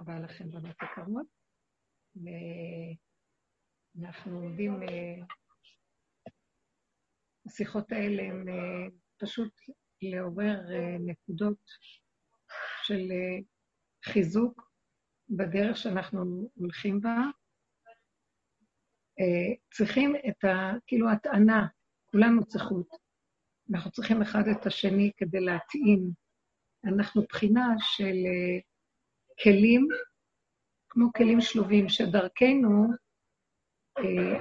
רבה לכם, בנות יקרות. ואנחנו עומדים, אה, השיחות האלה הן אה, פשוט לעורר אה, נקודות של חיזוק בדרך שאנחנו הולכים בה. צריכים את ה... כאילו הטענה, כולנו צריכות. אנחנו צריכים אחד את השני כדי להתאים. אנחנו בחינה של כלים, כמו כלים שלובים, שדרכנו אה,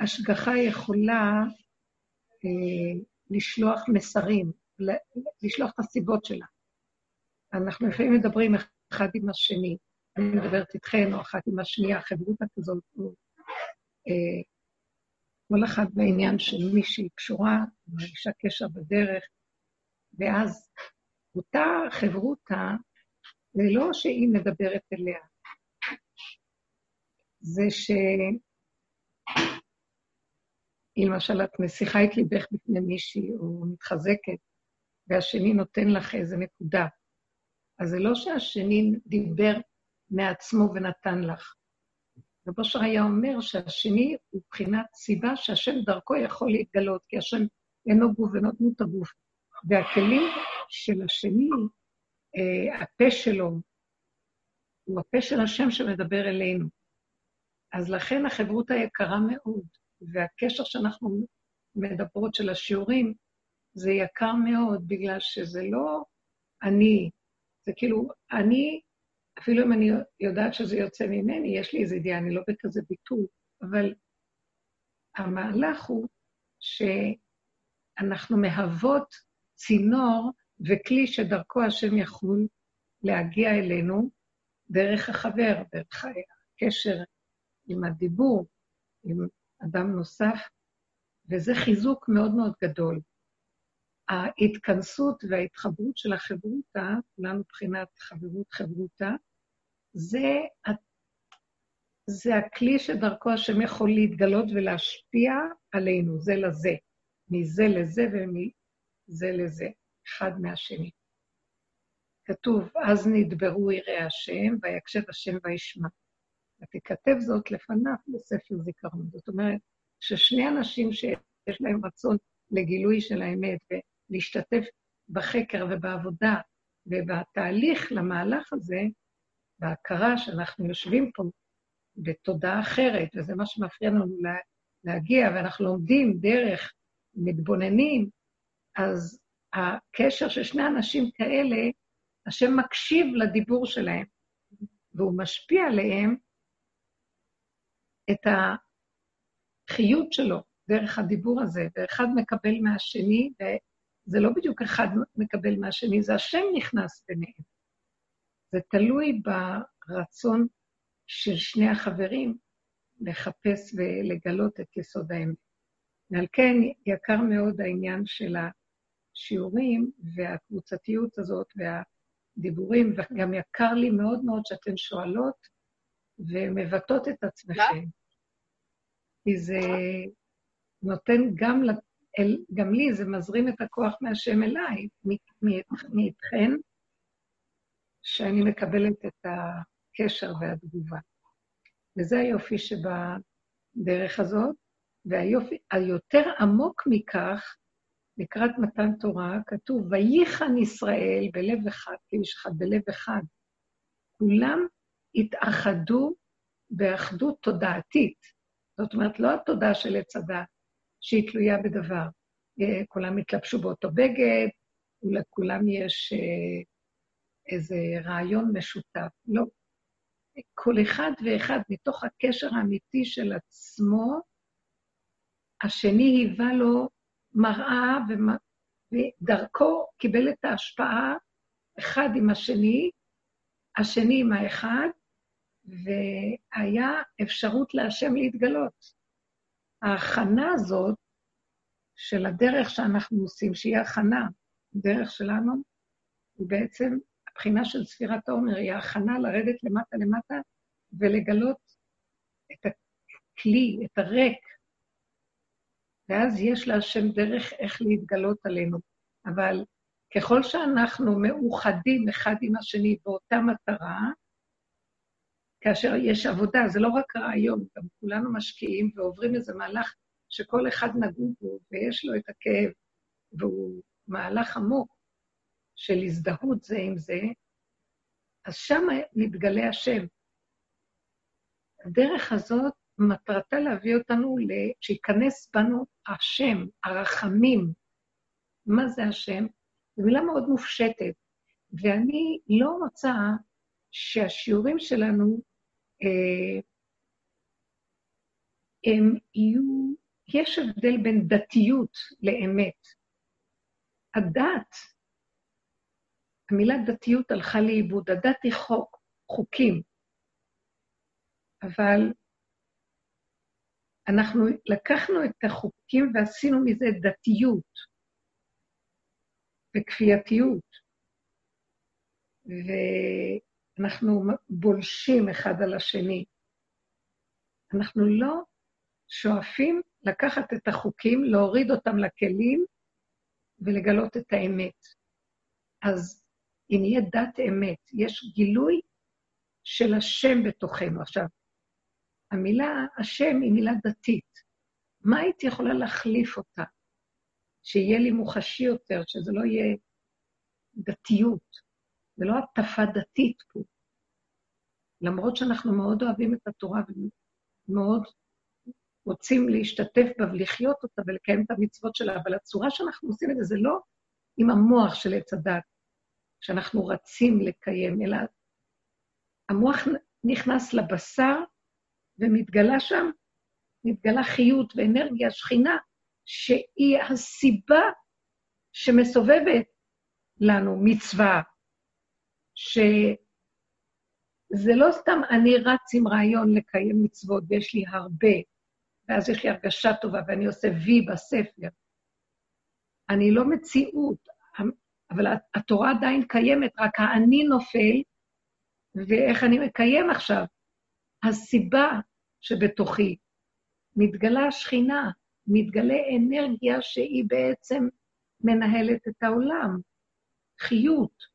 ההשגחה יכולה אה, לשלוח מסרים, לשלוח את הסיבות שלה. אנחנו לפעמים מדברים אחד עם השני, אני מדברת איתכן, או אחת עם השנייה, חברותא כזאת, אה, כל אחד בעניין של מישהי קשורה, מרגישה קשר בדרך, ואז אותה חברותא זה לא שהיא מדברת אליה, זה ש... אם למשל את מסיחה את ליבך בפני מישהי, או מתחזקת, והשני נותן לך איזה נקודה, אז זה לא שהשני דיבר מעצמו ונתן לך. רב אושר היה אומר שהשני הוא מבחינת סיבה שהשם דרכו יכול להתגלות, כי השם אינו גוף ואינו דמות הגוף. והכלים של השני הפה שלו הוא הפה של השם שמדבר אלינו. אז לכן החברות היקרה מאוד, והקשר שאנחנו מדברות של השיעורים, זה יקר מאוד, בגלל שזה לא אני, זה כאילו, אני, אפילו אם אני יודעת שזה יוצא ממני, יש לי איזו ידיעה, אני לא בכזה ביטוי, אבל המהלך הוא שאנחנו מהוות צינור וכלי שדרכו השם יכול להגיע אלינו דרך החבר, דרך הקשר עם הדיבור, עם אדם נוסף, וזה חיזוק מאוד מאוד גדול. ההתכנסות וההתחברות של החברותא, כולנו מבחינת חברות חברותא, זה, זה הכלי שדרכו השם יכול להתגלות ולהשפיע עלינו, זה לזה, מזה לזה ומזה לזה. אחד מהשני. כתוב, אז נדברו יראי השם, ויקשב השם וישמע. ותכתב זאת לפניו בספר זיכרון. זאת אומרת, ששני אנשים שיש להם רצון לגילוי של האמת ולהשתתף בחקר ובעבודה ובתהליך למהלך הזה, בהכרה שאנחנו יושבים פה בתודעה אחרת, וזה מה שמפריע לנו להגיע, ואנחנו לומדים דרך, מתבוננים, אז הקשר של שני אנשים כאלה, השם מקשיב לדיבור שלהם, והוא משפיע עליהם את החיות שלו דרך הדיבור הזה, ואחד מקבל מהשני, וזה לא בדיוק אחד מקבל מהשני, זה השם נכנס ביניהם. זה תלוי ברצון של שני החברים לחפש ולגלות את יסוד האמת. ועל כן יקר מאוד העניין של ה... השיעורים והקבוצתיות הזאת והדיבורים, וגם יקר לי מאוד מאוד שאתן שואלות ומבטאות את עצמכם. כי זה נותן גם, גם לי, זה מזרים את הכוח מהשם אליי, מאיתכן, שאני מקבלת את הקשר והתגובה. וזה היופי שבדרך הזאת, והיופי היותר עמוק מכך, לקראת מתן תורה, כתוב, וייחן ישראל בלב אחד, כאיש אחד, בלב אחד. כולם התאחדו באחדות תודעתית. זאת אומרת, לא התודעה של עץ הדת, שהיא תלויה בדבר. אה, כולם התלבשו באותו בגד, ולכולם יש אה, איזה רעיון משותף. לא. כל אחד ואחד, מתוך הקשר האמיתי של עצמו, השני היווה לו מראה ודרכו קיבל את ההשפעה אחד עם השני, השני עם האחד, והיה אפשרות להשם להתגלות. ההכנה הזאת של הדרך שאנחנו עושים, שהיא הכנה, הדרך שלנו, היא בעצם, הבחינה של ספירת העומר היא ההכנה לרדת למטה למטה ולגלות את הכלי, את הריק, ואז יש להשם דרך איך להתגלות עלינו. אבל ככל שאנחנו מאוחדים אחד עם השני באותה מטרה, כאשר יש עבודה, זה לא רק רעיון, גם כולנו משקיעים ועוברים איזה מהלך שכל אחד נגעו בו ויש לו את הכאב, והוא מהלך עמוק של הזדהות זה עם זה, אז שם מתגלה השם. הדרך הזאת, מטרתה להביא אותנו, שייכנס בנו השם, הרחמים. מה זה השם? זו מילה מאוד מופשטת, ואני לא רוצה שהשיעורים שלנו, אה, הם יהיו, יש הבדל בין דתיות לאמת. הדת, המילה דתיות הלכה לאיבוד, הדת היא חוק, חוקים. אבל אנחנו לקחנו את החוקים ועשינו מזה דתיות. וכפייתיות. ואנחנו בולשים אחד על השני. אנחנו לא שואפים לקחת את החוקים, להוריד אותם לכלים ולגלות את האמת. אז אם יהיה דת אמת, יש גילוי של השם בתוכנו. עכשיו, המילה השם היא מילה דתית. מה הייתי יכולה להחליף אותה? שיהיה לי מוחשי יותר, שזה לא יהיה דתיות, זה לא הטפה דתית פה. למרות שאנחנו מאוד אוהבים את התורה ומאוד רוצים להשתתף בה ולחיות אותה ולקיים את המצוות שלה, אבל הצורה שאנחנו עושים את זה, זה לא עם המוח של עץ הדת, שאנחנו רצים לקיים, אלא המוח נכנס לבשר ומתגלה שם, מתגלה חיות ואנרגיה, שכינה, שהיא הסיבה שמסובבת לנו מצווה, שזה לא סתם אני רץ עם רעיון לקיים מצוות ויש לי הרבה, ואז יש לי הרגשה טובה ואני עושה וי בספר. אני לא מציאות, אבל התורה עדיין קיימת, רק האני נופל, ואיך אני מקיים עכשיו. הסיבה שבתוכי מתגלה השכינה, מתגלה אנרגיה שהיא בעצם מנהלת את העולם, חיות,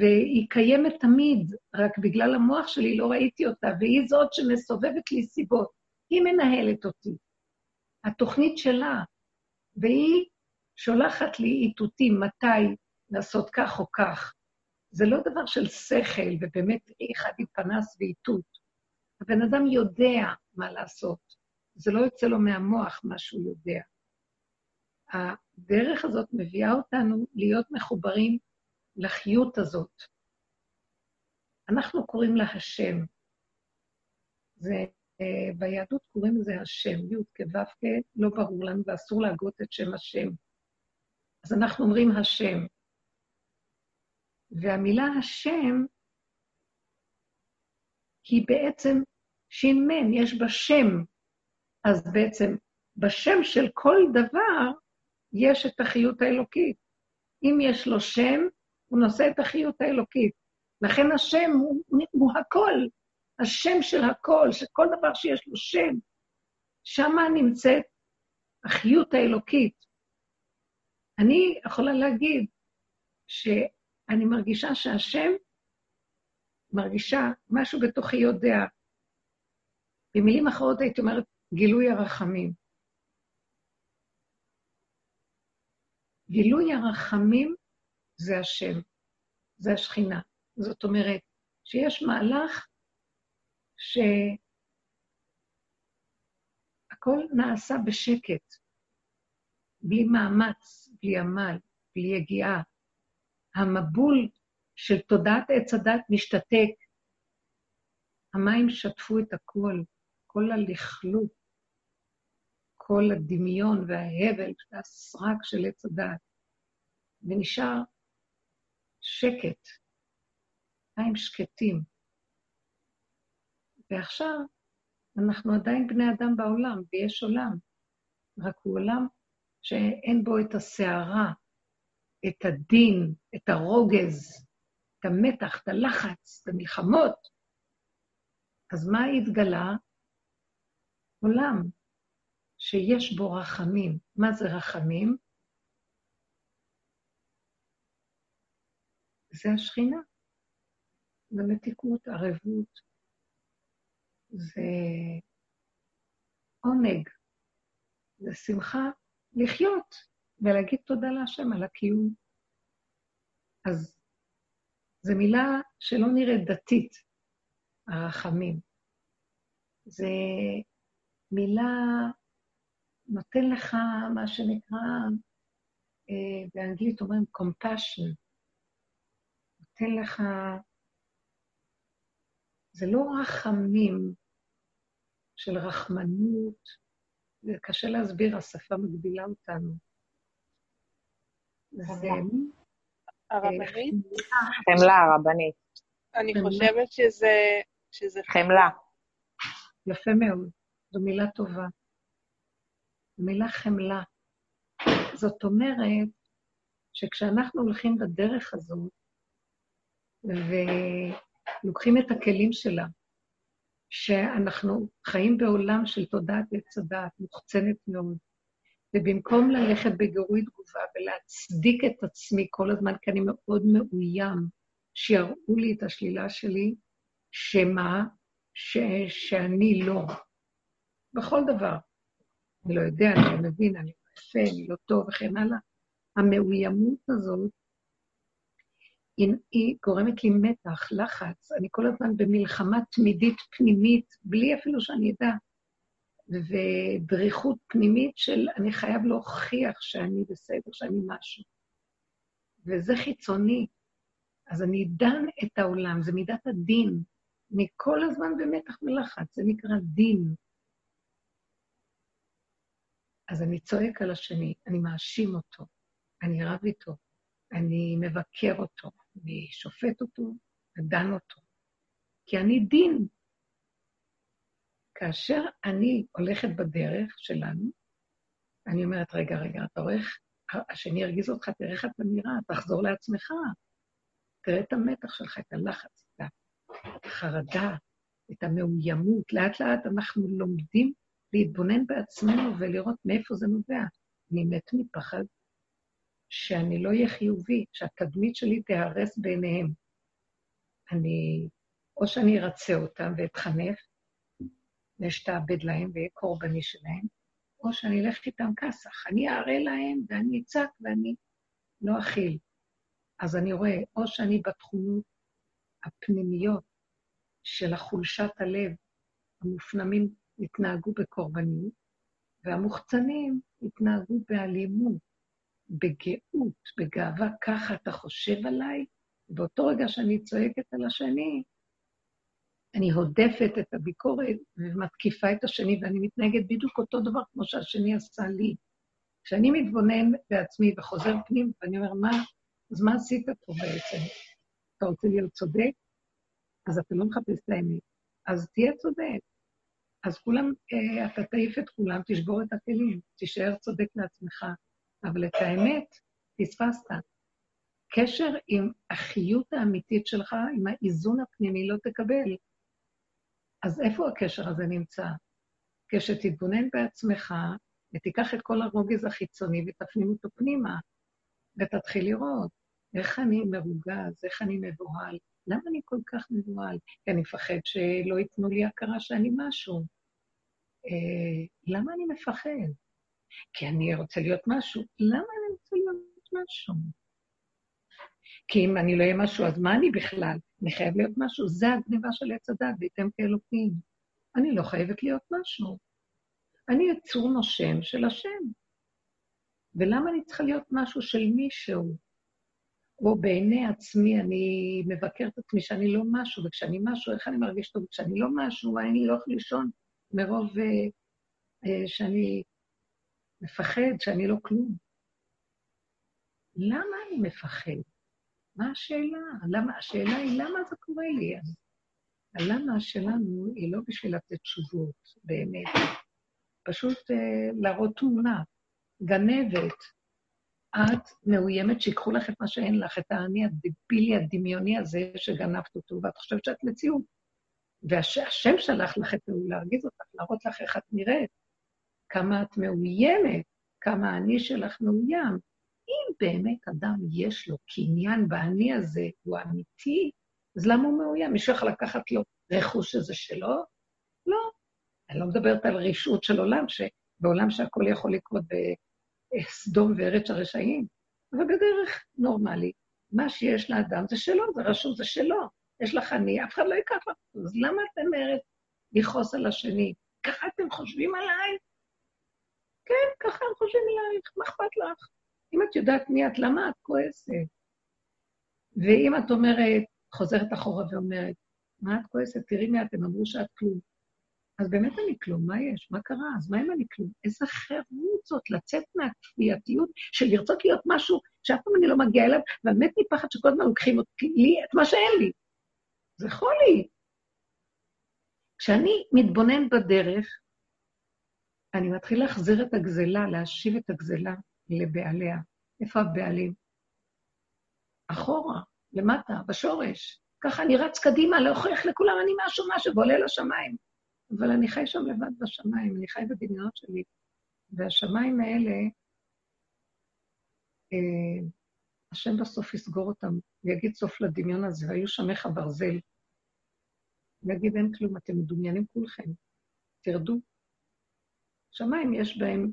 והיא קיימת תמיד, רק בגלל המוח שלי לא ראיתי אותה, והיא זאת שמסובבת לי סיבות. היא מנהלת אותי, התוכנית שלה, והיא שולחת לי איתותים מתי לעשות כך או כך. זה לא דבר של שכל, ובאמת אחד עם פנס ואיתות. הבן אדם יודע מה לעשות. זה לא יוצא לו מהמוח מה שהוא יודע. הדרך הזאת מביאה אותנו להיות מחוברים לחיות הזאת. אנחנו קוראים לה השם. זה, uh, ביהדות קוראים לזה השם, י' כו' כ', לא ברור לנו ואסור להגות את שם השם. אז אנחנו אומרים השם. והמילה השם היא בעצם ש"מ, יש בה שם, אז בעצם בשם של כל דבר יש את החיות האלוקית. אם יש לו שם, הוא נושא את החיות האלוקית. לכן השם הוא, הוא הכל, השם של הכל, שכל דבר שיש לו שם, שמה נמצאת החיות האלוקית. אני יכולה להגיד שאני מרגישה שהשם מרגישה, משהו בתוכי יודע. במילים אחרות הייתי אומרת, גילוי הרחמים. גילוי הרחמים זה השם, זה השכינה. זאת אומרת, שיש מהלך שהכל נעשה בשקט, בלי מאמץ, בלי עמל, בלי יגיעה. המבול של תודעת עץ הדת משתתק. המים שטפו את הכל, כל הלכלוך. כל הדמיון וההבל והסרק של עץ הדעת, ונשאר שקט, מים שקטים. ועכשיו אנחנו עדיין בני אדם בעולם, ויש עולם, רק הוא עולם שאין בו את הסערה, את הדין, את הרוגז, את המתח, את הלחץ, את המלחמות. אז מה התגלה? עולם שיש בו רחמים. מה זה רחמים? זה השכינה. זה מתיקות, ערבות, זה עונג, זה שמחה לחיות ולהגיד תודה להשם על הקיום. אז זו מילה שלא נראית דתית, הרחמים. זה מילה נותן לך מה שנקרא, אה, באנגלית אומרים compassion, נותן לך, זה לא רחמים של רחמנות, זה קשה להסביר, השפה מגבילה אותנו. זה... הרבנית? חמלה, הרבנית. אני חושבת שזה... חמלה. יפה מאוד, זו מילה טובה. מילה חמלה. זאת אומרת שכשאנחנו הולכים בדרך הזאת ולוקחים את הכלים שלה, שאנחנו חיים בעולם של תודעת עץ הדעת, מוחצנת מאוד, ובמקום ללכת בגירוי תגובה ולהצדיק את עצמי כל הזמן, כי אני מאוד מאוים, שיראו לי את השלילה שלי, שמה? ש... שאני לא. בכל דבר. אני לא יודע, אני לא מבין, אני לא יפה, אני לא טוב וכן הלאה. המאוימות הזאת, היא, היא גורמת לי מתח, לחץ. אני כל הזמן במלחמה תמידית פנימית, בלי אפילו שאני אדע. ודריכות פנימית של אני חייב להוכיח שאני בסדר, שאני משהו. וזה חיצוני. אז אני דן את העולם, זה מידת הדין. אני כל הזמן במתח ולחץ, זה נקרא דין. אז אני צועק על השני, אני מאשים אותו, אני רב איתו, אני מבקר אותו, אני שופט אותו ודן אותו. כי אני דין. כאשר אני הולכת בדרך שלנו, אני אומרת, רגע, רגע, אתה רואה איך השני ירגיז אותך, תראה איך אתה נראה, תחזור לעצמך. תראה את המתח שלך, את הלחץ, את החרדה, את המאוימות. לאט-לאט אנחנו לומדים להתבונן בעצמנו ולראות מאיפה זה נובע. אני מת מפחד שאני לא אהיה חיובי, שהתדמית שלי תיהרס בעיניהם. אני, או שאני ארצה אותם ואתחנף, ואשתעבד להם ואהיה קורבני שלהם, או שאני אלך איתם כסח. אני אראה להם ואני אצעק ואני לא אכיל. אז אני רואה, או שאני בתכונות הפנימיות של החולשת הלב, המופנמים התנהגו בקורבניות, והמוחצנים התנהגו באלימות, בגאות, בגאווה, ככה אתה חושב עליי? באותו רגע שאני צועקת על השני, אני הודפת את הביקורת ומתקיפה את השני, ואני מתנהגת בדיוק אותו דבר כמו שהשני עשה לי. כשאני מתבונן בעצמי וחוזר פנים, ואני אומר, מה, אז מה עשית פה בעצם? אתה רוצה להיות צודק? אז אתה לא מחפש את האמת. אז תהיה צודק. אז כולם, אה, אתה תעיף את כולם, תשבור את הכלים, תישאר צודק לעצמך. אבל את האמת, פספסת. קשר עם החיות האמיתית שלך, עם האיזון הפנימי, לא תקבל. אז איפה הקשר הזה נמצא? כשתתבונן בעצמך ותיקח את כל הרוגז החיצוני ותפנים אותו פנימה, ותתחיל לראות איך אני מרוגז, איך אני מבוהל, למה אני כל כך מבוהל? כי אני מפחד שלא ייתנו לי הכרה שאני משהו. אה, למה אני מפחד? כי אני רוצה להיות משהו. למה אני רוצה להיות משהו? כי אם אני לא אהיה משהו, אז מה אני בכלל? אני חייב להיות משהו. זה הגניבה של עץ הדת, וייתם כאלוקים. אני לא חייבת להיות משהו. אני יצור נושם של השם. ולמה אני צריכה להיות משהו של מישהו? או בעיני עצמי אני מבקרת את עצמי שאני לא משהו, וכשאני משהו, איך אני מרגיש טוב? כשאני לא משהו, אני לא יכול לישון מרוב uh, uh, שאני מפחד, שאני לא כלום. למה אני מפחד? מה השאלה? למה, השאלה היא למה זה קורה לי? הלמה שלנו היא לא בשביל לתת תשובות, באמת. פשוט uh, להראות תמונה, גנבת, את מאוימת שיקחו לך את מה שאין לך, את האני הדבילי הדמיוני הזה שגנבת אותו, ואת חושבת שאת מציאות. והשם שלח לך את הוא להרגיז אותך, להראות לך איך את נראית, כמה את מאוימת, כמה האני שלך מאוים. אם באמת אדם יש לו קניין באני הזה, הוא אמיתי, אז למה הוא מאוים? מישהו יכול לקחת לו רכוש שזה שלו? לא. אני לא מדברת על רשעות של עולם, שבעולם שהכל יכול לקרות בסדום וארץ הרשעים, אבל בדרך נורמלית, מה שיש לאדם זה שלו, זה רשות, זה שלו. יש לך אני, אף אחד לא ייקח לך. אז למה את אומרת לכעוס על השני? ככה אתם חושבים עליי? כן, ככה הם חושבים עלייך, מה אכפת לך? אם את יודעת מי את, למה את כועסת? ואם את אומרת, חוזרת אחורה ואומרת, מה את כועסת? תראי מי את, הם אמרו שאת כלום. אז באמת אני כלום, מה יש? מה קרה? אז מה אם אני כלום? איזה חירות זאת לצאת מהכפייתיות של לרצות להיות משהו שאף פעם אני לא מגיעה אליו, ובאמת מפחד שכל הזמן לוקחים לי את מה שאין לי. זה חולי. כשאני מתבונן בדרך, אני מתחיל להחזיר את הגזלה, להשיב את הגזלה לבעליה. איפה הבעלים? אחורה, למטה, בשורש. ככה אני רץ קדימה, להוכיח לכולם אני משהו משהו, ועולה לשמיים. אבל אני חי שם לבד בשמיים, אני חי בדמיונות שלי. והשמיים האלה, אה, השם בסוף יסגור אותם, ויגיד סוף לדמיון הזה, והיו שמך ברזל. ויגיד, אין כלום, אתם מדומיינים כולכם, תרדו. שמיים יש בהם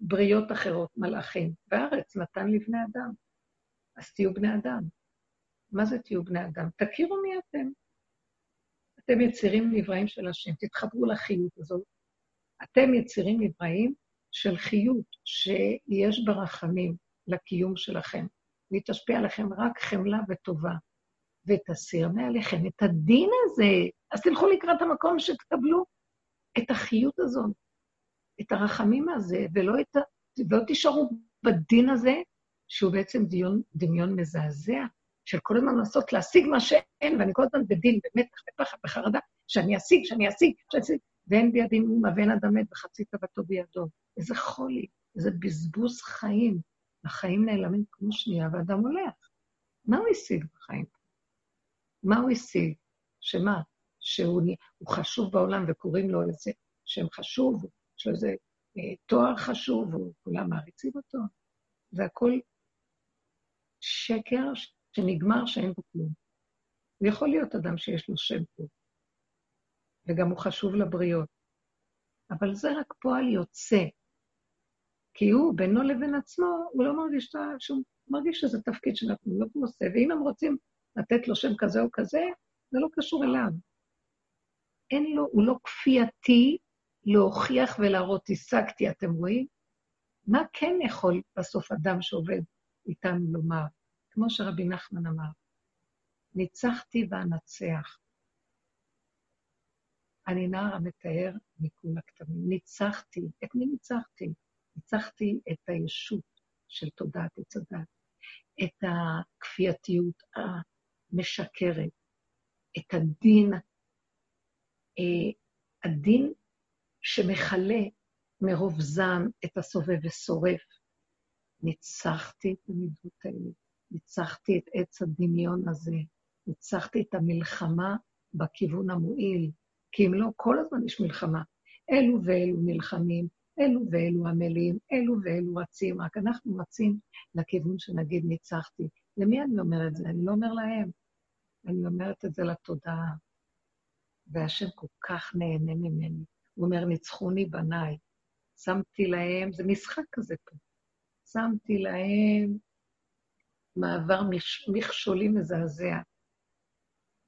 בריות אחרות, מלאכים, והארץ נתן לי בני אדם. אז תהיו בני אדם. מה זה תהיו בני אדם? תכירו מי אתם. אתם יצירים נבראים של השם, תתחברו לחיות הזאת. אתם יצירים נבראים של חיות שיש ברחמים לקיום שלכם, והיא תשפיע עליכם רק חמלה וטובה, ותסיר מעליכם את הדין הזה. אז תלכו לקראת המקום שתקבלו את החיות הזאת, את הרחמים הזה, ולא, את ה... ולא תישארו בדין הזה, שהוא בעצם דיון, דמיון מזעזע, של כל הזמן לנסות להשיג מה שאין, ואני כל הזמן בדין, במתח, בפחד, בחרדה, שאני אשיג, שאני אשיג, שאני אשיג, ואין בידי מאומה ואין אדם מת וחצי תוותו בידו. איזה חולי, איזה בזבוז חיים. החיים נעלמים כמו שנייה, ואדם הולך. מה הוא השיג בחיים? מה הוא השיג? שמה? שהוא חשוב בעולם וקוראים לו איזה שם חשוב, יש לו איזה אה, תואר חשוב, וכולם מעריצים אותו. זה הכל שקר שנגמר שאין בו כלום. ויכול להיות אדם שיש לו שם טוב, וגם הוא חשוב לבריות, אבל זה רק פועל יוצא. כי הוא, בינו לבין עצמו, הוא לא מרגיש שהוא מרגיש שזה תפקיד שנתנו לו, והוא עושה, ואם הם רוצים לתת לו שם כזה או כזה, זה לא קשור אליו. אין לו, הוא לא כפייתי להוכיח ולהראות, השגתי, אתם רואים? מה כן יכול בסוף אדם שעובד איתנו לומר? כמו שרבי נחמן אמר, ניצחתי ואנצח. אני נער המתאר מכל הכתבים. ניצחתי. את מי ניצחתי? ניצחתי את הישות של תודעת עץ הדת, את הכפייתיות המשקרת, את הדין, אה, הדין שמכלה מרוב זעם את הסובב ושורף. ניצחתי את המידות האלה. ניצחתי את עץ הדמיון הזה, ניצחתי את המלחמה בכיוון המועיל, כי אם לא, כל הזמן יש מלחמה. אלו ואלו נלחמים, אלו ואלו עמלים, אלו ואלו רצים, רק אנחנו רצים לכיוון שנגיד ניצחתי. למי אני אומר את זה? אני לא אומר להם, אני אומרת את זה לתודעה. והשם כל כך נהנה ממני. הוא אומר, ניצחוני בניי. שמתי להם, זה משחק כזה פה. שמתי להם מעבר מכשולי מזעזע.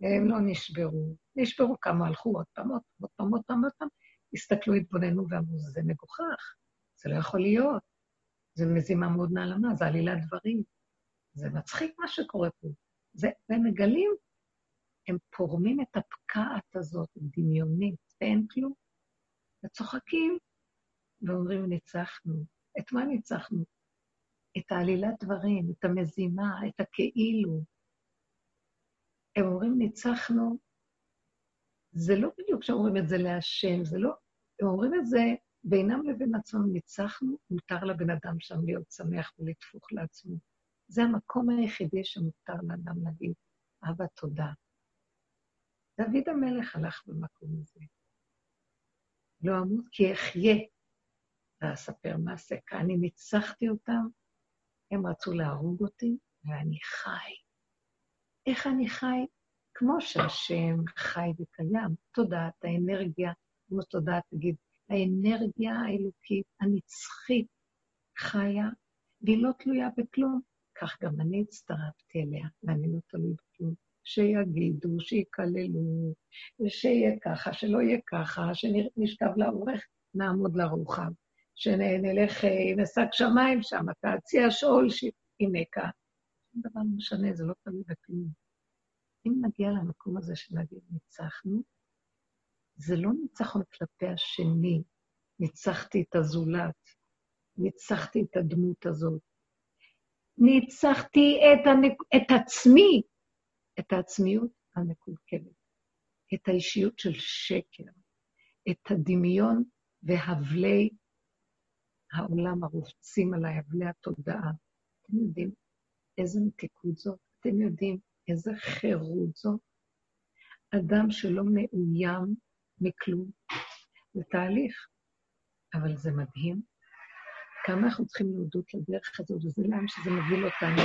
הם לא נשברו. נשברו כמה, הלכו עוד פעם, עוד פעם, עוד פעם, עוד פעם, עוד פעם, הסתכלו, התבוננו ואמרו, זה מגוחך, זה לא יכול להיות. זה מזימה מאוד נעלמה, זה עלילת דברים. זה מצחיק מה שקורה פה. זה, והם מגלים, הם פורמים את הפקעת הזאת, דמיונית, ואין כלום. וצוחקים, ואומרים, ניצחנו. את מה ניצחנו? את העלילת דברים, את המזימה, את הכאילו. הם אומרים, ניצחנו, זה לא בדיוק שאומרים את זה להשם, זה לא, הם אומרים את זה בינם לבין עצמם, ניצחנו, מותר לבן אדם שם להיות שמח ולטפוך לעצמו. זה המקום היחידי שמותר לאדם להגיד, אבא, תודה. דוד המלך הלך במקום הזה. לא אמות כי אחיה, ואספר מעשה, כי אני ניצחתי אותם, הם רצו להרוג אותי, ואני חי. איך אני חי? כמו שהשם חי וקיים, תודעת האנרגיה, כמו תודעת, תגיד, האנרגיה האלוקית הנצחית חיה, והיא לא תלויה בכלום. כך גם אני הצטרפתי אליה, ואני לא תלוי בכלום. שיגידו, שיקללו, שיהיה ככה, שלא יהיה ככה, שנשכב לאורך, נעמוד לרוחב. שנלך עם השק שמיים שם, תעצי השאול, הנה כאן. שום דבר לא משנה, זה לא תלוי בכלום. אם נגיע למקום הזה שנגיד ניצחנו, זה לא ניצחון כלפי השני, ניצחתי את הזולת, ניצחתי את הדמות הזאת, ניצחתי את, הנק... את עצמי, את העצמיות המקולקלת, את האישיות של שקר, את הדמיון והבלי העולם הרובצים עליי, הבלי התודעה. אתם יודעים איזה מתיקות זאת? אתם יודעים איזה חירות זאת? אדם שלא מאוים מכלום. זה תהליך, אבל זה מדהים. כמה אנחנו צריכים להודות לדרך הזאת, וזה לאן שזה מוביל אותנו.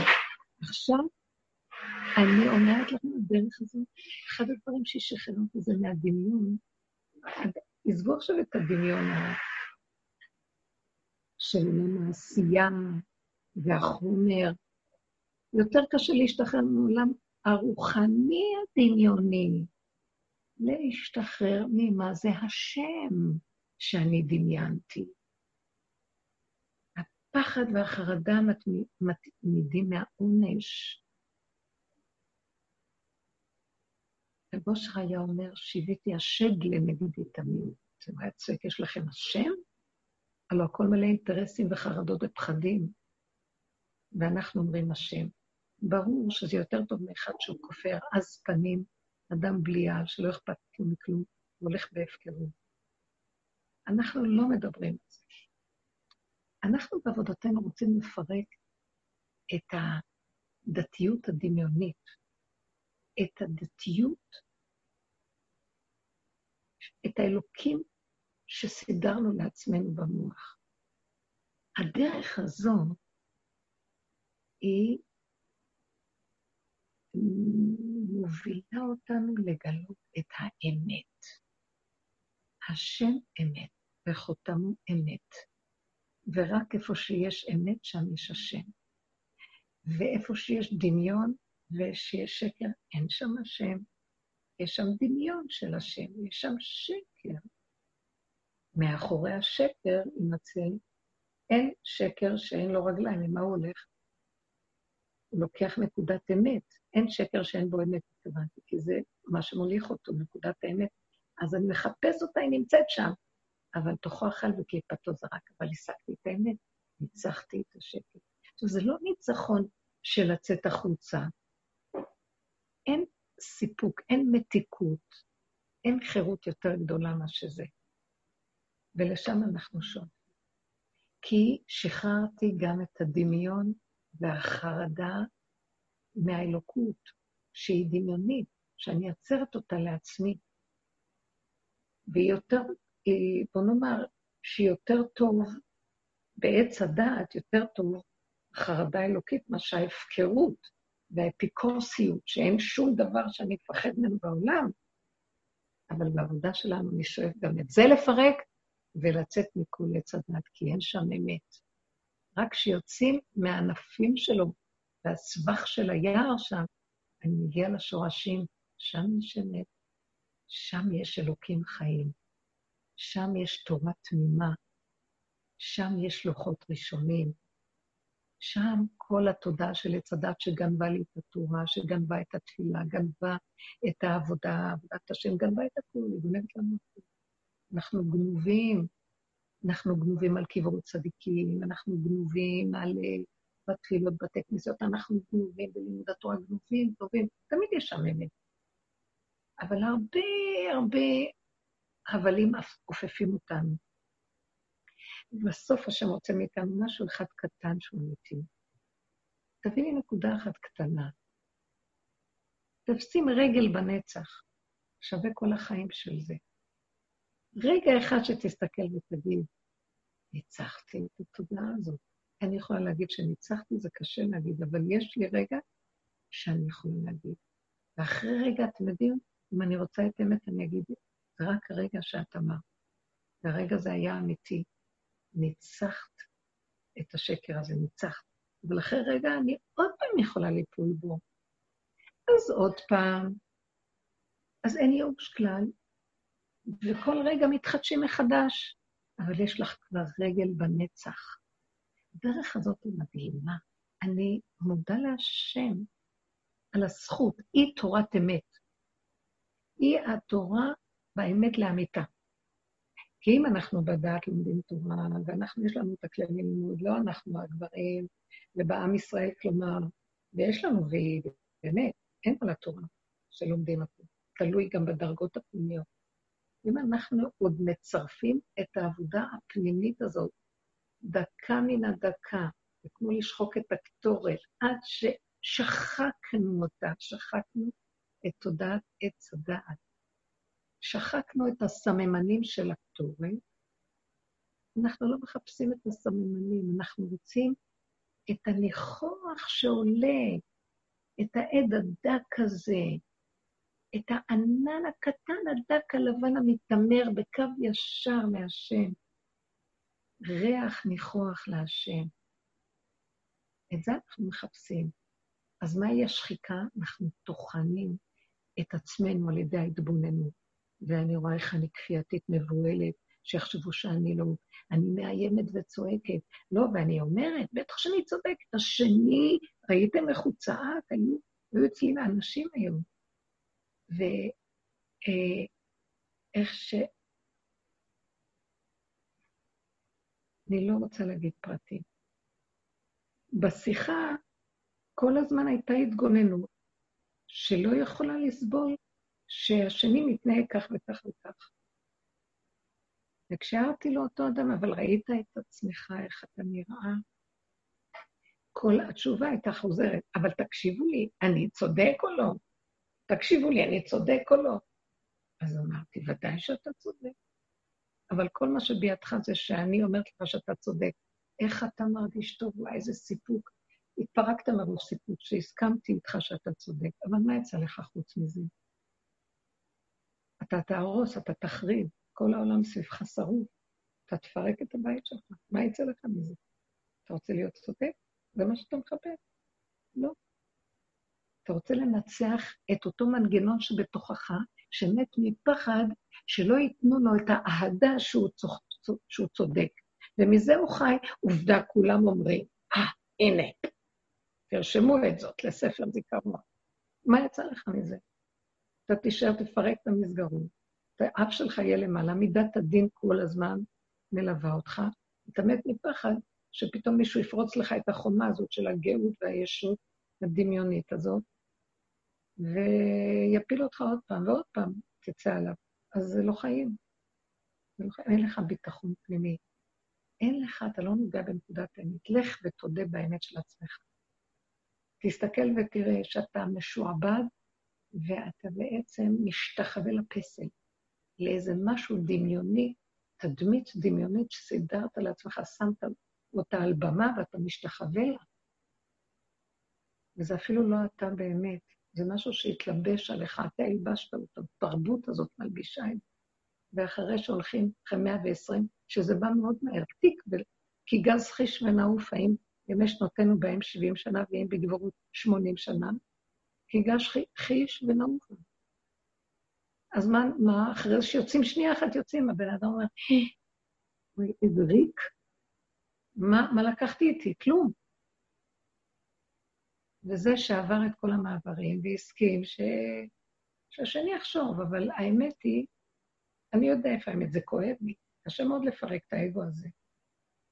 עכשיו, אני אומרת לכם, הדרך הזאת, אחד הדברים שישחררו אותי זה מהדמיון. עזבו עכשיו את הדמיון של עולם העשייה והחומר. יותר קשה להשתחרר מעולם הרוחני הדמיוני, להשתחרר ממה זה השם שאני דמיינתי. הפחד והחרדה מתמידים מהעונש. רבו היה אומר, שיוויתי השד לנגדי תמיד. היה צועק, יש לכם השם? הלוא הכל מלא אינטרסים וחרדות ופחדים, ואנחנו אומרים השם. ברור שזה יותר טוב מאחד שהוא כופר עז פנים, אדם בליעל, שלא אכפת לו מכלום, הוא הולך בהפקרות. אנחנו לא מדברים על זה. אנחנו בעבודתנו רוצים לפרק את הדתיות הדמיונית, את הדתיות, את האלוקים שסידרנו לעצמנו במוח. הדרך הזו היא מובילה אותנו לגלות את האמת. השם אמת, וחותמו אמת. ורק איפה שיש אמת, שם יש השם. ואיפה שיש דמיון ושיש שקר, אין שם השם. יש שם דמיון של השם, יש שם שקר. מאחורי השקר יימצא, אין שקר שאין לו רגליים, ממה הוא הולך? הוא לוקח נקודת אמת. אין שקר שאין בו אמת, התכוונתי, כי זה מה שמוליך אותו, נקודת האמת. אז אני מחפש אותה, היא נמצאת שם. אבל תוכו אכל וקליפתו זרק, אבל השגתי את האמת, ניצחתי את השקר. עכשיו, זה לא ניצחון של לצאת החוצה. אין סיפוק, אין מתיקות, אין חירות יותר גדולה מה שזה. ולשם אנחנו שואלים. כי שחררתי גם את הדמיון והחרדה מהאלוקות, שהיא דמיונית, שאני אעצרת אותה לעצמי. והיא יותר, בוא נאמר, שהיא יותר טוב בעץ הדעת, יותר טוב חרדה אלוקית מאשר ההפקרות והאפיקורסיות, שאין שום דבר שאני מפחד ממנו בעולם, אבל בעבודה שלנו אני שואף גם את זה לפרק, ולצאת מכל עץ הדת, כי אין שם אמת. רק כשיוצאים מהענפים שלו והסבך של היער שם, אני מגיע לשורשים, שם יש אמת, שם יש אלוקים חיים, שם יש תורה תמימה, שם יש לוחות ראשונים, שם כל התודעה של עץ הדת שגנבה לי את התורה, שגנבה את התפילה, גנבה את העבודה, עבודת השם, גנבה את הכול, היא גונבת לנו הכול. אנחנו גנובים, אנחנו גנובים על קברות צדיקים, אנחנו גנובים על uh, בתפילות, בתי כנסיות, אנחנו גנובים בלימוד התורה, גנובים, טובים, תמיד יש שם אמת. אבל הרבה הרבה הבלים עופפים אותנו. בסוף השם רוצה מאיתנו משהו אחד קטן שהוא אמיתי. תביא לי נקודה אחת קטנה. תשים רגל בנצח, שווה כל החיים של זה. רגע אחד שתסתכל ותגיד, ניצחתי את התודעה הזאת. אני יכולה להגיד שניצחתי, זה קשה להגיד, אבל יש לי רגע שאני יכולה להגיד. ואחרי רגע, אתם יודעים, אם אני רוצה את אמת, אני אגיד, זה רק הרגע שאת אמרת. והרגע זה היה אמיתי. ניצחת את השקר הזה, ניצחת. אבל אחרי רגע אני עוד פעם יכולה ליפול בו. אז עוד פעם. אז אין ייאוש כלל, וכל רגע מתחדשים מחדש, אבל יש לך כבר רגל בנצח. הדרך הזאת היא מדהימה. אני מודה להשם על הזכות, היא תורת אמת. היא התורה באמת לאמיתה. כי אם אנחנו בדעת לומדים תורה, ואנחנו, יש לנו את הכללים לימוד, לא אנחנו הגברים, ובעם ישראל, כלומר, ויש לנו, והיא באמת, אין על התורה שלומדים הכול. תלוי גם בדרגות הפנימיות. אם אנחנו עוד מצרפים את העבודה הפנימית הזאת, דקה מן הדקה, זה כמו לשחוק את הקטורת, עד ששחקנו אותה, שחקנו את תודעת עץ הדעת. שחקנו את הסממנים של הקטורת, אנחנו לא מחפשים את הסממנים, אנחנו רוצים את הניחוח שעולה, את העד הדק הזה, את הענן הקטן הדק הלבן המתעמר בקו ישר מהשם. ריח ניחוח להשם. את זה אנחנו מחפשים. אז מהי השחיקה? אנחנו טוחנים את עצמנו על ידי ההתבוננות. ואני רואה איך אני כפייתית מבוהלת, שיחשבו שאני לא, אני מאיימת וצועקת. לא, ואני אומרת, בטח שאני צודקת. השני, ראיתם איך הוא צעק? היו, אצלי אנשים היום. ואיך ש... אני לא רוצה להגיד פרטים. בשיחה כל הזמן הייתה התגוננות שלא יכולה לסבול שהשני מתנהג כך וכך וכך. וכשהערתי לו אותו אדם, אבל ראית את עצמך, איך אתה נראה? כל התשובה הייתה חוזרת, אבל תקשיבו לי, אני צודק או לא? תקשיבו לי, אני צודק או לא? אז אמרתי, ודאי שאתה צודק. אבל כל מה שבידך זה שאני אומרת לך שאתה צודק. איך אתה מרגיש טוב, וואי, איזה סיפוק. התפרקת מראש סיפוק, שהסכמתי איתך שאתה צודק, אבל מה יצא לך חוץ מזה? אתה תהרוס, אתה תחריב, כל העולם סביבך שרוף, אתה תפרק את הבית שלך, מה יצא לך מזה? אתה רוצה להיות צודק? זה מה שאתה מחפש? לא. אתה רוצה לנצח את אותו מנגנון שבתוכך, שמת מפחד שלא ייתנו לו את האהדה שהוא, צוח, שהוא צודק. ומזה הוא חי, עובדה, כולם אומרים, אה, ah, הנה, תרשמו את זאת לספר זיכרון. מה יצא לך מזה? אתה תישאר, תפרק את המסגרות, האף שלך יהיה למעלה, מידת הדין כל הזמן מלווה אותך, אתה מת מפחד שפתאום מישהו יפרוץ לך את החומה הזאת של הגאות והישות הדמיונית הזאת, ויפיל אותך עוד פעם ועוד פעם, תצא עליו. אז זה לא חיים. זה לא חיים. אין לך ביטחון פנימי. אין לך, אתה לא נוגע בנקודת האמת. לך ותודה באמת של עצמך. תסתכל ותראה שאתה משועבד ואתה בעצם משתחווה לפסל, לאיזה משהו דמיוני, תדמית דמיונית שסידרת לעצמך, שמת אותה על במה ואתה משתחווה לה. וזה אפילו לא אתה באמת, זה משהו שהתלבש עליך, אתה הלבשת אותו, התרבות הזאת מלבישה את זה. ואחרי שהולכים, אחרי 120, שזה בא מאוד מהר, תיק, כי גז חיש ונעוף, האם ימי שנותינו בהם 70 שנה, ואם בגבורות 80 שנה, כי גז חיש ונעוף. אז מה, מה, אחרי זה שיוצאים שנייה אחת יוצאים, הבן אדם אומר, איזה ריק, מה, מה לקחתי איתי? כלום. וזה שעבר את כל המעברים והסכים ש... שהשני יחשוב, אבל האמת היא, אני יודע איפה האמת, זה כואב לי. קשה מאוד לפרק את האגו הזה.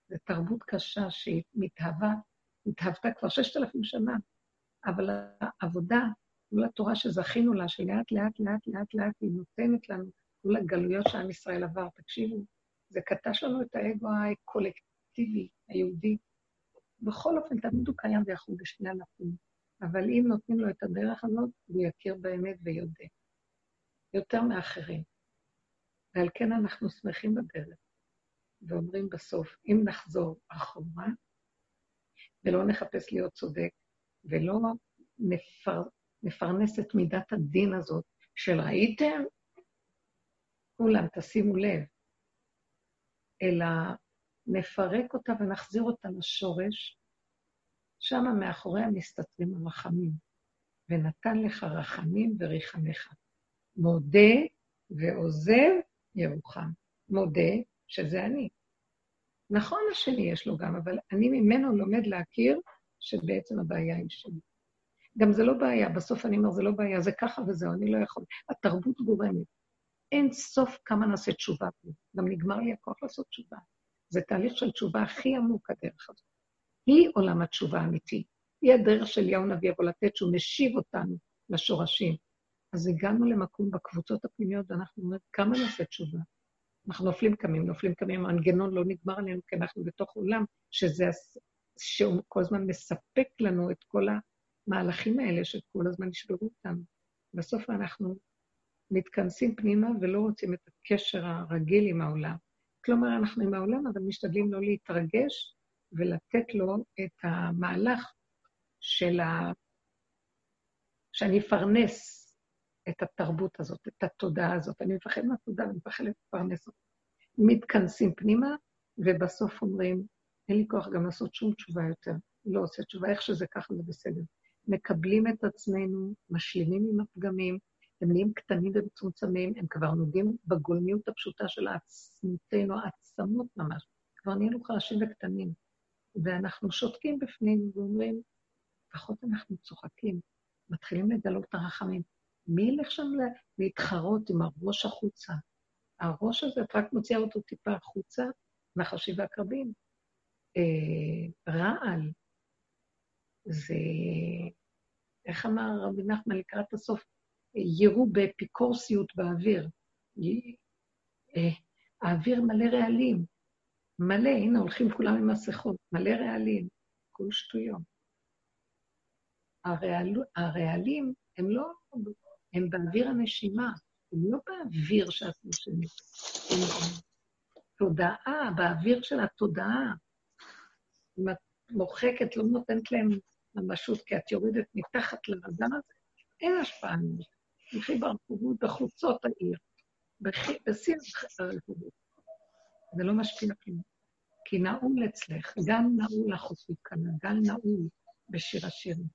זו תרבות קשה שהיא מתהווה, התהוותה כבר ששת אלפים שנה, אבל העבודה מול התורה שזכינו לה, שלאט לאט לאט לאט לאט היא נותנת לנו, מול הגלויות שעם ישראל עבר, תקשיבו, זה קטש לנו את האגו הקולקטיבי, היהודי. בכל אופן, תמיד הוא קיים ויכול בשני אלפים. אבל אם נותנים לו את הדרך הזאת, הוא יכיר באמת ויודע. יותר מאחרים. ועל כן אנחנו שמחים בדרך, ואומרים בסוף, אם נחזור אחורה, ולא נחפש להיות צודק, ולא נפר, נפרנס את מידת הדין הזאת של ראיתם? כולם, תשימו לב. אלא נפרק אותה ונחזיר אותה לשורש, שמה מאחוריה מסתתרים הרחמים. ונתן לך רחמים וריחמך. מודה ועוזב ירוחם. מודה שזה אני. נכון השני יש לו גם, אבל אני ממנו לומד להכיר שבעצם הבעיה היא שלי. גם זה לא בעיה, בסוף אני אומר, זה לא בעיה, זה ככה וזהו, אני לא יכול. התרבות גורמת. אין סוף כמה נעשה תשובה פה. גם נגמר לי הכוח לעשות תשובה. זה תהליך של תשובה הכי עמוק, הדרך הזאת. היא עולם התשובה האמיתי. היא הדרך של יאו נביא אבו לתת, שהוא משיב אותנו לשורשים. אז הגענו למקום בקבוצות הפנימיות, ואנחנו אומרים, כמה נעשה תשובה? אנחנו נופלים קמים, נופלים קמים, המנגנון לא נגמר עלינו, כי אנחנו בתוך עולם שזה, שהוא כל הזמן מספק לנו את כל המהלכים האלה שכל הזמן ישברו אותנו. בסוף אנחנו מתכנסים פנימה ולא רוצים את הקשר הרגיל עם העולם. כלומר, אנחנו עם העולם, אבל משתדלים לא להתרגש ולתת לו את המהלך של ה... שאני אפרנס את התרבות הזאת, את התודעה הזאת. אני מפחד מהתודעה ואני מפחד לפרנס אותה. מתכנסים פנימה, ובסוף אומרים, אין לי כוח גם לעשות שום תשובה יותר. לא עושה תשובה, איך שזה ככה זה בסדר. מקבלים את עצמנו, משלימים עם הפגמים, הם נהיים קטנים ומצומצמים, הם כבר נוגעים בגולמיות הפשוטה של עצמותינו, העצמות ממש. כבר נהיינו חלשים וקטנים. ואנחנו שותקים בפנים ואומרים, לפחות אנחנו צוחקים, מתחילים לגלות את הרחמים. מי ילך שם להתחרות עם הראש החוצה? הראש הזה, את רק מוציאה אותו טיפה החוצה, נחשי ועקרבים. אה, רעל, זה, איך אמר רבי נחמן לקראת הסוף? יראו באפיקורסיות באוויר. אה, האוויר מלא רעלים. מלא, הנה הולכים כולם עם מסכות, מלא רעלים, כל שטויות. הרעל, הרעלים הם לא, הם באוויר הנשימה, הם לא באוויר שאנחנו שנים. הם תודעה, באוויר של התודעה. אם את מוחקת, לא נותנת להם ממשות, כי את יורדת מתחת לרדן הזה, אין השפעה ממך. תלכי ברחובות, בחוצות העיר, בשיא הרחובות. זה לא משפיע כלום. כי נעול אצלך, גם נעול החופית כאן, גם נעול בשיר השירים.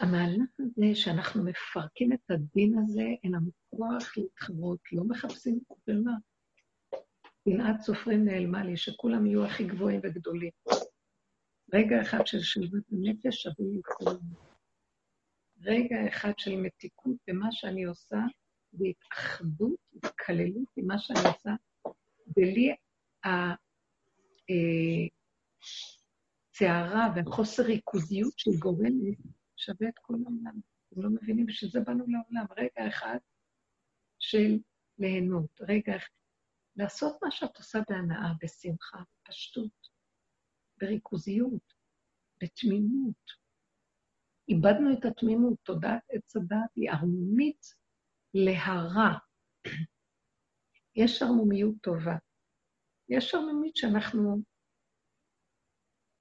המהלך הזה שאנחנו מפרקים את הדין הזה, אין לנו כוח להתחרות, לא מחפשים במה. קנאת סופרים נעלמה לי, שכולם יהיו הכי גבוהים וגדולים. רגע אחד של שלוות הנפש שווה לי כולם. רגע אחד של מתיקות במה שאני עושה, והתאחדות, התקללות עם מה שאני עושה, בלי הסערה והחוסר ריכוזיות של גורמת שווה את כל העולם. אתם לא מבינים, בשביל זה באנו לעולם. רגע אחד של ליהנות, רגע אחד. לעשות מה שאת עושה בהנאה, בשמחה, בפשטות, בריכוזיות, בתמימות. איבדנו את התמימות, תודעת עץ הדת היא ערמומית להרע. יש ערמומיות טובה. יש ערמומית שאנחנו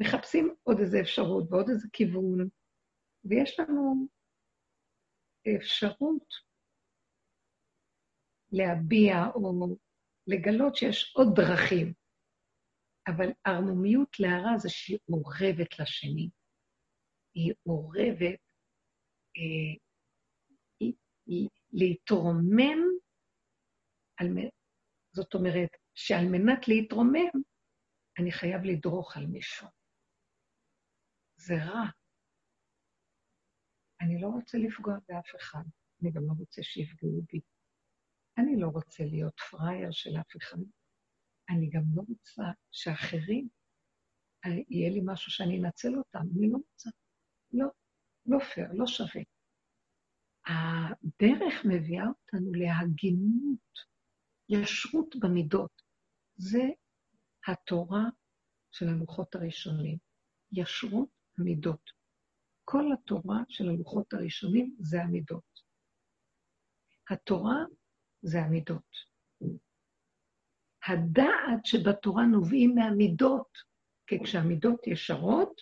מחפשים עוד איזו אפשרות ועוד איזה כיוון, ויש לנו אפשרות להביע או לגלות שיש עוד דרכים. אבל ערמומיות להרע זה שהיא אורבת לשני. היא אורבת אה, היא, היא, להתרומם, על, זאת אומרת, שעל מנת להתרומם, אני חייב לדרוך על מישהו. זה רע. אני לא רוצה לפגוע באף אחד, אני גם לא רוצה שיפגעו בי. אני לא רוצה להיות פראייר של אף אחד. אני גם לא רוצה שאחרים, אה, יהיה לי משהו שאני אנצל אותם. אני לא רוצה. לא, לא פייר, לא שווה. הדרך מביאה אותנו להגינות, ישרות במידות. זה התורה של הלוחות הראשונים, ישרות המידות. כל התורה של הלוחות הראשונים זה המידות. התורה זה המידות. הדעת שבתורה נובעים מהמידות, כי כשהמידות ישרות,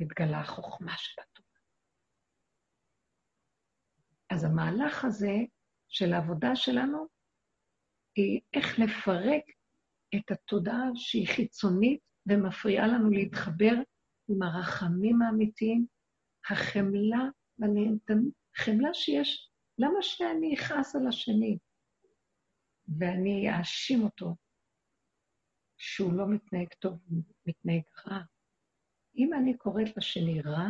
מתגלה החוכמה של התורה. אז המהלך הזה של העבודה שלנו היא איך לפרק את התודעה שהיא חיצונית ומפריעה לנו להתחבר עם הרחמים האמיתיים, החמלה והנהנתנות, חמלה שיש, למה שאני אכעס על השני ואני אאשים אותו שהוא לא מתנהג טוב, הוא מתנהג רע? אם אני קוראת לשני רע,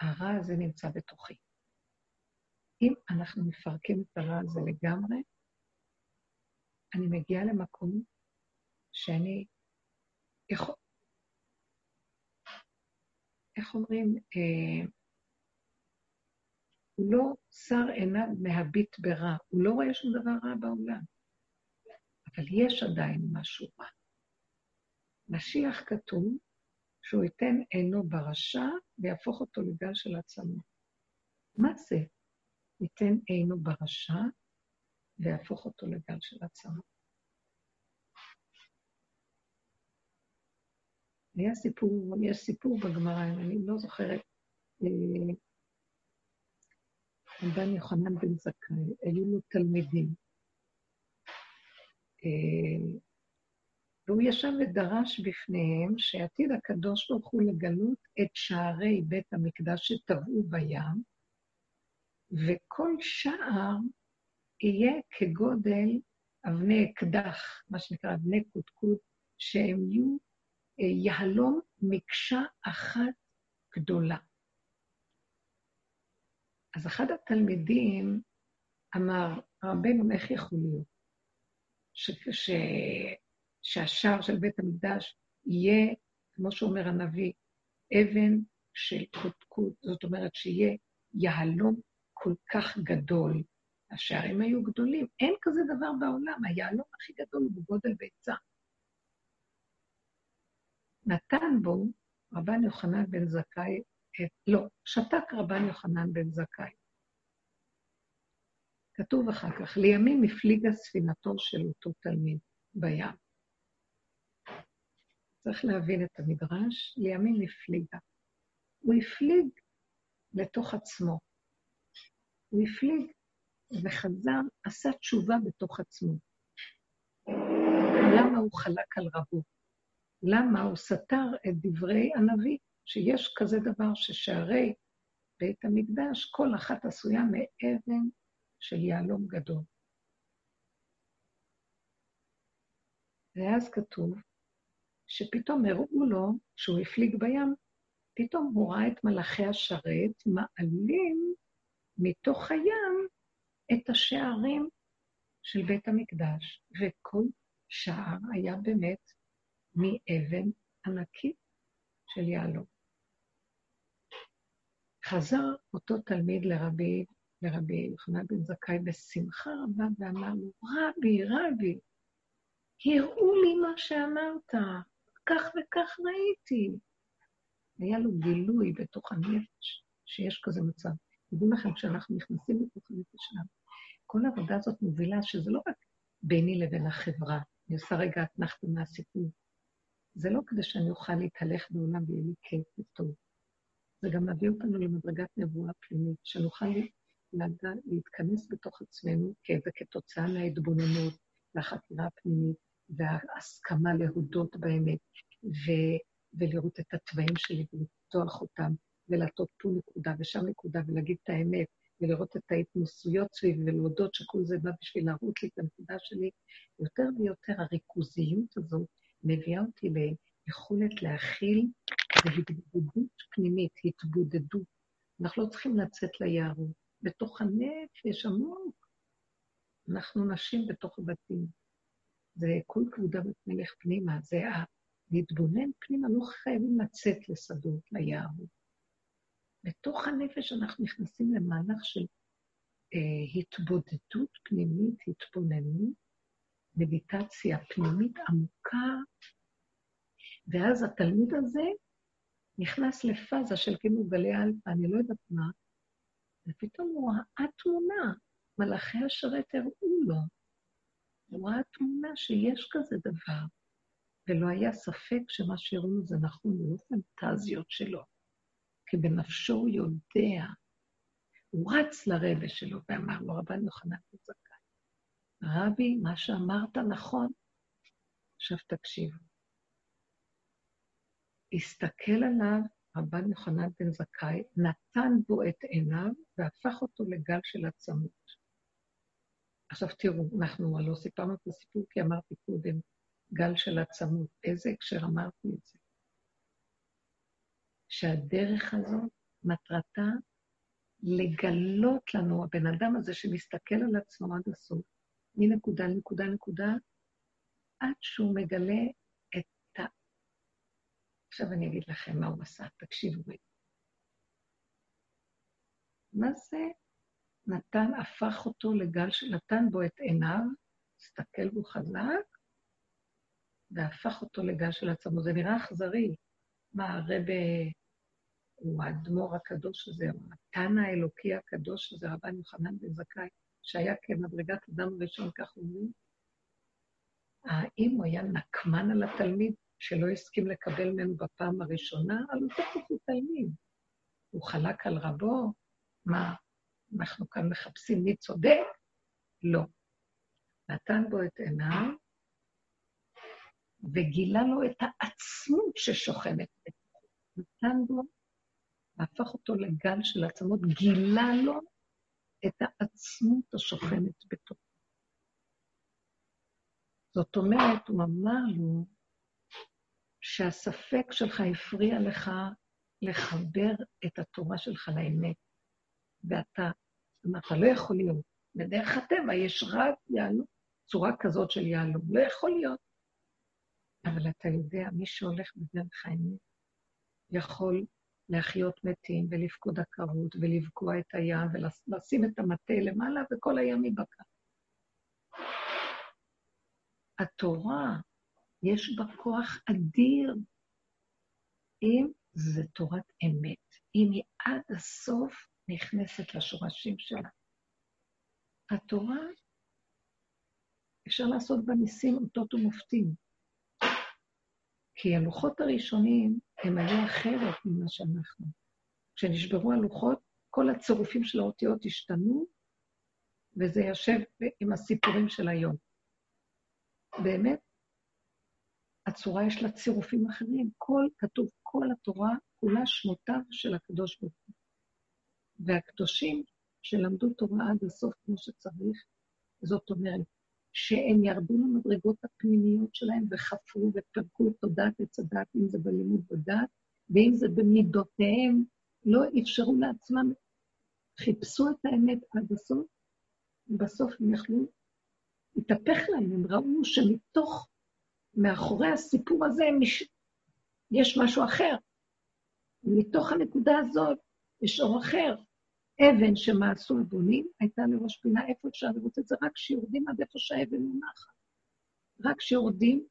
הרע הזה נמצא בתוכי. אם אנחנו מפרקים את הרע הזה לגמרי, אני מגיעה למקום שאני יכול... איך אומרים? אה, הוא לא שר עיניו מהביט ברע, הוא לא רואה שום דבר רע בעולם. אבל יש עדיין משהו רע. משיח כתוב שהוא ייתן עינו ברשע ויהפוך אותו לגל של עצמות. מה זה? ייתן עינו ברשע ויהפוך אותו לגל של עצמות. היה סיפור, יש סיפור בגמרא, אני לא זוכרת, אה, רבן יוחנן בן זכאי, היו לו תלמידים. והוא ישב ודרש בפניהם שעתיד הקדוש ברוך הוא לגלות את שערי בית המקדש שטבעו בים, וכל שער יהיה כגודל אבני אקדח, מה שנקרא אבני קודקוד, שהם יהיו אה, יהלום מקשה אחת גדולה. אז אחד התלמידים אמר, רבנו, איך יכול להיות ש, ש, שהשער של בית המקדש יהיה, כמו שאומר הנביא, אבן של קודקוד, זאת אומרת שיהיה יהלום כל כך גדול. השערים היו גדולים, אין כזה דבר בעולם, היהלום הכי גדול הוא בגודל ביצה. נתן בו רבן יוחנן בן זכאי, לא, שתק רבן יוחנן בן זכאי. כתוב אחר כך, לימים הפליגה ספינתו של אותו תלמיד בים. צריך להבין את המדרש, לימים הפליגה. הוא הפליג לתוך עצמו. הוא הפליג וחזר, עשה תשובה בתוך עצמו. למה הוא חלק על רבו? למה הוא סתר את דברי הנביא, שיש כזה דבר ששערי בית המקדש, כל אחת עשויה מאבן של יהלום גדול. ואז כתוב שפתאום הראו לו, כשהוא הפליג בים, פתאום הוא ראה את מלאכי השרת מעלים מתוך הים את השערים של בית המקדש, וכל שער היה באמת מאבן ענקית של יהלום. חזר אותו תלמיד לרבי, לרבי יוחנן בן זכאי בשמחה רבה ואמר לו, רבי, רבי, הראו לי מה שאמרת, כך וכך ראיתי. היה לו גילוי בתוך הנפש שיש כזה מצב. תדעו לכם, כשאנחנו נכנסים לתוך הנפש שלנו, כל העבודה הזאת מובילה שזה לא רק ביני לבין החברה, אני עושה רגע אתנחתא מהסיפור, זה לא כדי שאני אוכל להתהלך בעולם ויהיה לי כיף וטוב. זה גם מביא אותנו למדרגת נבואה פנימית, שנוכל להתכנס בתוך עצמנו, וכתוצאה מההתבוננות והחקירה הפנימית וההסכמה להודות באמת, ו, ולראות את התוואים שלי ולפתוח אותם, ולעטות פה נקודה ושם נקודה ולהגיד את האמת, ולראות את ההתנסויות סביב ולהודות שכל זה בא בשביל להראות לי את הנקודה שלי, יותר ויותר הריכוזיות הזאת מביאה אותי ליכולת להכיל, זה התבודדות פנימית, התבודדות. אנחנו לא צריכים לצאת ליערות. בתוך הנפש עמוק, אנחנו נשים בתוך הבתים. זה כל כבודה בת מלך פנימה, זה להתבונן פנימה, לא חייבים לצאת לשדות, ליערות. בתוך הנפש אנחנו נכנסים למהלך של אה, התבודדות פנימית, התבוננות, מדיטציה פנימית עמוקה, ואז התלמיד הזה נכנס לפאזה של כאילו גלי אלפא, אני לא יודעת מה, ופתאום הוא ראה תמונה, מלאכי השרת הראו לו. הוא ראה תמונה שיש כזה דבר, ולא היה ספק שמה שהראו זה נכון, זה לא פנטזיות שלו, כי בנפשו הוא יודע. הוא רץ לרבה שלו ואמר לו, רבן יוחנן בן רבי, מה שאמרת נכון. עכשיו תקשיבו. הסתכל עליו רבן יוחנן בן זכאי, נתן בו את עיניו והפך אותו לגל של עצמות. עכשיו תראו, אנחנו לא סיפרנו את הסיפור כי אמרתי קודם, גל של עצמות. איזה הקשר אמרתי את זה? שהדרך הזאת, מטרתה לגלות לנו, הבן אדם הזה שמסתכל על עצמו עד הסוף, מנקודה לנקודה לנקודה, עד שהוא מגלה את ה... עכשיו אני אגיד לכם מה הוא עשה, תקשיבו רגע. מה זה נתן, הפך אותו לגל שנתן בו את עיניו, הסתכל בו חזק, והפך אותו לגל של עצמו. זה נראה אכזרי. מה, הרבה הוא האדמו"ר הקדוש הזה, התנא האלוקי הקדוש הזה, רבן יוחנן בן זכאי, שהיה כמדרגת אדם ראשון, כך אומרים? האם הוא היה נקמן על התלמיד שלא הסכים לקבל ממנו בפעם הראשונה? על אותו תלמיד. הוא חלק על רבו? מה, אנחנו כאן מחפשים מי צודק? לא. נתן בו את עיניו וגילה לו את העצמות ששוכנת בתוכו. נתן בו, והפך אותו לגל של עצמות, גילה לו את העצמות השוכנת בתוכו. זאת אומרת, הוא אמר לו שהספק שלך הפריע לך לחבר את התורה שלך לאמת. ואתה, אתה לא יכול להיות. בדרך הטבע יש רק יהלום, צורה כזאת של יהלום. לא יכול להיות. אבל אתה יודע, מי שהולך בדרך האמת יכול להחיות מתים ולפקוד עקרות ולבקוע את הים ולשים את המטה למעלה וכל הים ייבקע. התורה, יש בה כוח אדיר אם זה תורת אמת, אם היא עד הסוף נכנסת לשורשים שלה. התורה, אפשר לעשות בה ניסים, אותות ומופתים. כי הלוחות הראשונים הם היו אחרת ממה שאנחנו. כשנשברו הלוחות, כל הצירופים של האותיות השתנו, וזה יושב עם הסיפורים של היום. באמת, הצורה יש לה צירופים אחרים. כל, כתוב, כל התורה כולה שמותיו של הקדוש ברוך הוא. והקדושים שלמדו תורה עד הסוף כמו שצריך, זאת אומרת, שהם ירדו למדרגות הפנימיות שלהם וחפרו ופרקו את תודעת עץ הדת, אם זה בלימוד בדת, ואם זה במידותיהם, לא אפשרו לעצמם, חיפשו את האמת עד הסוף, ובסוף הם יכלו, התהפך להם, הם ראו שמתוך, מאחורי הסיפור הזה, מש... יש משהו אחר. מתוך הנקודה הזאת יש אור אחר, אבן שמעשו הבונים הייתה לראש פינה, איפה אפשר לראות את זה? רק כשיורדים עד איפה שהאבן מונחת. רק כשיורדים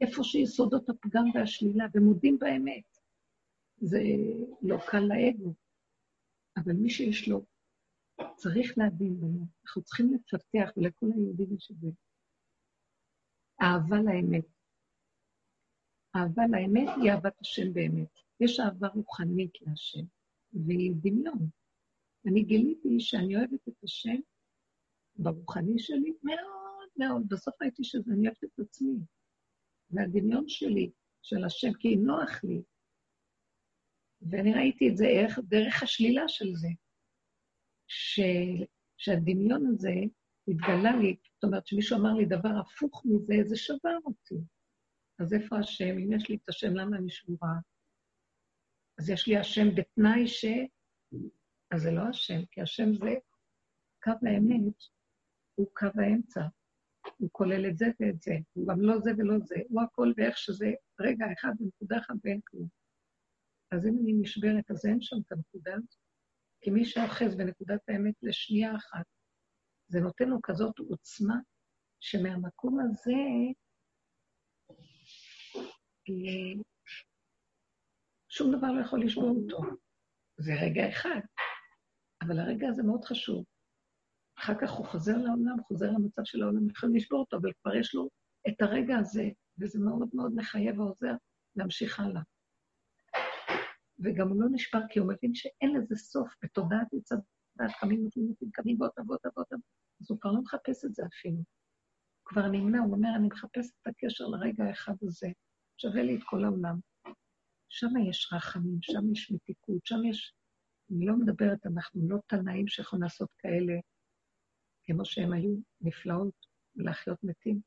איפה שיסודות הפגם והשלילה, ומודים באמת. זה לא קל לאגו, אבל מי שיש לו, צריך להבין בנו. אנחנו צריכים לפתח, ולכל היהודים יש את זה. אהבה לאמת. אהבה לאמת היא אהבת השם באמת. יש אהבה רוחנית להשם, והיא דמיון. אני גיליתי שאני אוהבת את השם ברוחני שלי מאוד מאוד. בסוף ראיתי שאני אוהבת את עצמי. והדמיון שלי, של השם, כי נוח לי. ואני ראיתי את זה איך, דרך השלילה של זה. ש... שהדמיון הזה התגלה לי, זאת אומרת, שמישהו אמר לי דבר הפוך מזה, זה שבר אותי. אז איפה השם? אם יש לי את השם, למה אני שבורה? אז יש לי השם בתנאי ש... אז זה לא השם, כי השם זה קו האמת, הוא קו האמצע. הוא כולל את זה ואת זה. הוא גם לא זה ולא זה. הוא הכל ואיך שזה רגע אחד בנקודה אחת ואין כלום. אז אם אני נשברת, אז אין שם את הנקודה הזאת. כי מי שאוחז בנקודת האמת לשנייה אחת, זה נותן לו כזאת עוצמה, שמהמקום הזה אה, שום דבר לא יכול לשבור אותו. זה רגע אחד. אבל הרגע הזה מאוד חשוב. אחר כך הוא חוזר לעולם, חוזר למצב של העולם, יכולים לשבור אותו, אבל כבר יש לו את הרגע הזה, וזה מאוד מאוד מחייב ועוזר להמשיך הלאה. וגם הוא לא נשבר, כי הוא מבין שאין לזה סוף בתודעת מצד דעת, קמים ותלמידים, קמים ועוד ועוד ועוד, אז הוא כבר לא מחפש את זה אפילו. הוא כבר נמנע, הוא אומר, אני מחפש את הקשר לרגע האחד הזה, שווה לי את כל העולם. שם יש רחמים, שם יש מתיקות, שם יש... אני לא מדברת, אנחנו לא תנאים שיכולים לעשות כאלה, כמו שהם היו נפלאות, ולהחיות מתים,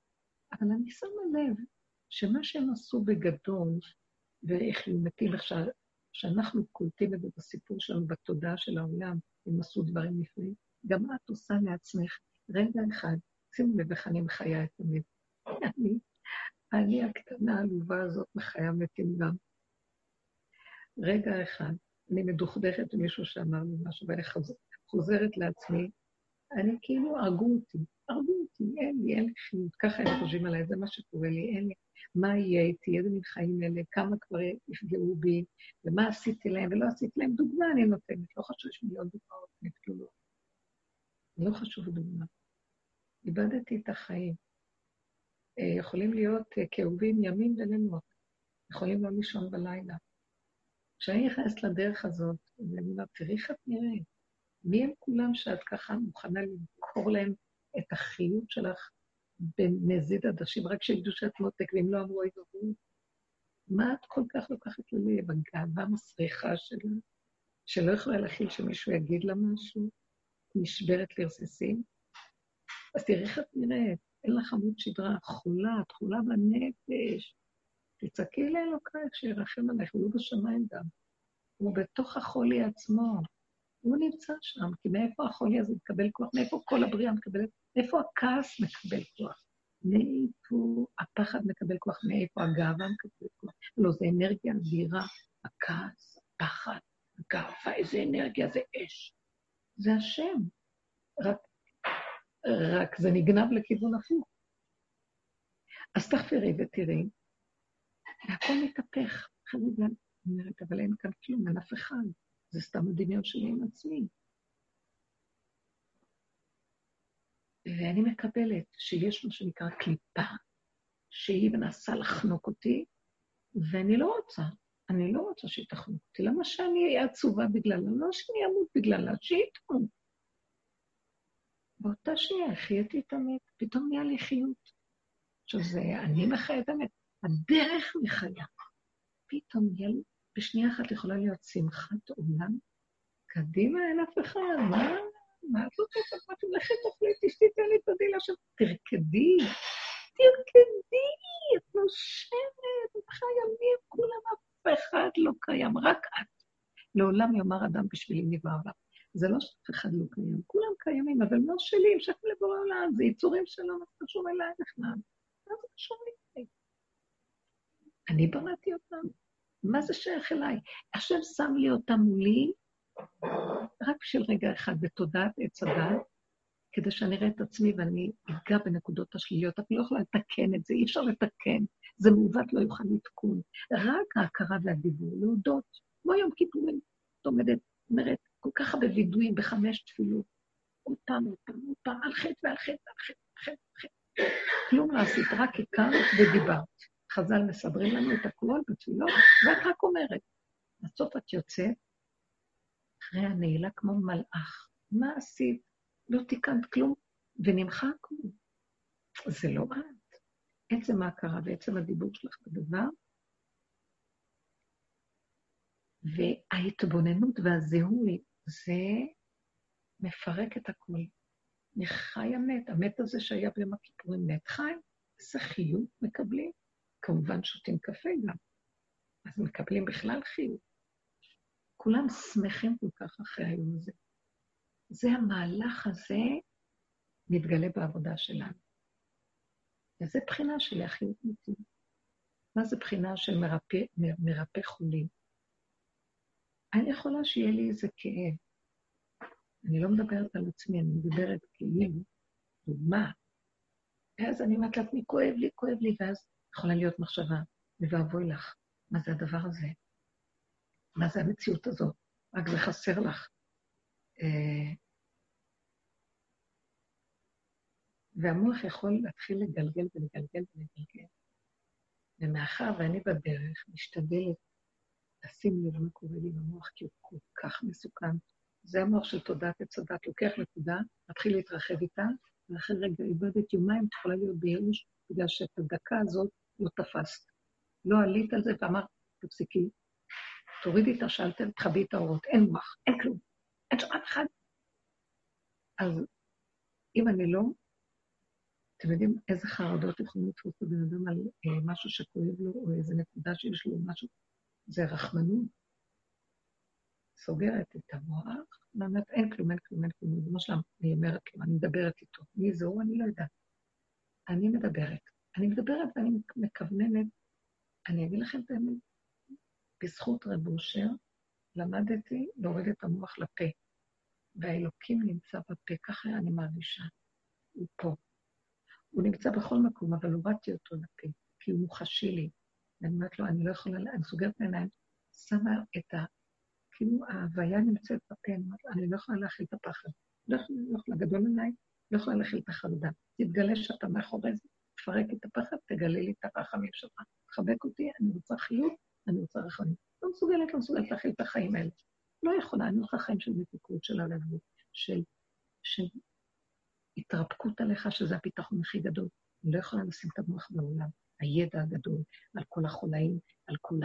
אבל אני שמה לב שמה שהם עשו בגדול, ואיך הם מתים, איך שאנחנו קולטים את זה בסיפור שלנו, בתודעה של העולם, הם עשו דברים נפלאים, גם את עושה לעצמך רגע אחד, שימו לב איך אני מחיה את המת. אני, אני הקטנה העלובה הזאת מחיה מתים גם. רגע אחד, אני מדוכדכת מישהו שאמר לי משהו, ואני חוזרת לעצמי, אני כאילו, הרגו אותי, הרגו אותי, אין לי, אין לי חיות, ככה הם חושבים עליי, זה מה שקורה לי, אין לי, מה יהיה איתי, איזה מין חיים אלה, כמה כבר יפגעו בי, ומה עשיתי להם ולא עשיתי להם. דוגמה אני נותנת, לא חשוב, יש מיליון דוגמאות נפתולות. לא חשוב דוגמה. איבדתי את החיים. אה, יכולים להיות אה, כאובים ימים ולילות, יכולים לא לישון בלילה. כשאני נכנסת לדרך הזאת, אני אומרת, תראי איך את נראית. מי הם כולם שאת ככה מוכנה למכור להם את החיות שלך בנזיד עדשים, רק שידעו שאת מותק, ואם לא אמרו, ואבוי. מה את כל כך לוקחת ללב? הגאווה המסריחה שלה, שלא יכולה להכיל שמישהו יגיד לה משהו? נשברת לרסיסים? אז תראי איך את נראית, אין לך עמוד שדרה, חולה, את חולה בנפש. תצעקי לאלוקייך שירחם עלייך, הוא בשמיים גם. הוא בתוך החולי עצמו. הוא נמצא שם, כי מאיפה החולי הזה מקבל כוח? מאיפה כל הבריאה מקבלת? מאיפה הכעס מקבל כוח? מאיפה הפחד מקבל כוח? מאיפה הגאווה מקבלת כוח? לא, זה אנרגיה אדירה. הכעס, הפחד, הגאווה, איזה אנרגיה, זה אש. זה השם. רק, רק זה נגנב לכיוון הפוך. אז תחפרי ותראי, והכל מתהפך. חריגה אומרת, אבל אין כאן כלום, אין אף אחד. זה סתם הדמיון שלי עם עצמי. ואני מקבלת שיש מה שנקרא קליפה, שהיא מנסה לחנוק אותי, ואני לא רוצה, אני לא רוצה שהיא תחנוק אותי. למה שאני אהיה עצובה בגללה? לא שאני אמות בגללה, שהיא תמות. באותה שנייה החייתי את המת, פתאום נהיה לי חיות. עכשיו, זה אני מחיה את המת, הדרך מחיה. פתאום לי בשנייה אחת יכולה להיות שמחת עולם. קדימה, אין אף אחד, מה? מה את רוצה? אמרתי, לכי תאכלי, תשתי, תן לי את הדילה עכשיו. תרקדי, תרקדי, את נושמת, את חיה, מי כולם, אף אחד לא קיים, רק את. לעולם יאמר אדם בשבילי נברא עליו. זה לא שאף אחד לא קיים, כולם קיימים, אבל לא שלי, המשכנו לבורא עולם, זה יצורים מה קשור אליי בכלל? מה זה קשור לי? אני בראתי אותם. מה זה שייך אליי? השם שם לי אותה מולי רק בשביל רגע אחד בתודעת עץ הדת, כדי שאני אראה את עצמי ואני אגע בנקודות השליליות. אני לא יכולה לתקן את זה, אי אפשר לתקן. זה מעוות, לא יוכל לתקון. רק ההכרה והדיבור, להודות. כמו יום כיפורים, את עומדת, אומרת, כל כך הרבה וידויים בחמש תפילות. פעם, עוד פעם, על חטא ועל חטא ועל חטא, ועל חטא. כלום לא עשית, רק הכרת ודיברת. חז"ל מסדרים לנו את הכל בתפילות, ואת רק אומרת. בסוף את יוצאת, אחרי הנעילה כמו מלאך. מה עשית? לא תיקנת כלום, ונמחק. זה לא את. עצם ההכרה ועצם הדיבור שלך בדבר, וההתבוננות והזיהוי, זה מפרק את הכול. מחי המת, המת הזה שהיה ביום הכיפורים מת חי, איזה חיות מקבלים. כמובן שותים קפה גם, אז מקבלים בכלל חיוב. כולם שמחים כל כך אחרי היום הזה. זה המהלך הזה מתגלה בעבודה שלנו. וזו בחינה של להחיות מתים. מה זה בחינה של מרפא, מרפא חולים? אני יכולה שיהיה לי איזה כאב. אני לא מדברת על עצמי, אני מדברת כאילו, דוגמה. ואז אני אומרת לעצמי, כואב לי, כואב לי, ואז יכולה להיות מחשבה, ואבוי לך, מה זה הדבר הזה? מה זה המציאות הזאת? רק זה חסר לך. אה, והמוח יכול להתחיל לגלגל ולגלגל ולגלגל. ומאחר ואני בדרך משתדלת לשים לב מה קורה לי במוח, כי הוא כל כך מסוכן. זה המוח של תודעת עץ הדת, לוקח נקודה, מתחיל להתרחב איתה, ואחרי רגע איבדת יומיים, את יכולה להיות בייאוש, בגלל שאת הדקה הזאת לא תפסת. לא עלית על זה ואמרת, תפסיקי, תורידי את השלטר, תכבי את האורות, אין מוח, אין כלום, אין שם אף אחד. אז אם אני לא, אתם יודעים איזה חרדות יכולים לתפוס את הבן אדם על אה, משהו שכואב לו, או איזה נקודה שיש לו, משהו, זה רחמנות. סוגרת את המוח, ואומרת, אין כלום, אין כלום, אין כלום. כמו שלה, אני אומרת לו, אני מדברת איתו. מי זה הוא? אני לא יודעת. אני מדברת. אני מדברת ואני מכווננת. אני אגיד לכם את האמת, בזכות רב אושר למדתי להוריד את המוח לפה. והאלוקים נמצא בפה, ככה אני מרגישה. הוא פה. הוא נמצא בכל מקום, אבל הורדתי אותו לפה, כי הוא מוחשי לי. ואני אומרת לו, אני לא יכולה, אני סוגרת עיניים, שמה את ה... כאילו ההוויה נמצאת בפה, אני אומרת אני לא יכולה להכיל את הפחד. לא יכולה, לא יכולה, גדול עליי, לא יכולה להכיל את החרדה. תתגלה שאתה מאחורי זה, תפרק את הפחד, תגלה לי את הרחמים שלך. תחבק אותי, אני רוצה חיות, אני רוצה רחמים. לא מסוגלת, לא מסוגלת להכיל את החיים האלה. לא יכולה, אני רוצה חיים של מתיקות, של הלבות, של, של התרפקות עליך, שזה הביטחון הכי גדול. אני לא יכולה לשים את המוח בעולם. הידע הגדול על כל החולאים, על כל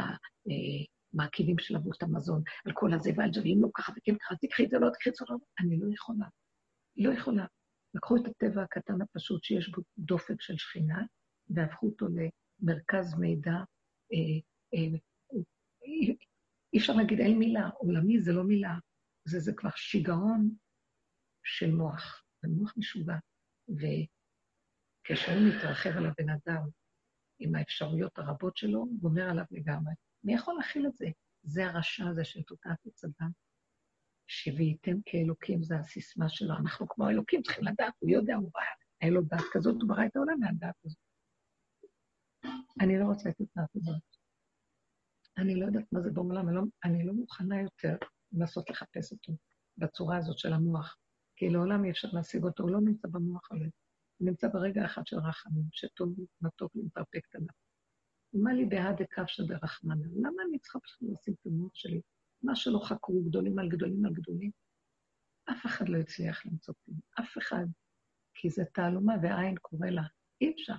המעקיבים של אבות המזון, על כל הזה ועל זה, ואם לא ככה וכן ככה, תקחי את זה, לא תקחי את זה, לא. אני לא יכולה. לא יכולה. לקחו את הטבע הקטן הפשוט שיש בו דופק של שכינה, והפכו אותו למרכז מידע, אה, אה, אי אפשר להגיד אין מילה, עולמי זה לא מילה, זה, זה כבר שיגעון של מוח, זה מוח משוגע. וכשהוא מתרחב על הבן אדם עם האפשרויות הרבות שלו, הוא גומר עליו לגמרי. מי יכול להכיל את זה? זה הרשע הזה של תודעת עץ אדם. שווייתם כאלוקים, זה הסיסמה שלו. אנחנו כמו אלוקים צריכים לדעת, הוא יודע, הוא ברא, היה לו דעת כזאת, הוא ברא את העולם מהדעת הזאת. אני לא רוצה את הדעת הזאת. אני לא יודעת מה זה בעולם, אני לא, אני לא מוכנה יותר לנסות לחפש אותו בצורה הזאת של המוח, כי לעולם אי אפשר להשיג אותו, הוא לא נמצא במוח הזה, הוא נמצא ברגע אחד של רחמים, שטוב מתוק להתרפק עליו. ומה לי בהא דקפשא דרחמנא? למה אני צריכה פשוט לשים את המוח שלי? מה שלא חקרו גדולים על גדולים על גדולים, אף אחד לא הצליח למצוא כלום, אף אחד, כי זה תעלומה ועין קורא לה, אי אפשר.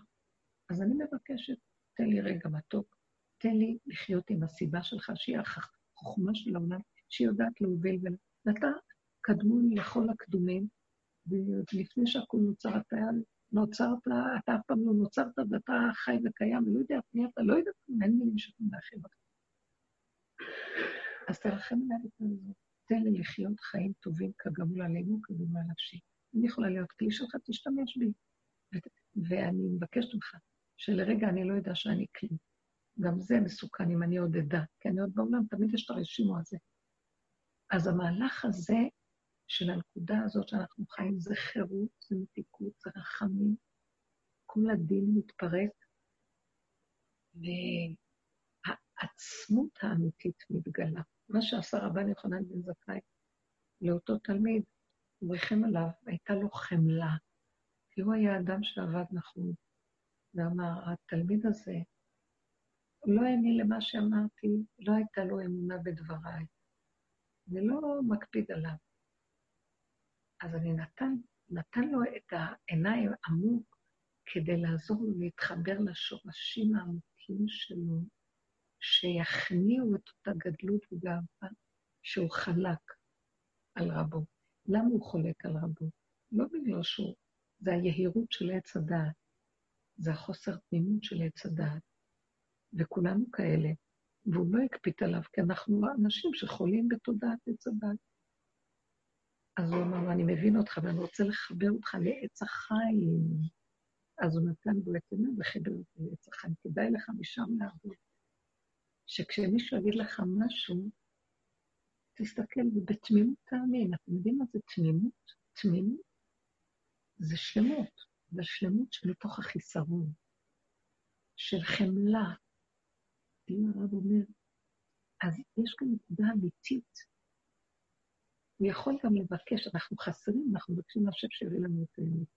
אז אני מבקשת, תן לי רגע מתוק, תן לי לחיות עם הסיבה שלך, שהיא החוכמה של העולם, שהיא יודעת להוביל, ואתה קדמון לכל הקדומים, ולפני שהכול נוצר, אתה נוצרת, אתה אף פעם לא נוצרת, ואתה חי וקיים, ולא יודע מי אתה, לא יודע, אין מילים שיכולים להכין אותך. אז תרחם עליי זאת, תן לי לחיות חיים טובים כגמול עלינו, כגמול נפשי. אני יכולה להיות כלי שלך, תשתמש בי. ואני מבקשת ממך שלרגע אני לא יודע שאני כלי. גם זה מסוכן אם אני עוד אדע, כי אני עוד בעולם, תמיד יש את הרשימו הזה. אז המהלך הזה של הנקודה הזאת שאנחנו חיים, זה חירות, זה מתיקות, זה רחמים, כל הדין מתפרק, והעצמות האמיתית מתגלה. מה שעשה רבן יוחנן בן זכאי לאותו תלמיד, הוא ריחם עליו, הייתה לו חמלה, כי הוא היה אדם שעבד נכון, ואמר, התלמיד הזה, לא האמין למה שאמרתי, לא הייתה לו אמונה בדבריי. אני לא מקפיד עליו. אז אני נתן, נתן לו את העיניים עמוק כדי לעזור לו להתחבר לשורשים העמוקים שלו, שיכניעו את אותה גדלות וגאווה שהוא חלק על רבו. למה הוא חולק על רבו? לא בגלל שהוא, זה היהירות של עץ הדעת, זה החוסר תמימות של עץ הדעת. וכולנו כאלה, והוא לא הקפיד עליו, כי אנחנו אנשים שחולים בתודעת עץ הדת. אז הוא אמר לו, אני מבין אותך ואני רוצה לחבר אותך לעץ החיים. אז הוא נתן בו את עיניו וחיבר אותו לעץ החיים. כדאי לך משם לעבוד. שכשמישהו יגיד לך משהו, תסתכל ובתמימות תאמין. אתם יודעים מה זה תמימות? תמימות זה שלמות, זה שלמות שמתוך החיסרון, של חמלה, אם הרב אומר, אז יש כאן נקודה אמיתית. הוא יכול גם לבקש, אנחנו חסרים, אנחנו מבקשים מהשם שיביא לנו את האמת.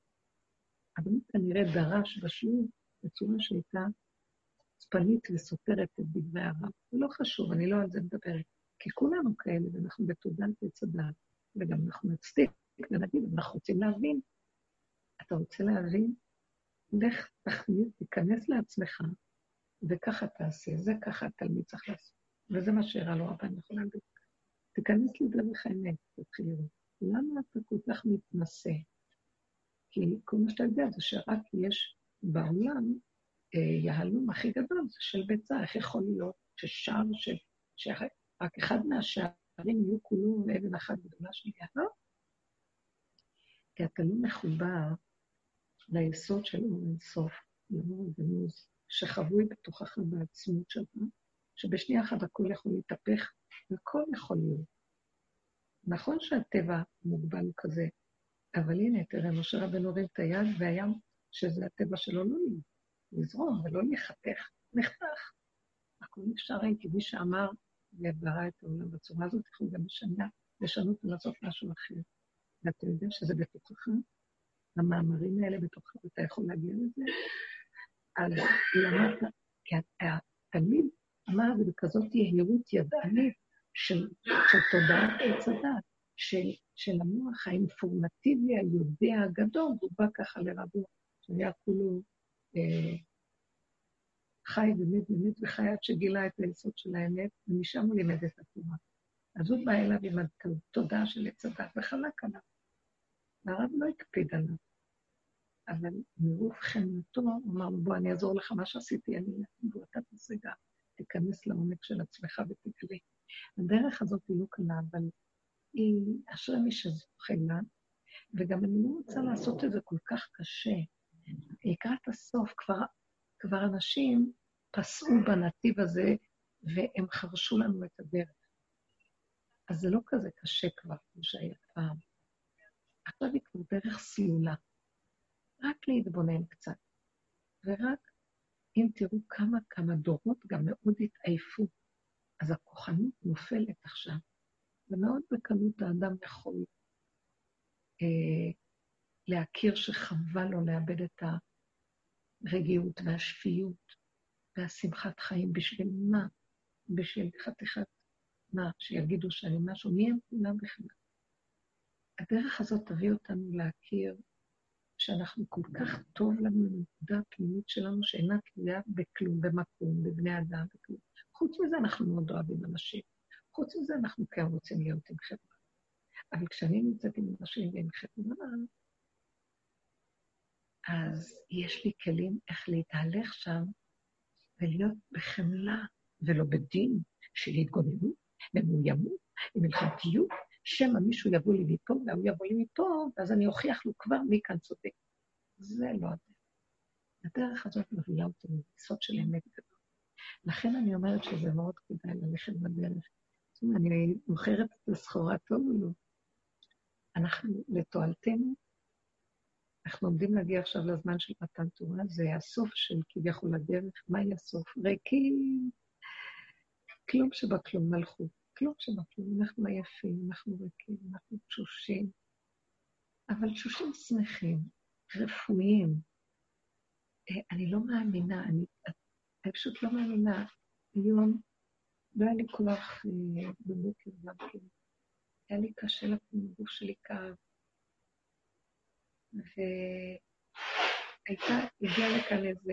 אבל הוא כנראה דרש בשיעור בצורה שהייתה חוצפנית וסותרת את דברי הרב. לא חשוב, אני לא על זה מדברת. כי כולנו כאלה, ואנחנו בתעודת עץ הדעת, וגם אנחנו נצדיק ונגיד, אנחנו רוצים להבין. אתה רוצה להבין? לך תכניס, תיכנס לעצמך, וככה תעשה. זה ככה התלמיד צריך לעשות. וזה מה שהראה לו רבן, יכול להגיד. תיכנס לדרך האמת, תתחיל לראות. למה אתה כל כך מתנשא? כי כל מה שאתה יודע זה שרק יש בעולם אה, יהלום הכי גדול, זה של ביצה. איך יכול להיות ששער, ש... שרק אחד מהשערים יהיו כולו אבן אחת גדולה של יהלום? כי אתה לא מחובר ליסוד של אור אינסוף, לאור הגנוז, שחבוי בתוכך בעצמות שלך, שבשנייה אחת הכל יכול להתהפך, והכל יכול להיות. נכון שהטבע מוגבל כזה, אבל הנה, תראה, משה רבנו הוריד את היד, והים, שזה הטבע שלו, לא לזרום ולא להיחתך, נחתך. הכל אפשר כי מי שאמר וברא את העולם בצורה הזאת, יכול גם לשנה, לשנות ולעשות משהו אחר. ואתה יודע שזה בתוכך, המאמרים האלה בתוכך, ואתה יכול להגיע לזה, אז למדת, כי התלמיד אמר את בכזאת יהירות ידענית של, של תודעת עץ הדת, של, של המוח האינפורמטיבי היודע הגדול, הוא בא ככה לרבו, שהיה כולו חי ומת ומת וחי עד שגילה את היסוד של האמת, ומשם הוא לימד את התורה. אז הוא בא אליו עם התודעה של עץ הדת וחלק עליו. והרב לא הקפיד עליו. אבל מרוב חמנתו, הוא אמר לו, בוא, אני אעזור לך, מה שעשיתי, אני אעזור, אתה תעשה גם, תיכנס לעומק של עצמך ותגלה. הדרך הזאת היא לא קלה, אבל היא אשרי מי שזוכה לה, וגם אני לא רוצה לעשות את זה כל כך קשה. לקראת הסוף כבר, כבר אנשים פסעו בנתיב הזה, והם חרשו לנו את הדרך. אז זה לא כזה קשה כבר, כמו שהיה פעם. עכשיו היא כבר דרך סלולה. רק להתבונן קצת. ורק אם תראו כמה כמה דורות גם מאוד התעייפו, אז הכוחנות נופלת עכשיו, ומאוד בקלות האדם יכול אה, להכיר שחבל לו לאבד את הרגיעות והשפיות והשמחת חיים. בשביל מה? בשביל חתיכת מה? שיגידו שאני משהו? מי הם כולם בכלל? הדרך הזאת תביא אותנו להכיר שאנחנו כל כך טוב לנו בנקודה הפנימית שלנו, שאינה תלויה בכלום, במקום, בבני אדם, בכלום. חוץ מזה אנחנו מאוד אוהבים אנשים. חוץ מזה אנחנו כן רוצים להיות עם חברה. אבל כשאני נמצאת עם אנשים ועם חברה, אז יש לי כלים איך להתהלך שם ולהיות בחמלה ולא בדין של התגוננות ומאוימות ומלחמתיות, שמא מישהו יבוא לי מפה והוא יבוא לי מפה, ואז אני אוכיח לו כבר מי כאן צודק. זה לא הדרך. הדרך הזאת מובילה אותי לטיסות של אמת גדול. לכן אני אומרת שזה מאוד כדאי ללכת בדרך. אני מוכרת את הסחורה טוב או לא? אנחנו, לתועלתנו, אנחנו עומדים להגיע עכשיו לזמן של מתן תורה, זה הסוף של כביכול הדרך, מהי הסוף? ריקים, כלום שבכלום מלכות. כלום שבכלום, אנחנו עייפים, אנחנו ריקים, אנחנו תשושים, אבל תשושים שמחים, רפואיים. אה, אני לא מאמינה, אני, אני פשוט לא מאמינה. היום לא היה לי כוח אה, בבוקר גם כן. היה לי קשה לקום, הגוף שלי כאב. והייתה, הגיעה לכאן איזה,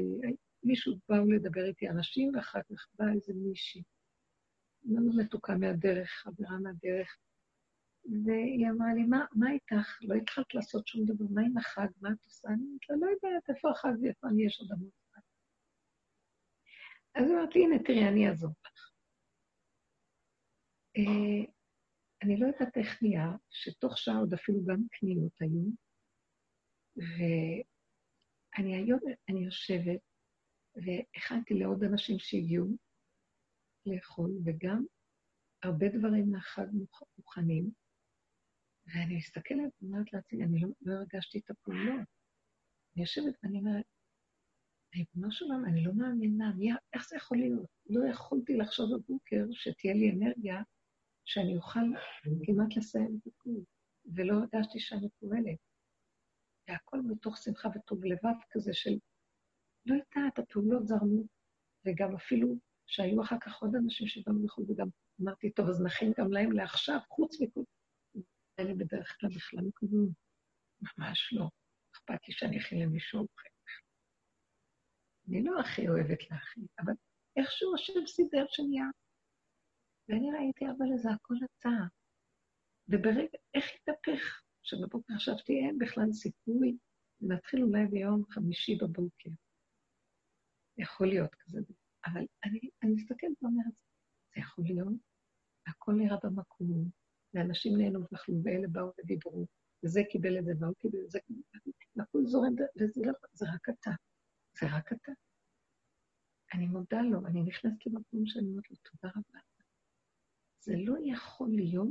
מישהו באו לדבר איתי אנשים, ואחר כך באה איזה מישהי. מאוד מתוקה מהדרך, חברה מהדרך. והיא אמרה לי, מה, מה איתך? לא התחלת לעשות שום דבר, מה עם החג? מה את עושה? אני אומרת לה, לא יודעת, איפה החג ואיפה אני יש עוד המון זמן. אז אמרתי, הנה, תראי, אני אעזור לך. אה, אני לא יודעת איך נהיה, שתוך שעה עוד אפילו גם קניות היו, ואני היום, אני יושבת, והכנתי לעוד אנשים שהגיעו, לאכול, וגם הרבה דברים מהחג מוכנים, ואני מסתכלת ואומרת לעצמי, אני לא, לא הרגשתי את הפעולות. אני יושבת ואני אומרת, ריבונו של עולם, אני לא מאמינה, מי, איך זה יכול להיות? לא יכולתי לחשוב בבוקר שתהיה לי אנרגיה שאני אוכל כמעט לסיים את הכול, ולא הרגשתי שאני פועלת. והכל מתוך שמחה וטוב לבב כזה של, לא יודעת, הפעולות זרמו, וגם אפילו שהיו אחר כך עוד אנשים שבאו מחו"ל, וגם אמרתי, טוב, אז נכין גם להם לעכשיו, חוץ מכל... לי בדרך כלל בכלל לא כזו, ממש לא. אכפת לי שאני אכין למישהו אוכל. אני לא הכי אוהבת להכין, אבל איכשהו השם סידר שנהיה. ואני ראיתי, אבל זה הכל אתה. וברגע, איך התהפך? שבבוקר חשבתי, אין בכלל סיכוי, נתחיל אולי ביום חמישי בבוקר. יכול להיות כזה, אבל אני, אני מסתכלת ואומרת, זה יכול להיות, הכל נראה במקום, ואנשים נהנו ואכלו, ואלה באו ודיברו, וזה קיבל את זה, והוא קיבל את זה, והכל זורם, וזה לא, זה רק אתה. זה רק אתה. אני מודה לו, אני נכנסת למקום שאני אומרת לו, תודה רבה. זה לא יכול להיות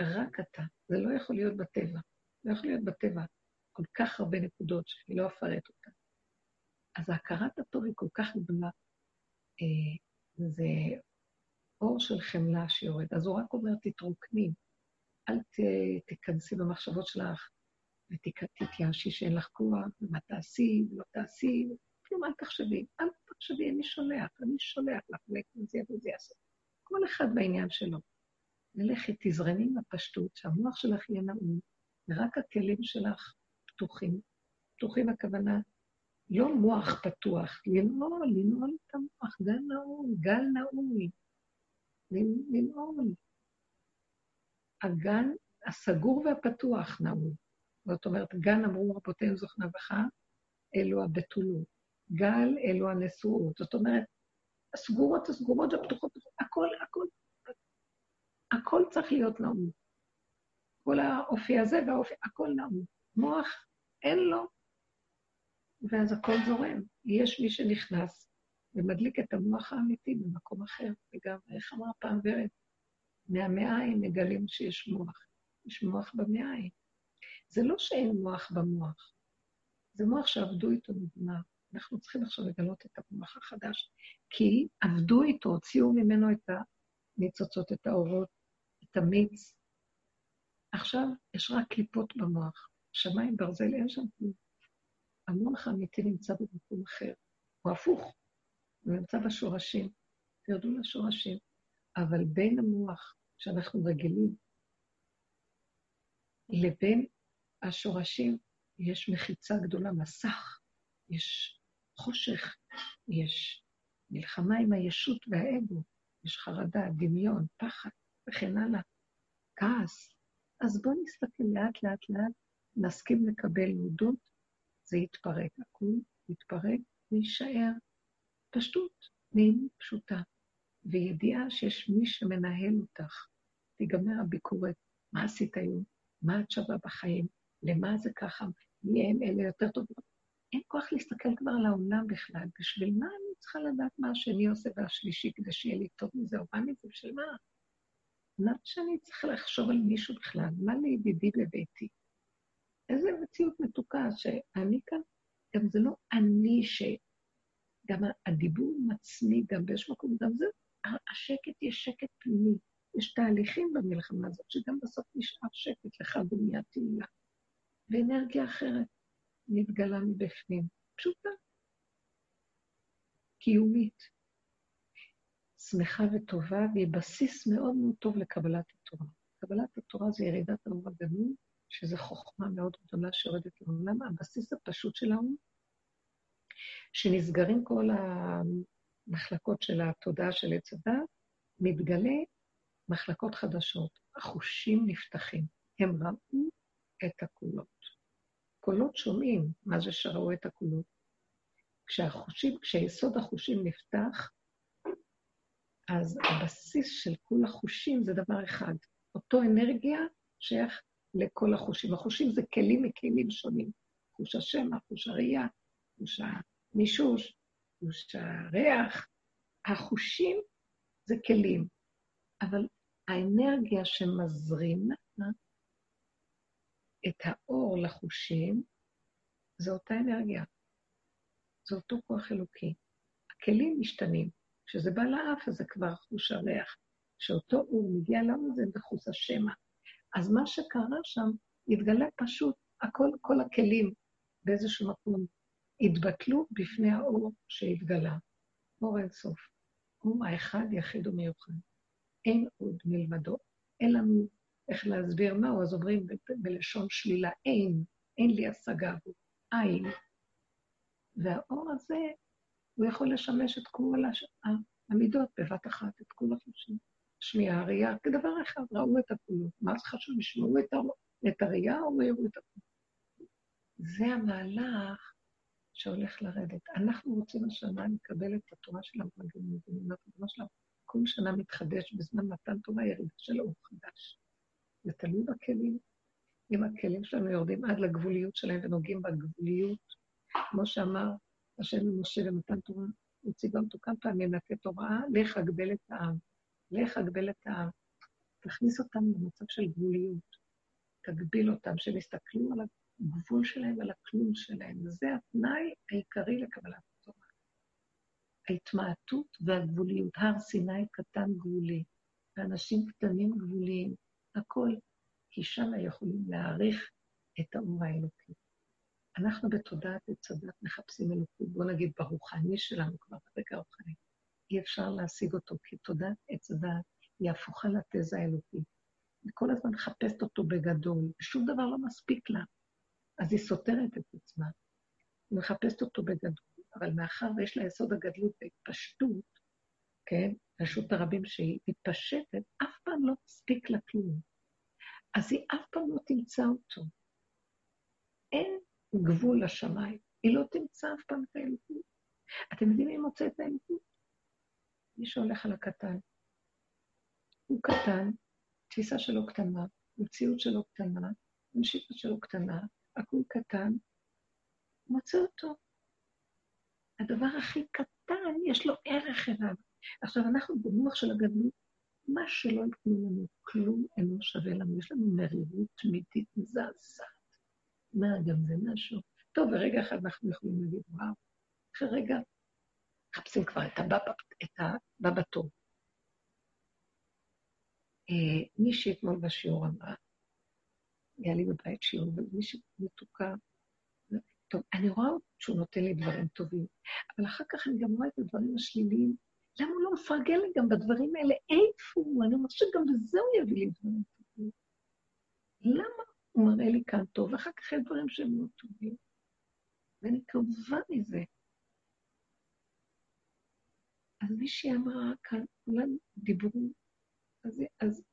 רק אתה, זה לא יכול להיות בטבע. לא יכול להיות בטבע כל כך הרבה נקודות שאני לא אפרט אותן. אז הכרת הטוב היא כל כך גדולה. אה, זה אור של חמלה שיורד. אז הוא רק אומר, תתרוקני, אל ת, תיכנסי במחשבות שלך ותתייאשי שאין לך כוח, ומה תעשי ולא תעשי, כלום אל תחשבי, אל תחשבי, אני שולח, אני שולח לך, וזה וזה יעשה. כל אחד בעניין שלו. ללכי, תזרני עם הפשטות, שהמוח שלך יהיה נעול, ורק הכלים שלך פתוחים. פתוחים הכוונה, לא מוח פתוח, לנעול, לנעול את המוח, גל נעול, גל נעול, לנעול. הגן הסגור והפתוח נעול. זאת אומרת, גן אמרו רבותינו זוכנה בך, אלו הבתולות. גל, אלו הנשואות. זאת אומרת, הסגורות, הסגורות, הפתוחות, הכל, הכל, הכל צריך להיות נעול. כל האופי הזה והאופי, הכל נעול. מוח, אין לו, ואז הכל זורם. יש מי שנכנס ומדליק את המוח האמיתי במקום אחר, וגם, איך אמרה פעם ורד? מהמעיים מגלים שיש מוח. יש מוח במעיים. זה לא שאין מוח במוח, זה מוח שעבדו איתו נגמר. אנחנו צריכים עכשיו לגלות את המוח החדש, כי עבדו איתו, הוציאו ממנו את הניצוצות, את האורות, את המיץ. עכשיו יש רק קליפות במוח. שמיים ברזל, אין שם כלום. המוח האמיתי נמצא במקום אחר. הוא הפוך, הוא נמצא בשורשים. תרדו לשורשים. אבל בין המוח שאנחנו רגילים לבין השורשים יש מחיצה גדולה, מסך, יש חושך, יש מלחמה עם הישות והאגו, יש חרדה, דמיון, פחד וכן הלאה, כעס. אז בואו נסתכל לאט לאט לאט, נסכים לקבל יהודות, זה יתפרק, הכול יתפרק ויישאר פשטות, נעימות פשוטה, וידיעה שיש מי שמנהל אותך. תיגמר הביקורת, מה עשית היום? מה את שווה בחיים? למה זה ככה? מי הם אלה יותר טובים? אין כוח להסתכל כבר על העולם בכלל. בשביל מה אני צריכה לדעת מה השני עושה והשלישי כדי שיהיה לי טוב מזה, או מה מזה? בשביל מה? למה שאני צריכה לחשוב על מישהו בכלל? מה לידידי בביתי? איזה מציאות מתוקה שאני כאן, גם זה לא אני ש... גם הדיבור עצמי, גם באיזשהו מקום, גם זה, השקט יש שקט פנימי. יש תהליכים במלחמה הזאת, שגם בסוף נשאר שקט לך בניית תהילה. ואנרגיה אחרת מתגלה מבפנים, פשוטה, קיומית, שמחה וטובה, והיא בסיס מאוד מאוד טוב לקבלת התורה. קבלת התורה זה ירידת האור הגנוב, שזו חוכמה מאוד גדולה שיורדת לעולם. הבסיס הפשוט שלנו, שנסגרים כל המחלקות של התודעה של עץ הדת, מתגלה מחלקות חדשות. החושים נפתחים. הם ראו את הקולות. קולות שומעים, מה זה שראו את הקולות? כשהחושים, כשיסוד החושים נפתח, אז הבסיס של כל החושים זה דבר אחד. אותו אנרגיה שייך לכל החושים. החושים זה כלים מכלים שונים. חוש השמע, חוש הראייה, חוש המישוש, חוש הריח. החושים זה כלים, אבל האנרגיה שמזרימה את האור לחושים, זו אותה אנרגיה. זה אותו כוח אלוקי. הכלים משתנים. כשזה בא לאף, אז זה כבר חוש הריח. כשאותו אור מגיע לאוזן, זה חוש השמע. אז מה שקרה שם, התגלה פשוט, הכל, כל הכלים באיזשהו מקום התבטלו בפני האור שהתגלה. אור אין סוף. הוא האחד, יחיד ומיוחד. אין עוד מלבדו. אין לנו איך להסביר מהו, אז אומרים בלשון שלילה, אין, אין לי השגה אין. והאור הזה, הוא יכול לשמש את כל הש... המידות בבת אחת, את כל החושים. שמיעה, ראייה, כדבר אחד, ראו את הכולות. מה זה חשוב? ישמעו את, הר... את הראייה או יראו את הכולות? זה המהלך שהולך לרדת. אנחנו רוצים השנה לקבל את התורה של המרגלים, התורה שלנו כל שנה מתחדש בזמן מתן תורה ירידה של אור חדש. זה תלוי בכלים. אם הכלים שלנו יורדים עד לגבוליות שלהם ונוגעים בגבוליות, כמו שאמר השם למשה במתן תורה, הוא ציווה אותו כמה פעמים לתת הוראה, לך אגבל את העם. לך אגבל את העם. תכניס אותם למצב של גבוליות. תגביל אותם, שהם יסתכלו על הגבול שלהם ועל הכלום שלהם. וזה התנאי העיקרי לקבלת התורה. ההתמעטות והגבוליות. הר סיני קטן גבולי, ואנשים קטנים גבוליים. הכל, כי שם יכולים להעריך את האור האלוקי. אנחנו בתודעת עץ הדת מחפשים אלוקות, בוא נגיד ברוחני שלנו כבר, ברגע הרוחני. אי אפשר להשיג אותו, כי תודעת עץ הדת היא הפוכה לתזה האלוקית. היא כל הזמן מחפשת אותו בגדול, ושום דבר לא מספיק לה. אז היא סותרת את עצמה. היא מחפשת אותו בגדול, אבל מאחר ויש לה יסוד הגדלות והתפשטות, כן, רשות הרבים שהיא מתפשטת, אף פעם לא מספיק לה כלום. אז היא אף פעם לא תמצא אותו. אין גבול לשמיים. היא לא תמצא אף פעם את האלוקות. אתם יודעים מי מוצא את האלוקות? מי שהולך על הקטן. הוא קטן, תפיסה שלו קטנה, מציאות שלו קטנה, המשיכה שלו קטנה, הכול קטן, מוצא אותו. הדבר הכי קטן, יש לו ערך אליו. עכשיו, אנחנו במוח של הגדלות, מה שלא ייתנו לנו, כלום אינו שווה לנו. יש לנו מרירות תמידית מזעזעת. מה, גם זה משהו? טוב, ברגע אחד אנחנו יכולים להגיד, וואו, אחרי רגע מחפשים כבר את הבא בתור. אה, מישהי אתמול בשיעור אמרה, היה לי בבית שיעור, ומישהי מתוקה, טוב, אני רואה שהוא נותן לי דברים טובים, אבל אחר כך אני גם רואה את הדברים השליליים. למה הוא לא מפרגן לי גם בדברים האלה? איפה הוא? אני אומרת שגם בזה הוא יביא לי דברים טובים. למה הוא מראה לי כאן טוב, ואחר כך יש דברים שהם לא טובים? ואני כאובה מזה. אז מישהי אמרה כאן, כולם דיברו, אז, אז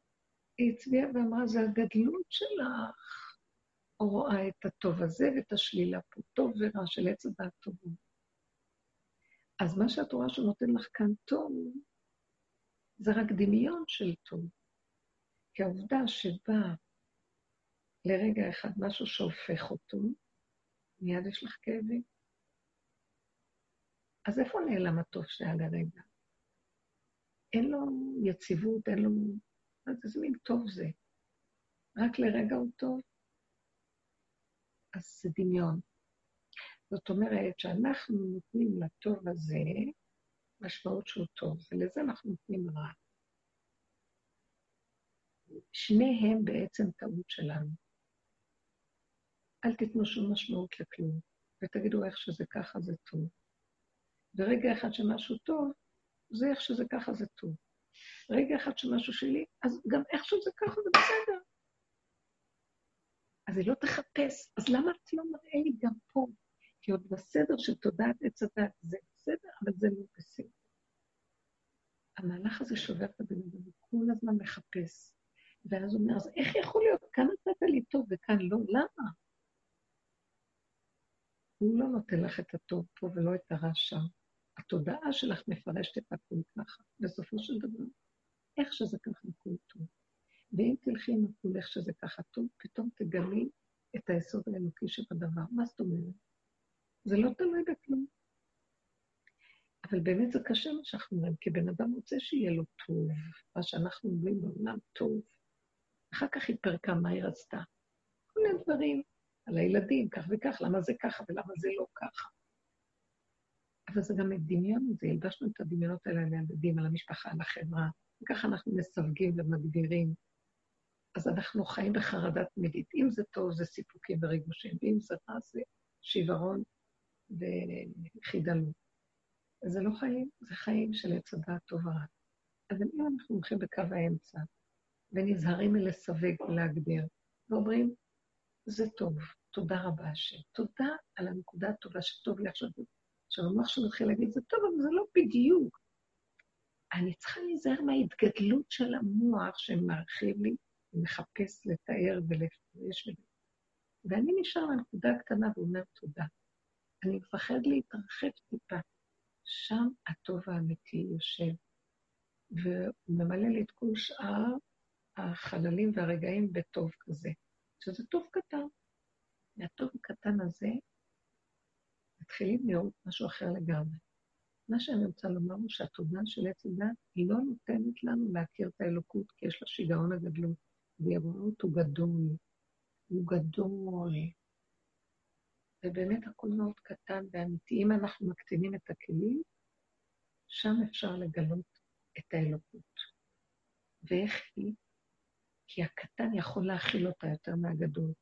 היא הצביעה ואמרה, זה הגדלות שלך, או רואה את הטוב הזה ואת השלילה פה, טוב ורע של עץ הדעת טובות. אז מה שאת רואה שהוא נותן לך כאן טוב, זה רק דמיון של טוב. כי העובדה שבא לרגע אחד משהו שהופך אותו, מיד יש לך כאבים. אז איפה נעלם הטוב שהיה לרגע? אין לו יציבות, אין לו... אז איזה מין טוב זה? רק לרגע הוא טוב? אז זה דמיון. זאת אומרת שאנחנו נותנים לטוב הזה משמעות שהוא טוב, ולזה אנחנו נותנים רע. שניהם בעצם טעות שלנו. אל תיתנו שום משמעות לכלום, ותגידו איך שזה ככה זה טוב. ורגע אחד שמשהו טוב, זה איך שזה ככה זה טוב. רגע אחד שמשהו שלי, אז גם איך שזה ככה זה בסדר. אז היא לא תחפש, אז למה את לא מראה לי גם פה? כי עוד בסדר של תודעת עץ הדת זה בסדר, אבל זה לא בסדר. המהלך הזה שובר את הבן אדם, הוא כל הזמן מחפש. ואז הוא אומר, אז איך יכול להיות? כאן נתת לי טוב וכאן לא, למה? הוא לא נותן לך את הטוב פה ולא את הרע שם. התודעה שלך מפרשת את הכול ככה. בסופו של דבר, איך שזה ככה הכול טוב. ואם תלכי עם הכול איך שזה ככה טוב, פתאום תגלי את היסוד האלוקי שבדבר. מה זאת אומרת? זה לא תלוי בכלום. אבל באמת זה קשה מה שאנחנו אומרים, כי בן אדם רוצה שיהיה לו טוב, מה שאנחנו אומרים בעולם טוב. אחר כך היא פרקה מה היא רצתה. כל מיני דברים על הילדים, כך וכך, למה זה ככה ולמה זה לא ככה. אבל זה גם דמיון, זה הלבשנו את הדמיונות האלה על הילדים, על המשפחה, על החברה, וככה אנחנו מסווגים ומגדירים. אז אנחנו חיים בחרדה תמידית. אם זה טוב, זה סיפוקים וריגושים, ואם זה רע, זה שיוורון וחידלות. זה לא חיים, זה חיים של עץ הדעת טוב ורע. אבל אם אנחנו הולכים בקו האמצע, ונזהרים מלסווג ולהגדיר, ואומרים, זה טוב, תודה רבה השם. תודה על הנקודה הטובה שטוב לי עכשיו. עכשיו, המוח שלו מתחיל להגיד, זה טוב, אבל זה לא בדיוק. אני צריכה להיזהר מההתגדלות של המוח שמרחיב לי, ומחפש לתאר ולפרש. ואני נשאר בנקודה הקטנה ואומר תודה. אני מפחד להתרחב טיפה. שם הטוב האמיתי יושב, והוא ממלא לי את כל שאר החללים והרגעים בטוב כזה, שזה טוב קטן. מהטוב הקטן הזה מתחילים לראות משהו אחר לגמרי. מה שאני רוצה לומר הוא שהתודה של עץ הדת היא לא נותנת לנו להכיר את האלוקות, כי יש לה שיגעון הגדלות, והראות הוא גדול, הוא גדול. ובאמת הכל מאוד קטן ואמיתי. אם אנחנו מקטינים את הכלים, שם אפשר לגלות את האלוקות. ואיך היא? כי הקטן יכול להכיל אותה יותר מהגדול.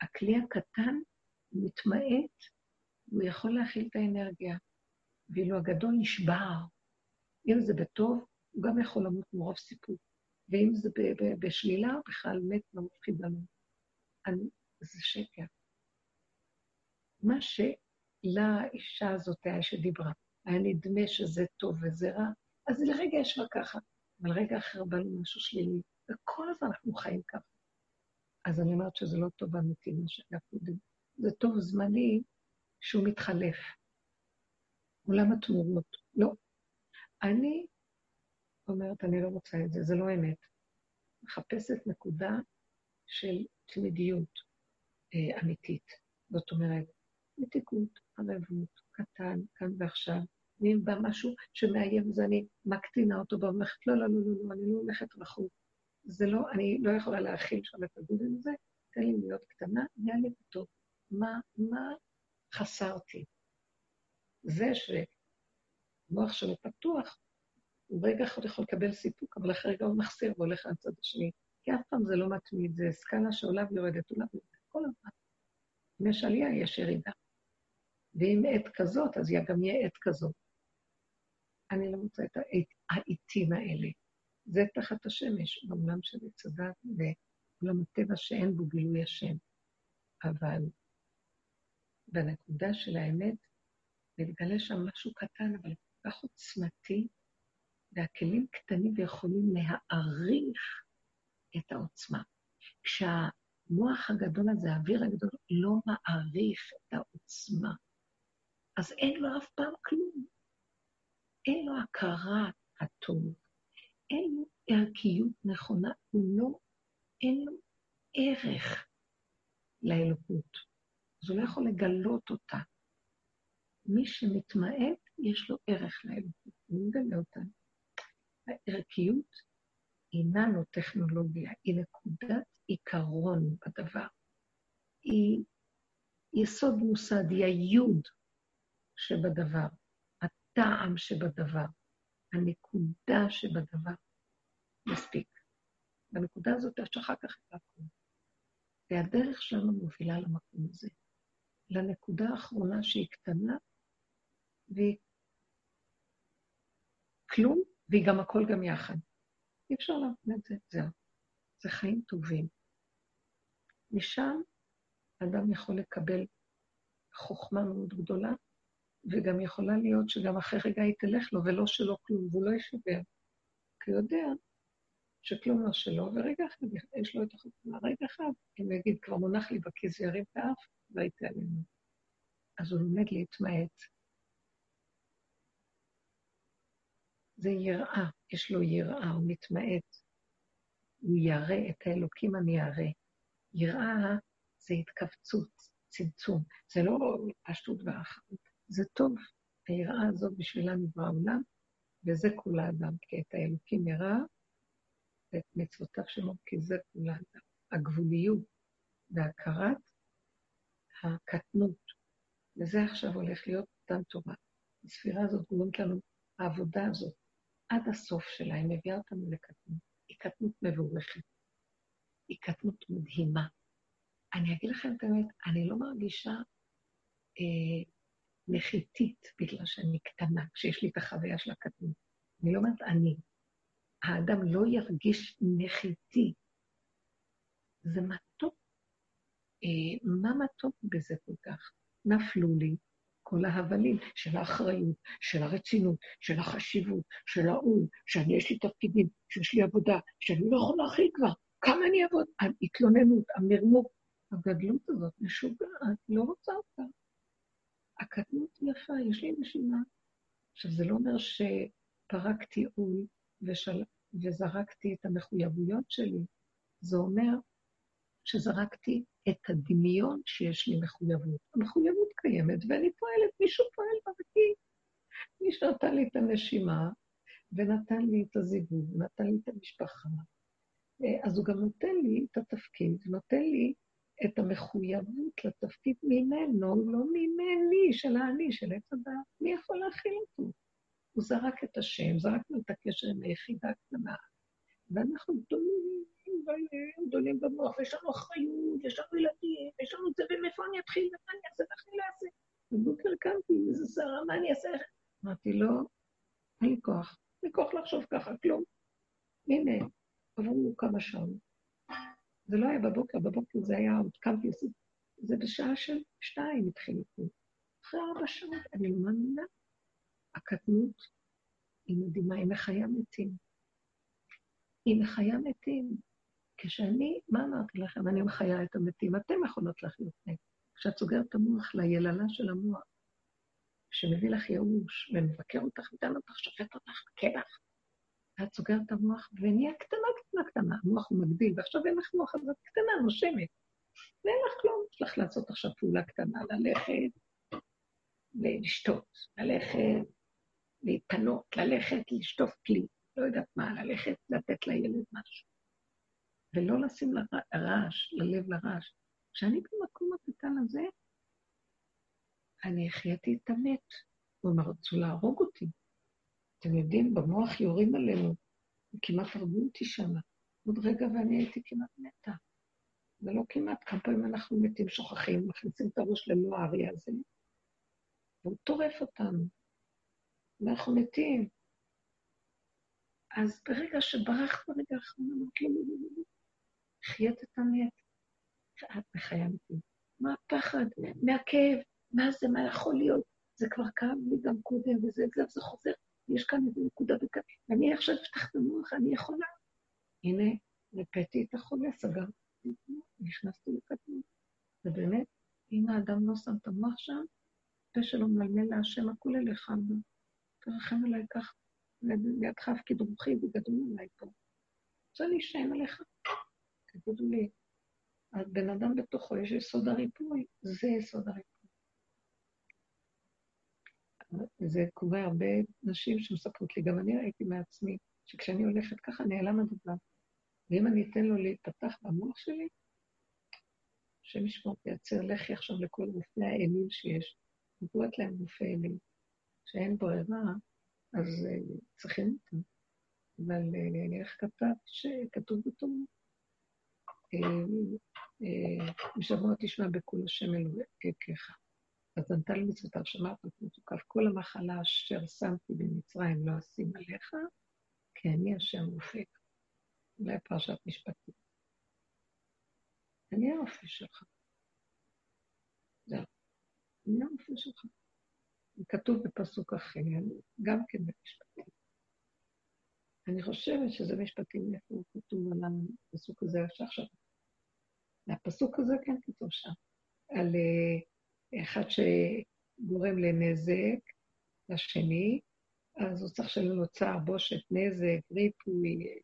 הכלי הקטן מתמעט, והוא יכול להכיל את האנרגיה. ואילו הגדול נשבר. אם זה בטוב, הוא גם יכול למות מרוב סיפוק. ואם זה בשלילה, בכלל מת ומפחיד לנו. זה שקר. מה שלאישה הזאת היה שדיברה, היה נדמה שזה טוב וזה רע, אז לרגע יש לה ככה, אבל רגע אחר בא לנו משהו שלילי, וכל הזמן אנחנו חיים ככה. אז אני אומרת שזה לא טוב אמיתי, מה שהיה קודם. זה טוב זמני שהוא מתחלף. עולם התמורות. לא. אני אומרת, אני לא רוצה את זה, זה לא אמת. מחפשת נקודה של תמידיות אה, אמיתית. זאת אומרת, מתיקות, ערבות, קטן, כאן ועכשיו. ואם בא משהו שמאיים, אז אני מקטינה אותו ואומרת, לא, לא, לא, לא, לא, אני לא הולכת רחוק. זה לא, אני לא יכולה להכיל שם את הגודל הזה, תן לי להיות קטנה, נהיה לי טוב. מה, מה חסרתי? זה שמוח שלו פתוח, הוא רגע אחד יכול לקבל סיפוק, אבל אחרי רגע הוא מחסיר והולך לצד השני. כי אף פעם זה לא מתמיד, זה סקאלה שעולה ויורדת, עולה ויורדת, כל הזמן. אם יש עלייה, יש ירידה. ואם עת כזאת, אז גם יהיה עת כזאת. אני לא רוצה את העיתים האלה. זה תחת השמש, בעולם של עץ הדת ועולם הטבע שאין בו גילוי השם. אבל בנקודה של האמת, מתגלה שם משהו קטן, אבל כל כך עוצמתי, והכלים קטנים ויכולים להעריך את העוצמה. כשהמוח הגדול הזה, האוויר הגדול, לא מעריך את העוצמה, אז אין לו אף פעם כלום. אין לו הכרה הטוב, אין ערכיות נכונה, הוא לא, אין לו ערך לאלוקות. אז הוא לא יכול לגלות אותה. מי שמתמעט, יש לו ערך לאלוקות, הוא מגלה אותה. הערכיות היא ננו-טכנולוגיה, היא נקודת עיקרון בדבר. היא יסוד מוסד, היא היוד שבדבר, הטעם שבדבר, הנקודה שבדבר. מספיק. בנקודה הזאת יש אחר כך את הכול. והדרך שלנו מובילה למקום הזה, לנקודה האחרונה שהיא קטנה, והיא כלום, והיא גם הכל גם יחד. אי אפשר להבין את זה, זהו. זה חיים טובים. משם אדם יכול לקבל חוכמה מאוד גדולה, וגם יכולה להיות שגם אחרי רגע היא תלך לו, ולא שלא כלום, והוא לא יישבר. כי הוא יודע שכלום לא שלו, ורגע אחד יש לו את החוכמה. רגע אחד, אם יגיד, כבר מונח לי בכיס וירים את האף, לא ייתן לנו. אז הוא לומד להתמעט. זה יראה, יש לו יראה, הוא מתמעט. הוא ירא את האלוקים אני ירא. יראה זה התכווצות, צמצום. זה לא פשטות ואחרות. זה טוב, היראה הזאת בשבילה נברא העולם, וזה כול האדם, כי את האלוקים ירא, ואת מצוותיו שלו, כי זה כול האדם. הגבוליות והכרת הקטנות. וזה עכשיו הולך להיות מתן תורה. הספירה הזאת גורמת לנו, העבודה הזאת, עד הסוף שלה, היא מביאה אותנו לקטנות. היא קטנות מבורכת. היא קטנות מדהימה. אני אגיד לכם את האמת, אני לא מרגישה אה, נחיתית, בגלל שאני קטנה, כשיש לי את החוויה של הקטנות. אני לא אומרת אני. האדם לא ירגיש נחיתי. זה מתוק. אה, מה מתוק בזה כל כך? נפלו לי כל ההבלים של האחריות, של הרצינות, של החשיבות, של ההוא, שאני יש לי תפקידים, שיש לי עבודה, שאני לא יכול להכיל כבר, כמה אני אעבוד? ההתלוננות, המרמור, הגדלות הזאת משוגעת, לא רוצה אותה. הקטנות יפה, יש לי נשימה. עכשיו, זה לא אומר שפרקתי עול ושל... וזרקתי את המחויבויות שלי, זה אומר שזרקתי את הדמיון שיש לי מחויבות. המחויבות קיימת ואני פועלת, מישהו פועל ברגיל. מישהו נתן לי את הנשימה, ונתן לי את הזיווג, ונתן לי את המשפחה. אה, אז הוא גם נותן לי את התפקיד, נותן לי את המחויבות לתפקיד ממנו, לא ממני, של האני, של עץ הדעת. מי יכול להכיל אותו? הוא זרק את השם, זרקנו את הקשר עם היחידה הקטנה, ואנחנו גדולים, גדולים במוח, ויש לנו אחריות, יש לנו ילדים, יש לנו זה, ומאיפה אני אתחיל, ומה אני אעשה, ואיך אני לא אעשה? בבוקר קמתי, איזה שרה, מה אני אעשה? אמרתי לו, אין לי כוח, אין לי כוח לחשוב ככה, כלום. הנה, עברו כמה שעות. זה לא היה בבוקר, בבוקר זה היה, עוד קמתי, זה בשעה של שתיים התחיל איתי. אחרי ארבע שעות, אני לא מאמינה. הקטנות היא מדהימה, היא מחיה מתים. היא מחיה מתים. כשאני, מה אמרתי לכם? אני מחיה את המתים. אתם יכולות לחיות מהם. כשאת סוגרת את המוח ליללה של המוח, שמביא לך ייאוש, ומבקר אותך, ודן אותך, שופט אותך, לך, ואת סוגרת את המוח, ונהיה קטנה, קטנה, קטנה. המוח הוא מגדיל, ועכשיו אין לך מוח, אז את קטנה, נושמת. ואין לך כלום. יש לך לעשות עכשיו פעולה קטנה, ללכת ולשתות, ללכת להתפנות, ללכת לשטוף כלי, לא יודעת מה, ללכת לתת לילד משהו. ולא לשים לרעש, ללב לרעש. כשאני במקום הקטן הזה, אני החייתי את המת. אמר, רצו להרוג אותי. אתם יודעים, במוח יורים עלינו, כמעט הרגו אותי שם. עוד רגע ואני הייתי כמעט מתה. ולא כמעט, כמה פעמים אנחנו מתים, שוכחים, מכניסים את הראש ללא האריה הזה, והוא טורף אותנו. ואנחנו מתים. אז ברגע שברחת ברגע האחרון, אמרת לו, חיית את המת. את מחיה מתים. מה הפחד? מהכאב? מה זה? מה יכול להיות? זה כבר כאב לי גם קודם, וזה, זה, זה חוזר. יש כאן איזו נקודה בכאן. ואני עכשיו אפתח את המוח, אני יכולה. הנה, רפאתי את החולה, סגרתי את המוח, נכנסתי לקטנות. ובאמת, אם האדם לא שם את המוח שם, פה שלו מלמל להשם, הכול אליך. תרחם עליי כך, לידך הפקיד רוחי וגדול עליי פה. רוצה להישען עליך. תגידו לי, הבן אדם בתוכו יש יסוד הריפוי, זה יסוד הריפוי. זה קורה הרבה נשים שמספרות לי, גם אני ראיתי מעצמי, שכשאני הולכת ככה נעלם הדבר. ואם אני אתן לו להיפתח במוח שלי, השם ישמור תייצר לחי עכשיו לכל רופאי האלים שיש. נבואת להם רופאי אלים. שאין ברירה, אז uh, צריכים אותם. אבל uh, איך כתב? שכתוב בתורה, משמוע תשמע בקול השם אלוהיך. אז לי מצוותיו, שמעת ותוקף כל המחלה אשר שמתי במצרים לא אשים עליך, כי אני השם רופאיך. אולי פרשת משפטים. אני הרופא שלך. זהו. אני הרופא שלך. כתוב בפסוק אחר, גם כן במשפטים. אני חושבת שזה משפטים, איפה הוא כתוב על הפסוק הזה שעכשיו. הפסוק הזה כן כתוב שם, על אה, אחד שגורם לנזק לשני, אז הוא צריך שלא נוצר בושת, נזק, ריפוי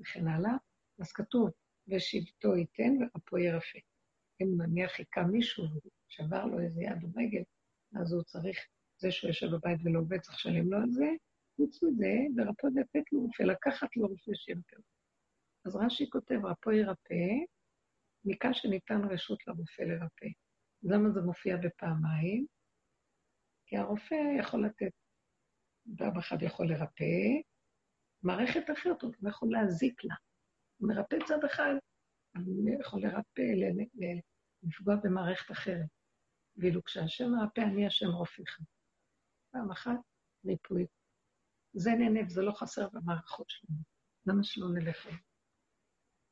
וכן הלאה, אז כתוב, ושבטו ייתן ורפו ירפא. אם נניח היכה מישהו, שבר לו איזה יד או רגל, אז הוא צריך זה שהוא יושב בבית ולא עובד, צריך לשלם לו על זה. חוץ מזה, ורפוא לתת לו רופא, לקחת לו רופא שירפא. אז רש"י כותב, רפוא ירפא, מכאן שניתן רשות לרופא לרפא. למה זה מופיע בפעמיים? כי הרופא יכול לתת, פעם אחד יכול לרפא, מערכת אחרת הוא יכול להזיק לה. הוא מרפא צד אחד, הוא יכול לרפא, לפגוע במערכת אחרת. ואילו כשהשם מרפא, אני השם רופאיך. פעם אחת, ריפוי. זה נהנה וזה לא חסר במערכות שלנו. למה שלא נלך אליו?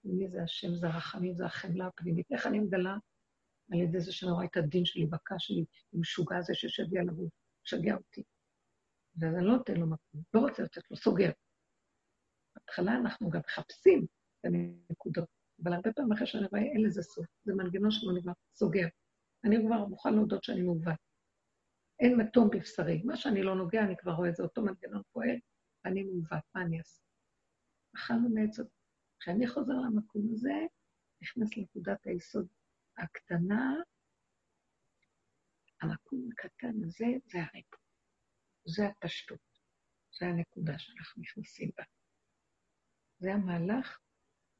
מי זה השם? זה הרחמים, זה החמלה הפנימית. איך אני מגלה? על ידי זה שאני רואה את הדין שלי, בקע שלי, עם משוגע הזה עליו, הוא משגע אותי. ואז אני לא נותן לו מקום, לא רוצה לתת לו, סוגר. בהתחלה אנחנו גם מחפשים את הנקודות, אבל הרבה פעמים אחרי שאני רואה, אין לזה סוף. זה מנגנון שלא נגמר, סוגר. אני כבר מוכן להודות שאני מעוות. אין מתום בבשרי. מה שאני לא נוגע, אני כבר רואה, זה אותו מנגנון פועל, אני מעוות, מה אני אעשה? אכלנו מעץ כשאני חוזר למקום הזה, נכנס לנקודת היסוד הקטנה, המקום הקטן הזה זה הריפוי, זה הפשטות, זה הנקודה שאנחנו נכנסים בה. זה המהלך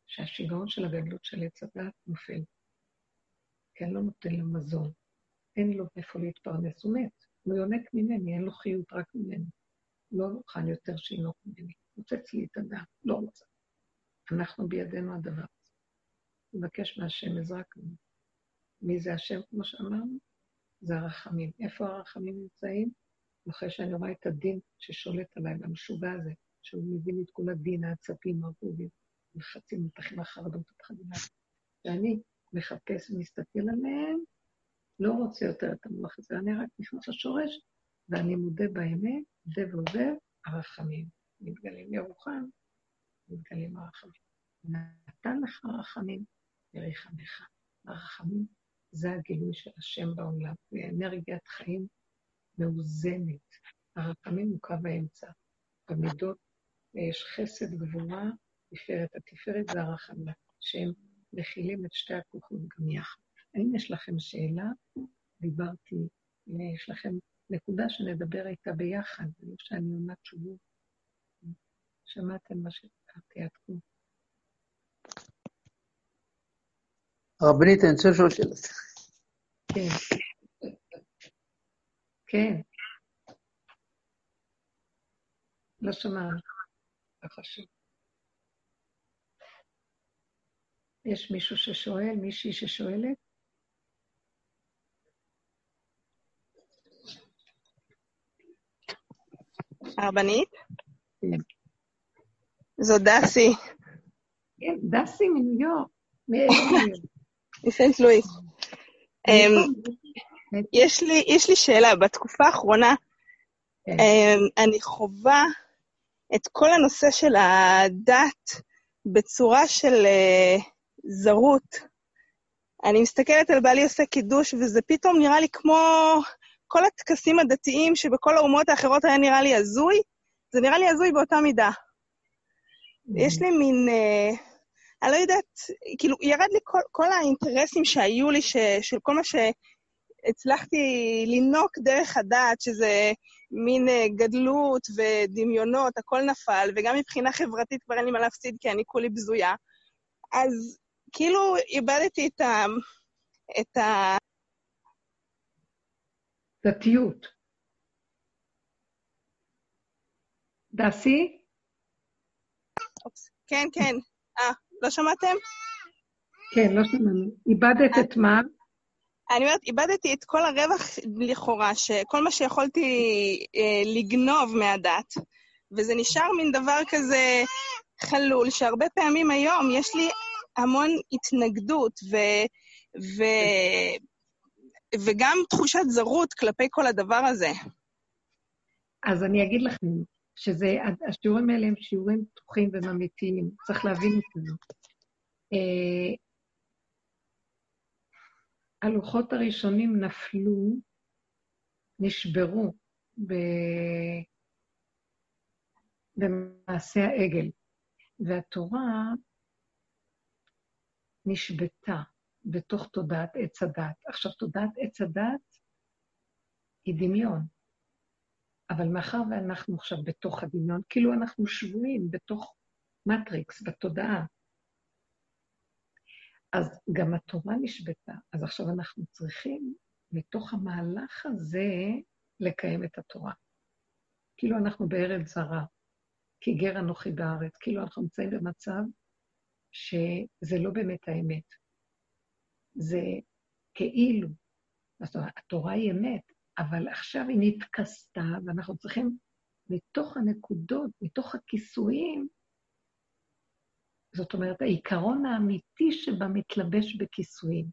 שהשיגעון של הגדלות של עץ הדת נופל. כי אני לא נותן לו מזון, אין לו איפה להתפרנס, הוא מת. הוא יונק ממני, אין לו חיות רק ממני. לא מוכן יותר שינוק ממני. מוצץ לי את הדם, לא רוצה. אנחנו בידינו הדבר הזה. נבקש מהשם עזרה כמובן. מי זה השם, כמו שאמרנו? זה הרחמים. איפה הרחמים נמצאים? אחרי שאני רואה את הדין ששולט עליי, המשוגע הזה, שהוא מביא לי את כל הדין, העצבים, הרבובים, לחצים, מתחים, החרדות, הפחדים. ואני מחפש ומסתכל עליהם, לא רוצה יותר את המוח הזה, אני רק נכנס לשורש, ואני מודה באמת, מודה ועוזב, הרחמים. מתגלים ירוחם, מתגלים הרחמים. נתן לך רחמים, יריחמך. הרחמים זה הגילוי של השם בעולם, זה אנרגיית חיים מאוזנת. הרחמים הוא קו האמצע. במידות יש חסד גבורה, תפארת. התפארת זה הרחמים, שהם מכילים את שתי הכוחות גם יחד. האם יש לכם שאלה? דיברתי, יש לכם נקודה שנדבר איתה ביחד, ולא שאני עונה תשובות. שמעתם מה שדיברתי עד כה. הרבנית, אני רוצה לשאול שאלה. כן. כן. לא שמענו. לא חשוב. יש מישהו ששואל, מישהי ששואלת? הרבנית? כן. זו דסי. כן, דסי מניו יורק. מסנט לואיס. אמ, יש לי שאלה, בתקופה האחרונה כן. אמ, אני חווה את כל הנושא של הדת בצורה של אה, זרות. אני מסתכלת על בעלי עושה קידוש, וזה פתאום נראה לי כמו כל הטקסים הדתיים שבכל האומות האחרות היה נראה לי הזוי, זה נראה לי הזוי באותה מידה. יש לי מין, אה, אני לא יודעת, כאילו, ירד לי כל, כל האינטרסים שהיו לי, ש, של כל מה שהצלחתי לנוק דרך הדת, שזה מין אה, גדלות ודמיונות, הכל נפל, וגם מבחינה חברתית כבר אין לי מה להפסיד, כי אני כולי בזויה. אז כאילו איבדתי את ה... את ה... דתיות. דסי? כן, כן. אה, לא שמעתם? כן, לא שמענו. איבדת את מה? אני אומרת, איבדתי את כל הרווח לכאורה, שכל מה שיכולתי אה, לגנוב מהדת, וזה נשאר מין דבר כזה חלול, שהרבה פעמים היום יש לי המון התנגדות ו, ו, וגם תחושת זרות כלפי כל הדבר הזה. אז אני אגיד לכם, שהשיעורים האלה הם שיעורים פתוחים וממיתיים, צריך להבין את זה. אה, הלוחות הראשונים נפלו, נשברו ב... במעשה העגל, והתורה נשבתה בתוך תודעת עץ הדת. עכשיו, תודעת עץ הדת היא דמיון, אבל מאחר ואנחנו עכשיו בתוך הדמיון, כאילו אנחנו שבויים בתוך מטריקס, בתודעה, אז גם התורה נשבתה. אז עכשיו אנחנו צריכים, מתוך המהלך הזה, לקיים את התורה. כאילו אנחנו בארץ זרה, כי גר אנוכי בארץ, כאילו אנחנו נמצאים במצב שזה לא באמת האמת. זה כאילו, זאת התורה היא אמת, אבל עכשיו היא נתכסתה, ואנחנו צריכים, מתוך הנקודות, מתוך הכיסויים, זאת אומרת, העיקרון האמיתי שבה מתלבש בכיסויים.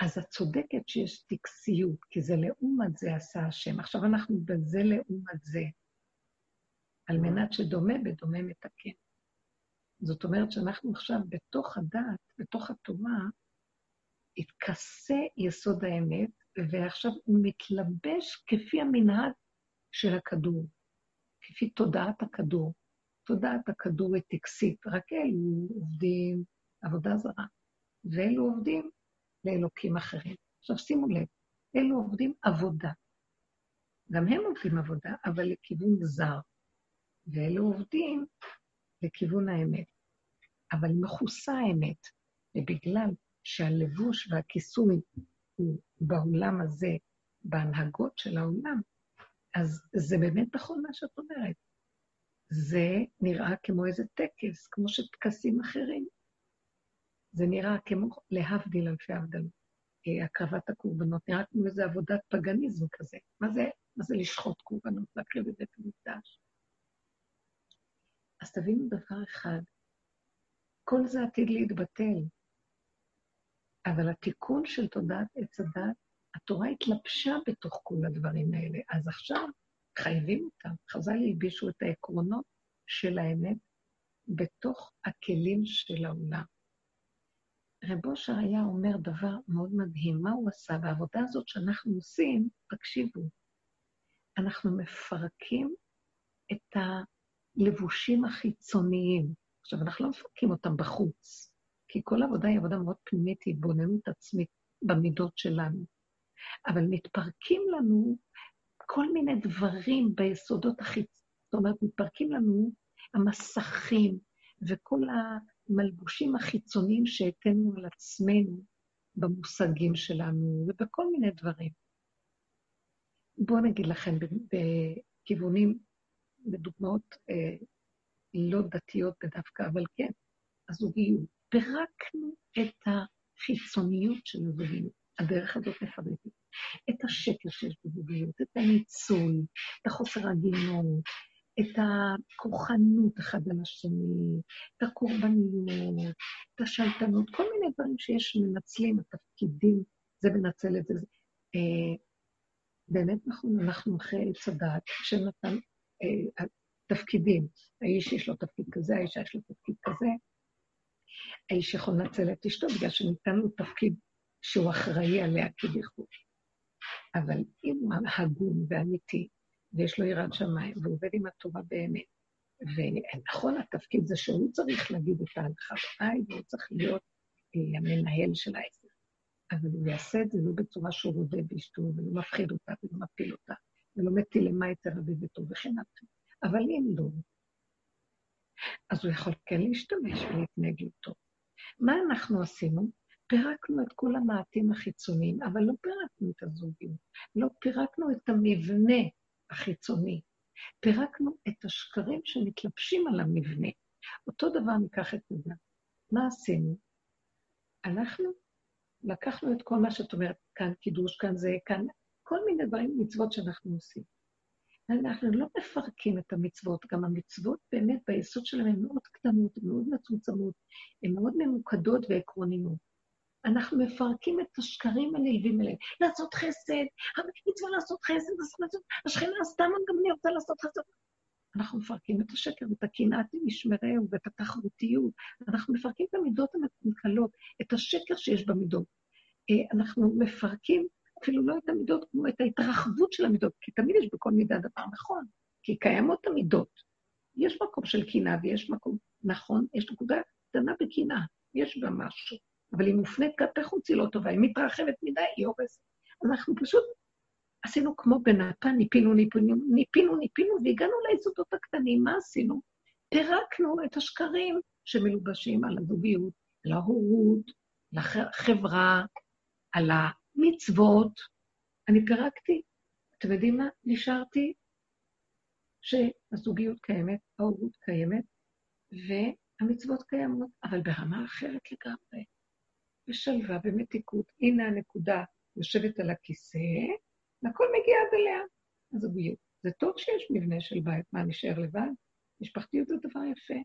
אז את צודקת שיש טקסיות, כי זה לעומת זה עשה השם. עכשיו אנחנו בזה לעומת זה, על מנת שדומה בדומה מתקן. זאת אומרת שאנחנו עכשיו בתוך הדת, בתוך התורה, התכסה יסוד האמת, ועכשיו הוא מתלבש כפי המנהג של הכדור, כפי תודעת הכדור. תודעת הכדור היא טקסית, רק אלו עובדים עבודה זרה, ואלו עובדים לאלוקים אחרים. עכשיו שימו לב, אלו עובדים עבודה. גם הם עובדים עבודה, אבל לכיוון זר. ואלו עובדים לכיוון האמת. אבל מכוסה האמת, ובגלל שהלבוש והכיסוי הוא בעולם הזה, בהנהגות של העולם, אז זה באמת נכון מה שאת אומרת. זה נראה כמו איזה טקס, כמו שטקסים אחרים. זה נראה כמו, להבדיל אלפי הבדלות, אה, הקרבת הקורבנות, נראה כמו איזה עבודת פגניזם כזה. מה זה, מה זה לשחוט קורבנות, להקריב את בית המקדש? אז תבינו דבר אחד, כל זה עתיד להתבטל, אבל התיקון של תודעת עץ הדת, התורה התלבשה בתוך כל הדברים האלה. אז עכשיו חייבים אותם. חז"ל הלבישו את העקרונות של האמת בתוך הכלים של העולם. רב אושר היה אומר דבר מאוד מדהים. מה הוא עשה? בעבודה הזאת שאנחנו עושים, תקשיבו, אנחנו מפרקים את הלבושים החיצוניים. עכשיו, אנחנו לא מפרקים אותם בחוץ, כי כל עבודה היא עבודה מאוד פנימית, היא התבוננות עצמית במידות שלנו. אבל מתפרקים לנו כל מיני דברים ביסודות החיצ... זאת אומרת, מתפרקים לנו המסכים וכל המלבושים החיצוניים שהתנו על עצמנו במושגים שלנו ובכל מיני דברים. בואו נגיד לכם בכיוונים, בדוגמאות אה, לא דתיות בדווקא, אבל כן, הזוגיות. פירקנו את החיצוניות של הזוגיות. הדרך הזאת מפרקת. את השקר שיש בזוגיות, את הניצול, את החוסר הגינות, את הכוחנות אחד על השני, את הקורבניות, את השלטנות, כל מיני דברים שיש מנצלים, התפקידים, זה מנצל את זה. אה, באמת נכון, אנחנו אחרי עץ הדעת, שנתן אה, תפקידים. האיש יש לו תפקיד כזה, האישה יש לו תפקיד כזה. האיש יכול לנצל את אשתו בגלל שניתן לו תפקיד שהוא אחראי עליה כביכול. אבל אם הוא הגון ואמיתי, ויש לו יראת שמיים, והוא עובד עם התורה באמת, ונכון, התפקיד זה שהוא צריך להגיד את ההלכה בבית, והוא צריך להיות אה, המנהל של העסק. אבל הוא יעשה את זה לא בצורה שהוא רודה באשתו, ולא מפחיד אותה, ולא מפיל אותה, ולא מטיל למה יותר רבי וטוב וכן הלאה. אבל אם לא, אז הוא יכול כן להשתמש ולהתנהג איתו. מה אנחנו עשינו? פירקנו את כל המעטים החיצוניים, אבל לא פירקנו את הזוגיות, לא פירקנו את המבנה החיצוני, פירקנו את השקרים שמתלבשים על המבנה. אותו דבר ניקח את נדע. מה עשינו? אנחנו לקחנו את כל מה שאת אומרת, כאן קידוש, כאן זה, כאן, כל מיני דברים, מצוות שאנחנו עושים. אנחנו לא מפרקים את המצוות, גם המצוות באמת ביסוד שלהן הן מאוד קטנות, מאוד מצומצמות, הן מאוד ממוקדות ועקרוניות. אנחנו מפרקים את השקרים הנלווים אליהם. לעשות חסד, המצווה לעשות חסד, השכנה עשתה גם אני רוצה לעשות חסד. אנחנו מפרקים את השקר ואת הקנאת משמרהו ואת התחרותיות. אנחנו מפרקים את המידות המקלות, את השקר שיש במידות. אה, אנחנו מפרקים אפילו לא את המידות, כמו את ההתרחבות של המידות, כי תמיד יש בכל מידה דבר נכון, כי קיימות המידות. יש מקום של קנאה ויש מקום, נכון, יש נקודה קטנה בקנאה, יש בה משהו. אבל היא מופנית כלפי חוץ, היא לא טובה, היא מתרחבת מדי, היא הורסת. אנחנו פשוט עשינו כמו בנפה, ניפינו, ניפינו, ניפינו, ניפינו, והגענו ליסודות הקטנים. מה עשינו? פירקנו את השקרים שמלובשים על הזוגיות, על ההורות, על החברה, על המצוות. אני פירקתי. אתם יודעים מה? נשארתי שהזוגיות קיימת, ההורות קיימת, והמצוות קיימות, אבל ברמה אחרת לגמרי. בשלווה, במתיקות. הנה הנקודה יושבת על הכיסא, והכל מגיע עד אליה. אז זוגיות. זה טוב שיש מבנה של בית, מה, נשאר לבד? משפחתיות זה דבר יפה.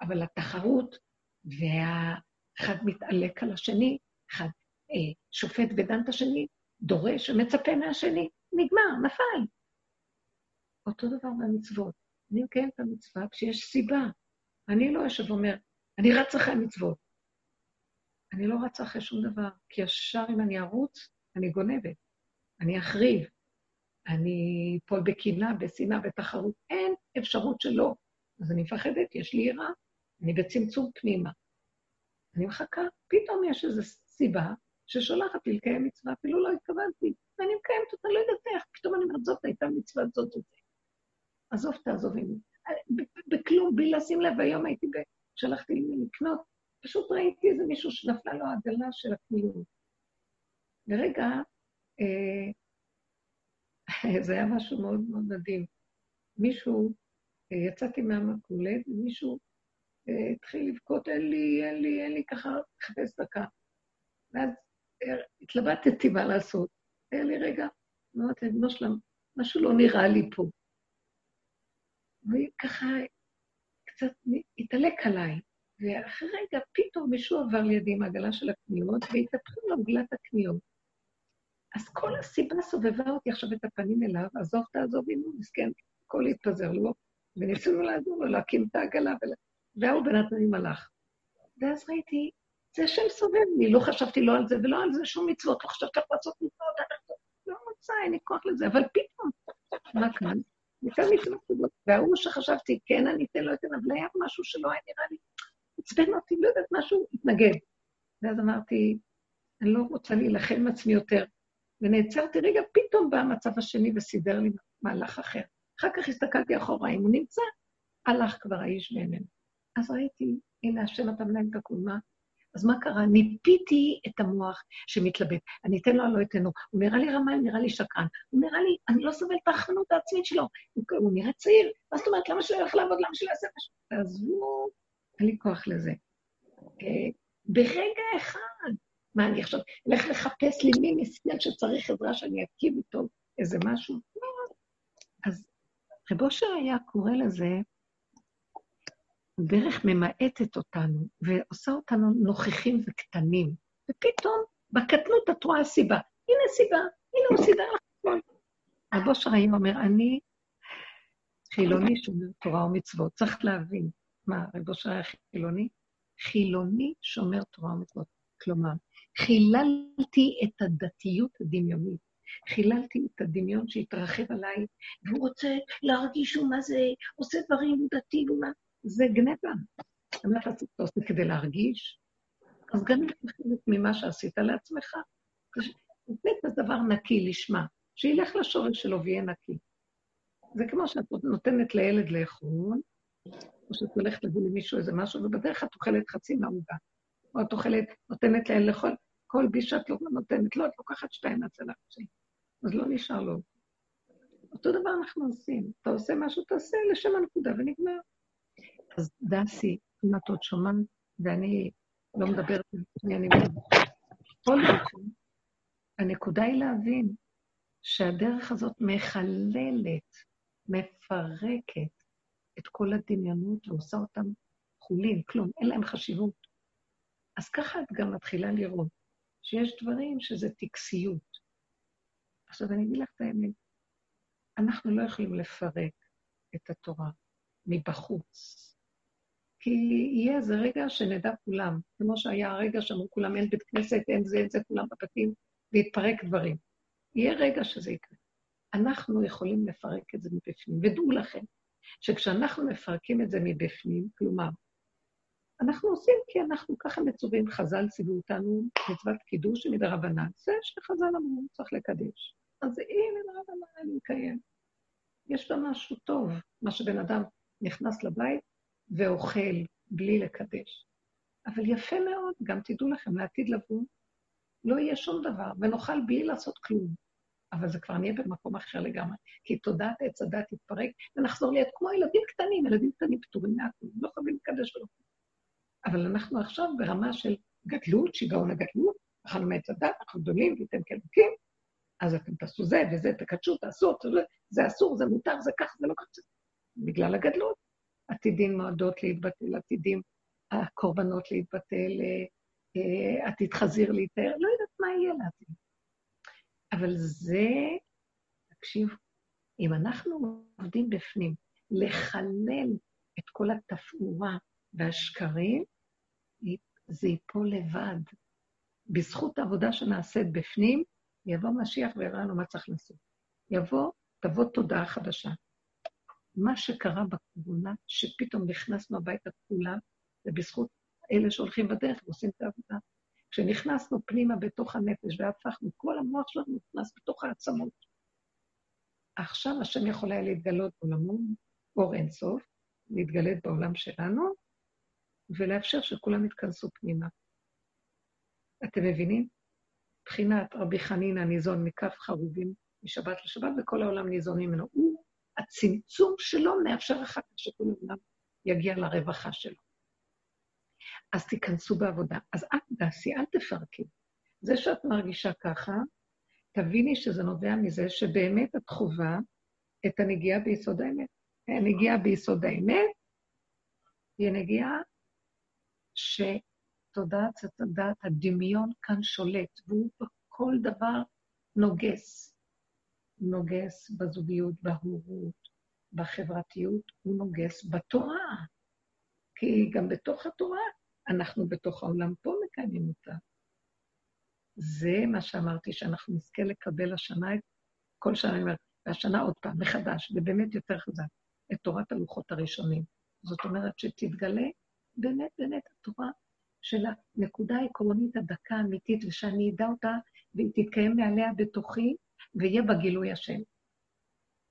אבל התחרות, והאחד מתעלק על השני, אחד שופט ודן את השני, דורש ומצפה מהשני, נגמר, נפל. אותו דבר במצוות. אני מקיים את המצווה כשיש סיבה. אני לא יושב ואומר, אני רץ אחרי המצוות. אני לא רצה אחרי שום דבר, כי ישר אם אני ארוץ, אני גונבת, אני אחריב, אני אפול בקנאה, בשנאה, בתחרות. אין אפשרות שלא. אז אני מפחדת, יש לי יראה, אני בצמצום פנימה. אני מחכה, פתאום יש איזו סיבה ששולחת לי לקיים מצווה, אפילו לא התכוונתי, ואני מקיימת אותה, לא יודעת איך, פתאום אני אומרת, זאת הייתה מצווה, זאת זאת. עזוב, תעזובי. בכלום, בלי לשים לב, היום הייתי. שלחתי לי לקנות, פשוט ראיתי איזה מישהו שנפלה לו עגלה של. לרגע, אה, זה היה משהו מאוד מאוד מדהים. מישהו, אה, יצאתי מהמקולת, ומישהו אה, התחיל לבכות, אין לי, אין לי, אין לי, ככה, לחפש דקה. ואז התלבטתי מה לעשות. היה לי רגע, אמרתי, לבנו שלם, משהו לא נראה לי פה. וככה קצת התעלק עליי. ואחרי רגע פתאום מישהו עבר לידי עם העגלה של הקניות, והתהפכו לו עגלת הקניות. אז כל הסיבה סובבה אותי עכשיו את הפנים אליו, עזוב תעזוב עמו, מסכן, הכל התפזר לו, וניסינו לעזור לו להקים את העגלה, ולה... והוא בינתיים הלך. ואז ראיתי, זה השם סובב לי, לא חשבתי לא על זה ולא על זה שום מצוות, לא חשבתי איך לעשות מצוות, לא מוצא, אין לי כוח לזה, אבל פתאום, מה כאן? ניתן מצוות כזאת, וההוא שחשבתי, כן, אני אתן לו את אבל היה משהו שלא היה נראה לי, עצבן אותי, לא יודעת, משהו התנגד. ואז אמרתי, אני לא רוצה להילחם עם עצמי יותר. ונעצרתי רגע, פתאום בא המצב השני וסידר לי מהלך אחר. אחר כך הסתכלתי אחורה, אם הוא נמצא, הלך כבר האיש בעינינו. אז ראיתי, הנה, השם אתה מנהל את הקולמה. אז מה קרה? ניפיתי את המוח שמתלבט. אני אתן לו, אני לא אתן לו. הוא נראה לי רמאי, הוא נראה לי שקרן. הוא נראה לי, אני לא סובל את האחרנות העצמית שלו. הוא, הוא נראה צעיר. מה זאת אומרת, למה שלא ילך לעבוד? למה שלא יעשה משהו? תעזבו, אין לי כוח לזה. אה, ברגע אחד, מה, אני עכשיו אלך לחפש לי מי מסכן שצריך עזרה שאני אקים איתו איזה משהו? לא. אז רב אושר היה קורא לזה, דרך ממעטת אותנו ועושה אותנו נוכחים וקטנים. ופתאום, בקטנות את רואה סיבה. הנה סיבה, הנה הוא סידר לך הכול. רב אושר היה אומר, אני חילוני שומר תורה ומצוות. צריך להבין, מה, רב אושר היה חילוני? חילוני שומר תורה ומצוות. כלומר, חיללתי את הדתיות הדמיונית. חיללתי את הדמיון שהתרחב עליי, והוא רוצה להרגיש שהוא מה זה, עושה דברים דתי ומה... זה גנבה. מה אתה עושה כדי להרגיש? אז גם חלק ממה שעשית לעצמך. תתן את הדבר נקי לשמה, שילך לשורש שלו ויהיה נקי. זה כמו שאת נותנת לילד לאכול, או שאת הולכת להביא למישהו איזה משהו, ובדרך את אוכלת חצי מהעוגה. או את אוכלת, נותנת להם לאכול, כל בי שאת לא נותנת לו, את לוקחת שתיים מהצלחת שלי. אז לא נשאר לו. אותו דבר אנחנו עושים. אתה עושה משהו, תעשה לשם הנקודה ונגמר. אז דסי, אם את עוד שומעת, ואני לא מדברת על עצמי, אני מדברת. כל מקום, הנקודה היא להבין שהדרך הזאת מחללת, מפרקת את כל הדמיונות ועושה אותם חולים, כלום, אין להם חשיבות. אז ככה את גם מתחילה לראות שיש דברים שזה טקסיות. עכשיו, אני אגיד לך את האמת, אנחנו לא יכולים לפרק את התורה מבחוץ. כי יהיה איזה רגע שנדע כולם, כמו שהיה הרגע שאמרו כולם, אין בית כנסת, אין זה, אין זה, כולם בבתים, והתפרק דברים. יהיה רגע שזה יקרה. אנחנו יכולים לפרק את זה מבפנים. ודעו לכם, שכשאנחנו מפרקים את זה מבפנים, כלומר, אנחנו עושים כי אנחנו ככה מצווים, חז"ל ציוו אותנו מצוות קידוש מדרבנן. זה שחז"ל אמרו, צריך לקדש. אז הנה מדרבנן אני מקיים. יש בה משהו טוב, מה שבן אדם נכנס לבית ואוכל בלי לקדש. אבל יפה מאוד, גם תדעו לכם, לעתיד לבוא, לא יהיה שום דבר, ונאכל בלי לעשות כלום. אבל זה כבר נהיה במקום אחר לגמרי, כי תודעת עץ הדת תתפרק, ונחזור להיות כמו ילדים קטנים, ילדים קטנים פטורים מהכול, לא חייבים לקדש ולא אבל אנחנו עכשיו ברמה של גדלות, שיגעון הגדלות, אכלנו מעץ הדת, אנחנו גדולים, ואתם כאלוקים, אז אתם תעשו זה וזה, תקדשו, תעשו, זה אסור, זה מותר, זה כך, זה לא ככה. בגלל הגדלות. עתידים מועדות להתבטל, עתידים הקורבנות להתבטל, אה, עתיד חזיר להתאר, לא יודעת מה יהיה לעתיד. אבל זה, תקשיבו, אם אנחנו עובדים בפנים, לחלל את כל התפאורה והשקרים, זה ייפול לבד. בזכות העבודה שנעשית בפנים, יבוא משיח ויראה לנו מה צריך לעשות. יבוא, תבוא תודעה חדשה. מה שקרה בקורונה, שפתאום נכנסנו הביתה כולם, זה בזכות אלה שהולכים בדרך ועושים את העבודה. כשנכנסנו פנימה בתוך הנפש והפכנו, כל המוח שלנו נכנס בתוך העצמות. עכשיו השם יכול היה להתגלות בעולמו, אור אינסוף, להתגלת בעולם שלנו, ולאפשר שכולם יתכנסו פנימה. אתם מבינים? מבחינת רבי חנינא ניזון מכף חרובים משבת לשבת, וכל העולם ניזון ממנו. הוא, הצמצום שלו מאפשר אחר כך שכל העולם יגיע לרווחה שלו. אז תיכנסו בעבודה. אז את תעשי, אל תפרקי. זה שאת מרגישה ככה, תביני שזה נובע מזה שבאמת את חווה את הנגיעה ביסוד האמת. הנגיעה ביסוד האמת היא הנגיעה שתודעת תודעת הדמיון כאן שולט, והוא בכל דבר נוגס. נוגס בזוגיות, בהורות, בחברתיות, הוא נוגס בתורה. כי גם בתוך התורה אנחנו בתוך העולם פה מקיימים אותה. זה מה שאמרתי, שאנחנו נזכה לקבל השנה, כל שנה אני אומרת, והשנה עוד פעם, מחדש, ובאמת יותר חזק, את תורת הלוחות הראשונים. זאת אומרת שתתגלה באמת באמת התורה של הנקודה העקרונית הדקה האמיתית, ושאני אדע אותה, והיא תתקיים מעליה בתוכי, ויהיה בה גילוי השם.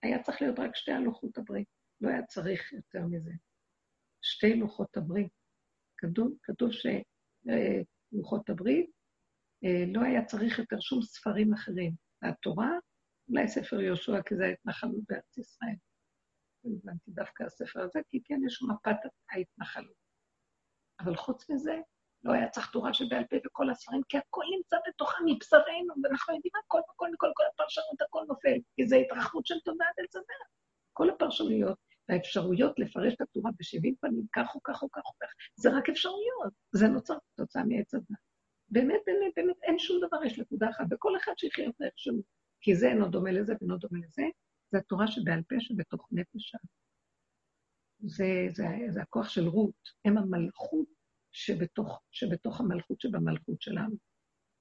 היה צריך להיות רק שתי הלוחות הברית, לא היה צריך יותר מזה. שתי לוחות הברית. כתוב, כתוב שלוחות הברית, אה, לא היה צריך יותר שום ספרים אחרים. התורה, אולי ספר יהושע, כי זה ההתנחלות בארץ ישראל. הבנתי דווקא הספר הזה, כי כן, יש מפת ההתנחלות. אבל חוץ מזה, לא היה צריך תורה שבעל פה וכל הספרים, כי הכל נמצא בתוכם מבשרנו, ואנחנו יודעים הכל, הכל, הכל, כל הפרשנות, הכל נופל, כי זה התרחבות של תודעת עץ הדת. כל הפרשנויות והאפשרויות לפרש את התורה בשבעים פנים, כך או כך או כך או כך, זה רק אפשרויות. זה נוצר כתוצאה מעץ הדת. באמת, באמת, באמת, אין שום דבר, יש נקודה אחת, וכל אחד שיחיה אותה איכשהו, כי זה אינו דומה לזה ואינו דומה לזה, זה התורה שבעל פה שבתוך נפש זה, זה, זה הכוח של רות, הם המלכות שבתוך, שבתוך המלכות שבמלכות שלנו,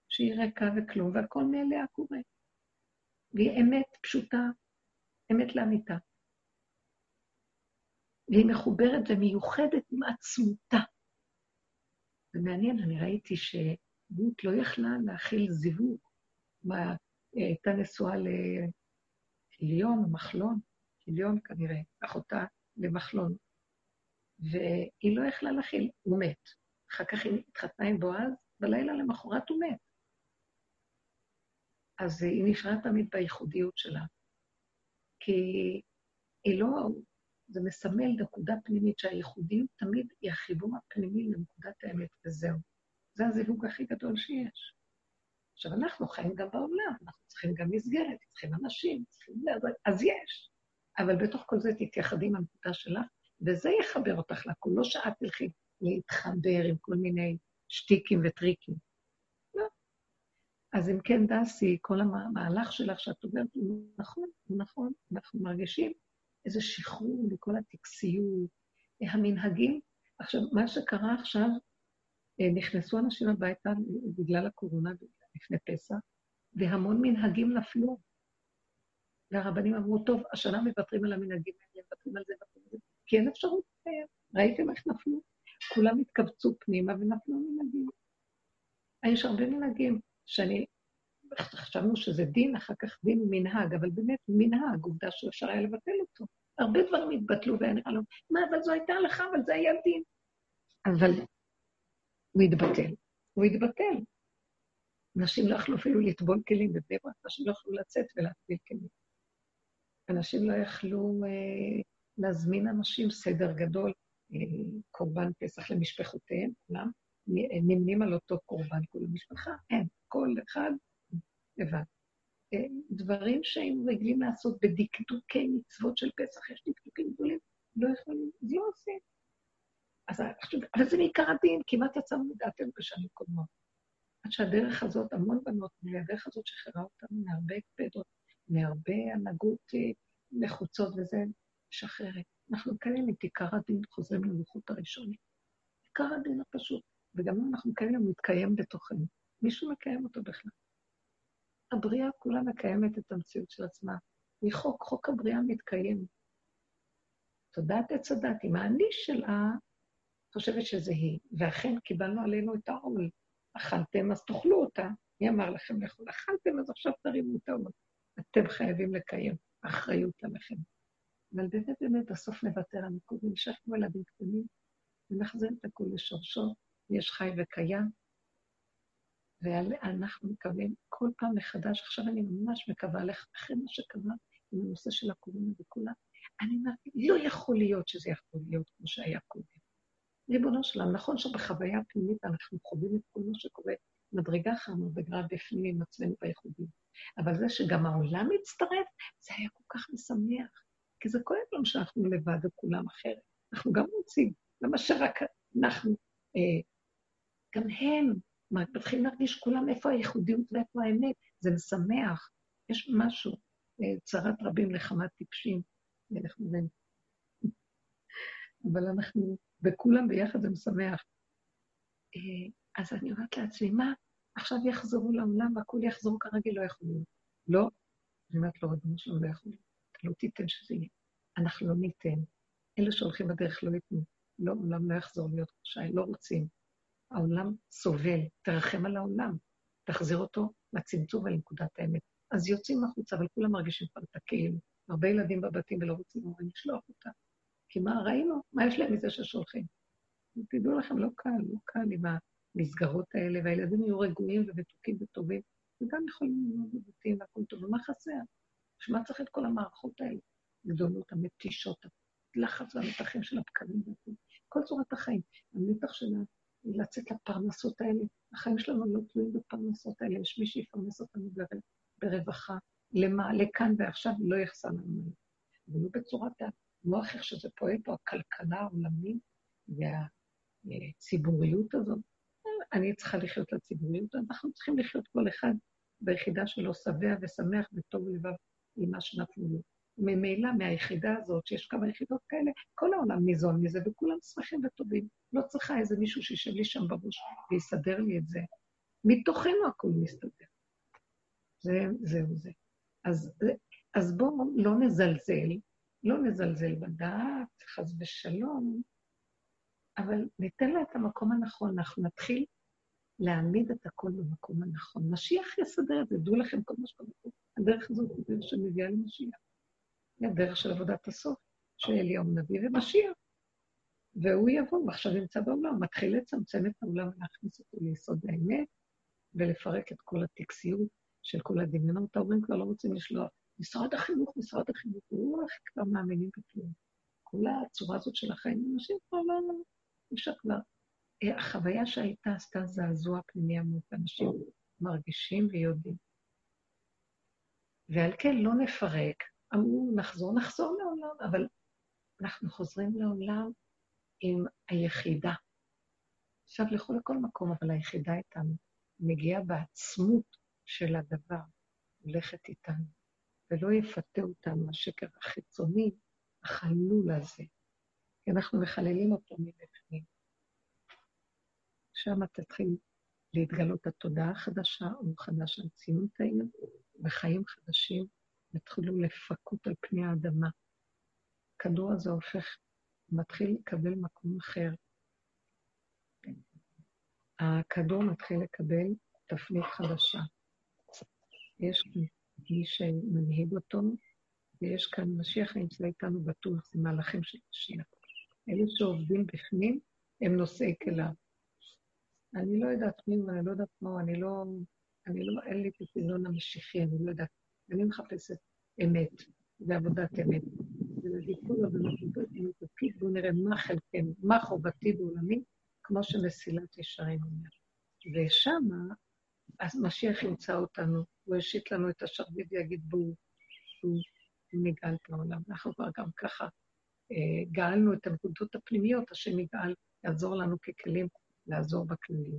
שהיא ריקה וכלום, והכל מאליה קורה. והיא אמת פשוטה, אמת לאמיתה. והיא מחוברת ומיוחדת עם עצמותה. זה מעניין, אני ראיתי שרות לא יכלה להכיל זיווג. מה, היא הייתה נשואה לכיליון מחלון, כיליון כנראה, אחותה למחלון, והיא לא יכלה להכיל, הוא מת. אחר כך היא התחתנה עם בועז, בלילה למחרת הוא מת. אז היא נשארה תמיד בייחודיות שלה. כי היא לא, זה מסמל נקודה פנימית שהייחודיות תמיד היא החיבור הפנימי לנקודת האמת, וזהו. זה הזיווג הכי גדול שיש. עכשיו, אנחנו חיים גם בעולם, אנחנו צריכים גם מסגרת, צריכים אנשים, צריכים... אז יש. אבל בתוך כל זה תתייחדי עם הנקודה שלך, וזה יחבר אותך לכול, לא שאת תלכי להתחבר עם כל מיני שטיקים וטריקים. לא. אז אם כן, דסי, כל המהלך שלך שאת אומרת, הוא נכון, הוא נכון, אנחנו מרגישים איזה שחרור מכל הטקסיות, המנהגים. עכשיו, מה שקרה עכשיו, אה, נכנסו אנשים הביתה בגלל הקורונה לפני פסח, והמון מנהגים נפלו. והרבנים אמרו, טוב, השנה מוותרים על המנהגים מוותרים על זה, מוותרים על זה, כי אין אפשרות לקיים. ראיתם איך נפלו? כולם התכווצו פנימה ונפלו מנהגים. יש הרבה מנהגים שאני, חשבנו שזה דין, אחר כך דין מנהג, אבל באמת מנהג, עובדה שאפשר היה לבטל אותו. הרבה דברים התבטלו והיה נראה לו, מה, אבל זו הייתה הלכה, אבל זה היה דין. אבל הוא התבטל. הוא התבטל. אנשים לא יכלו אפילו לטבול כלים בבני ברק, אנשים לא יכלו לצאת ולהטביל כלים. אנשים לא יכלו אה, להזמין אנשים סדר גדול, אה, קורבן פסח למשפחותיהם, כולם נמנים על אותו קורבן כל המשפחה, אין. כל אחד לבד. אה, דברים שהיינו רגילים לעשות בדקדוקי מצוות של פסח, יש דקדוקים גדולים, לא יכולים, אז לא עושים. אז עכשיו, אבל זה מעיקר הדין, כמעט יצאנו מדעתנו בשנים קודמות. עד שהדרך הזאת, המון בנות, והדרך הזאת שחררה אותנו מהרבה הקפדות, מהרבה הנהגות אה, לחוצות וזה, משחררת. אנחנו כאלה, עיקר הדין חוזרים ללוחות הראשונים. עיקר הדין הפשוט, וגם אם אנחנו כאלה, הוא מתקיים בתוכנו. מישהו מקיים אותו בכלל. הבריאה כולה מקיימת את המציאות של עצמה. מחוק, חוק הבריאה מתקיים. תודעת עץ הדת, אם האני שלה חושבת שזה היא, ואכן קיבלנו עלינו את העול. אכלתם, אז תאכלו אותה. מי אמר לכם לאכול? אכלתם, אז עכשיו תרימו את העול. אתם חייבים לקיים, אחריות עליכם. אבל באמת באמת בסוף נוותר על ניקוד, ונשאר כמו ילדים קטנים, ונחזיר את הכול לשורשו, יש חי וקיים, ואנחנו מקווים כל פעם מחדש, עכשיו אני ממש מקווה, אחרי מה שקרה עם הנושא של הקורונה וכולם, אני אומרת, לא יכול להיות שזה יכול להיות כמו שהיה קודם. ריבונו שלם, נכון שבחוויה הפנימית אנחנו חווים את כל מה שקורה מדרגה אחר מדרגה בפנים עם עצמנו בייחודים, אבל זה שגם העולם מצטרף, זה היה כל כך משמח, כי זה כואב לנו שאנחנו לבד וכולם אחרת. אנחנו גם רוצים, למה שרק אנחנו, אה, גם הם מתחילים להרגיש כולם איפה הייחודיות ואיפה האמת, זה משמח. יש משהו, אה, צרת רבים לחמת טיפשים, מבין. אבל אנחנו, וכולם ביחד זה משמח. אה, אז אני אומרת לעצמי, מה, עכשיו יחזרו לעולם והכול יחזור כרגיל, לא יכול להיות. לא, אני אומרת לו, ריבונו שלום, לא יכול להיות. אתה לא תיתן שזה יהיה. אנחנו לא ניתן. אלה שהולכים בדרך לא ייתנו. לא, עולם לא יחזור להיות רשאי, לא רוצים. העולם סובל, תרחם על העולם, תחזיר אותו לצמצום ולנקודת האמת. אז יוצאים החוצה, אבל כולם מרגישים כבר את הכאילו. הרבה ילדים בבתים ולא רוצים אומרים לשלוח אותם. כי מה, ראינו, מה יש להם מזה ששולחים? תדעו לכם, לא קל, לא קל עם המסגרות האלה, והילדים יהיו רגועים ומתוקים וטובים, וגם יכולים ללמוד בבתים והכול טוב, ומה חסר? בשביל מה צריך את כל המערכות האלה? גדולות, המתישות, הלחץ והמתחים של הבקרים והכול. כל צורת החיים. המתח של לצאת לפרנסות האלה. החיים שלנו לא תלויים בפרנסות האלה, יש מי שיפרנס אותנו ברווחה, למה, לכאן ועכשיו, לא יחסר לנו. אבל לא בצורת המוח, איך שזה פועל פה, הכלכלה העולמית והציבוריות הזאת. אני צריכה לחיות לציבוריות, אנחנו צריכים לחיות כל אחד ביחידה שלו שבע ושמח וטוב לבב עם מה שנתנו לו. ממילא מהיחידה הזאת, שיש כמה יחידות כאלה, כל העולם ניזון מזה, וכולם שמחים וטובים. לא צריכה איזה מישהו שישב לי שם בראש ויסדר לי את זה. מתוכנו הכול מסתדר. זה, זהו זה. אז, אז בואו לא נזלזל, לא נזלזל בדעת, חס ושלום, אבל ניתן לה את המקום הנכון, אנחנו נתחיל להעמיד את הכל במקום הנכון. משיח יסדר את זה, דעו לכם כל מה שקורה פה. הדרך הזאת היא דרך שמביאה למשיח. היא הדרך של עבודת הסוף, שאליהו נביא ומשיח. והוא יבוא, ועכשיו נמצא בעולם, מתחיל לצמצם את העולם ולהכניס אותו ליסוד האמת, ולפרק את כל הטקסיות של כל הדמיונות. ההורים כבר לא רוצים לשלוח. משרד החינוך, משרד החינוך, הוא איך כבר מאמינים בכלום. כל הצורה הזאת של החיים, אנשים כבר לא, אי אפשר כבר. אה, החוויה שהייתה עשתה זעזוע פנימי עמוק, אנשים מרגישים ויודעים. ועל כן לא נפרק, אמרו, נחזור, נחזור לעולם, אבל אנחנו חוזרים לעולם עם היחידה. עכשיו לכו לכל מקום, אבל היחידה איתנו. מגיעה בעצמות של הדבר, הולכת איתנו, ולא יפתה אותנו השקר החיצוני, החלול הזה, כי אנחנו מחללים אותו מבפנים. שם תתחיל להתגלות התודעה החדשה, חדש על ציונות העיר, וחיים חדשים יתחילו לפקות על פני האדמה. הכדור הזה הופך, מתחיל לקבל מקום אחר. הכדור מתחיל לקבל תפנית חדשה. יש מי שמנהיג אותו, ויש כאן משיח נמצא איתנו בטוח, זה מהלכים של משיח. אלה שעובדים בפנים, הם נושאי כליו. אני לא יודעת מי הוא, אני לא יודעת מה אני לא, אני לא, אין לי את הסגנון המשיחי, אני לא יודעת. אני מחפשת אמת, ועבודת אמת. ולדיכוי ובמחלוקות עם תפקיד, בואו נראה מה חלקנו, מה חובתי בעולמי, כמו שמסילת ישרים אומר. ושמה אז משיח ימצא אותנו, הוא ישית לנו את השרביט ויגיד בואו, הוא נגאל את העולם. אנחנו כבר גם ככה אה, גאלנו את הנקודות הפנימיות, השם יגאל, יעזור לנו ככלים לעזור בכללים.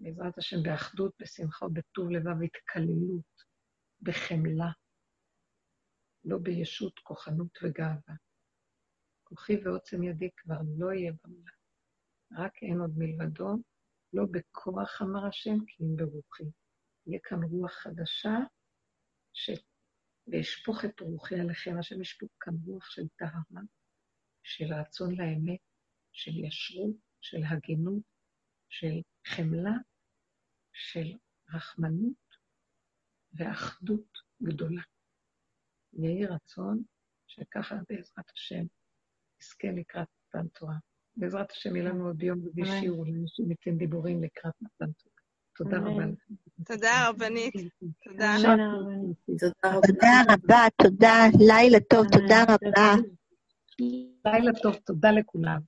ובעזרת השם באחדות, בשמחה ובטוב לבב, התקללות, בחמלה, לא בישות, כוחנות וגאווה. כוחי ועוצם ידי כבר לא יהיה במלה, רק אין עוד מלבדו, לא בכוח אמר השם, כי אם ברוחי. יהיה כאן רוח חדשה, ש... ואשפוך את רוחי עליכם, השם ישפוך כאן רוח של טהרה, של רצון לאמת, של ישרות, של הגינות, של חמלה, של רחמנות ואחדות גדולה. יהי רצון שככה בעזרת השם נזכה לקראת מתן תורה. בעזרת השם יהיה לנו עוד יום רביעי שיעור לאנשים ניתן דיבורים לקראת מתן תורה. תודה רבה. תודה רבנית. תודה. תודה רבה, תודה, לילה טוב, תודה רבה. לילה טוב, תודה לכולם.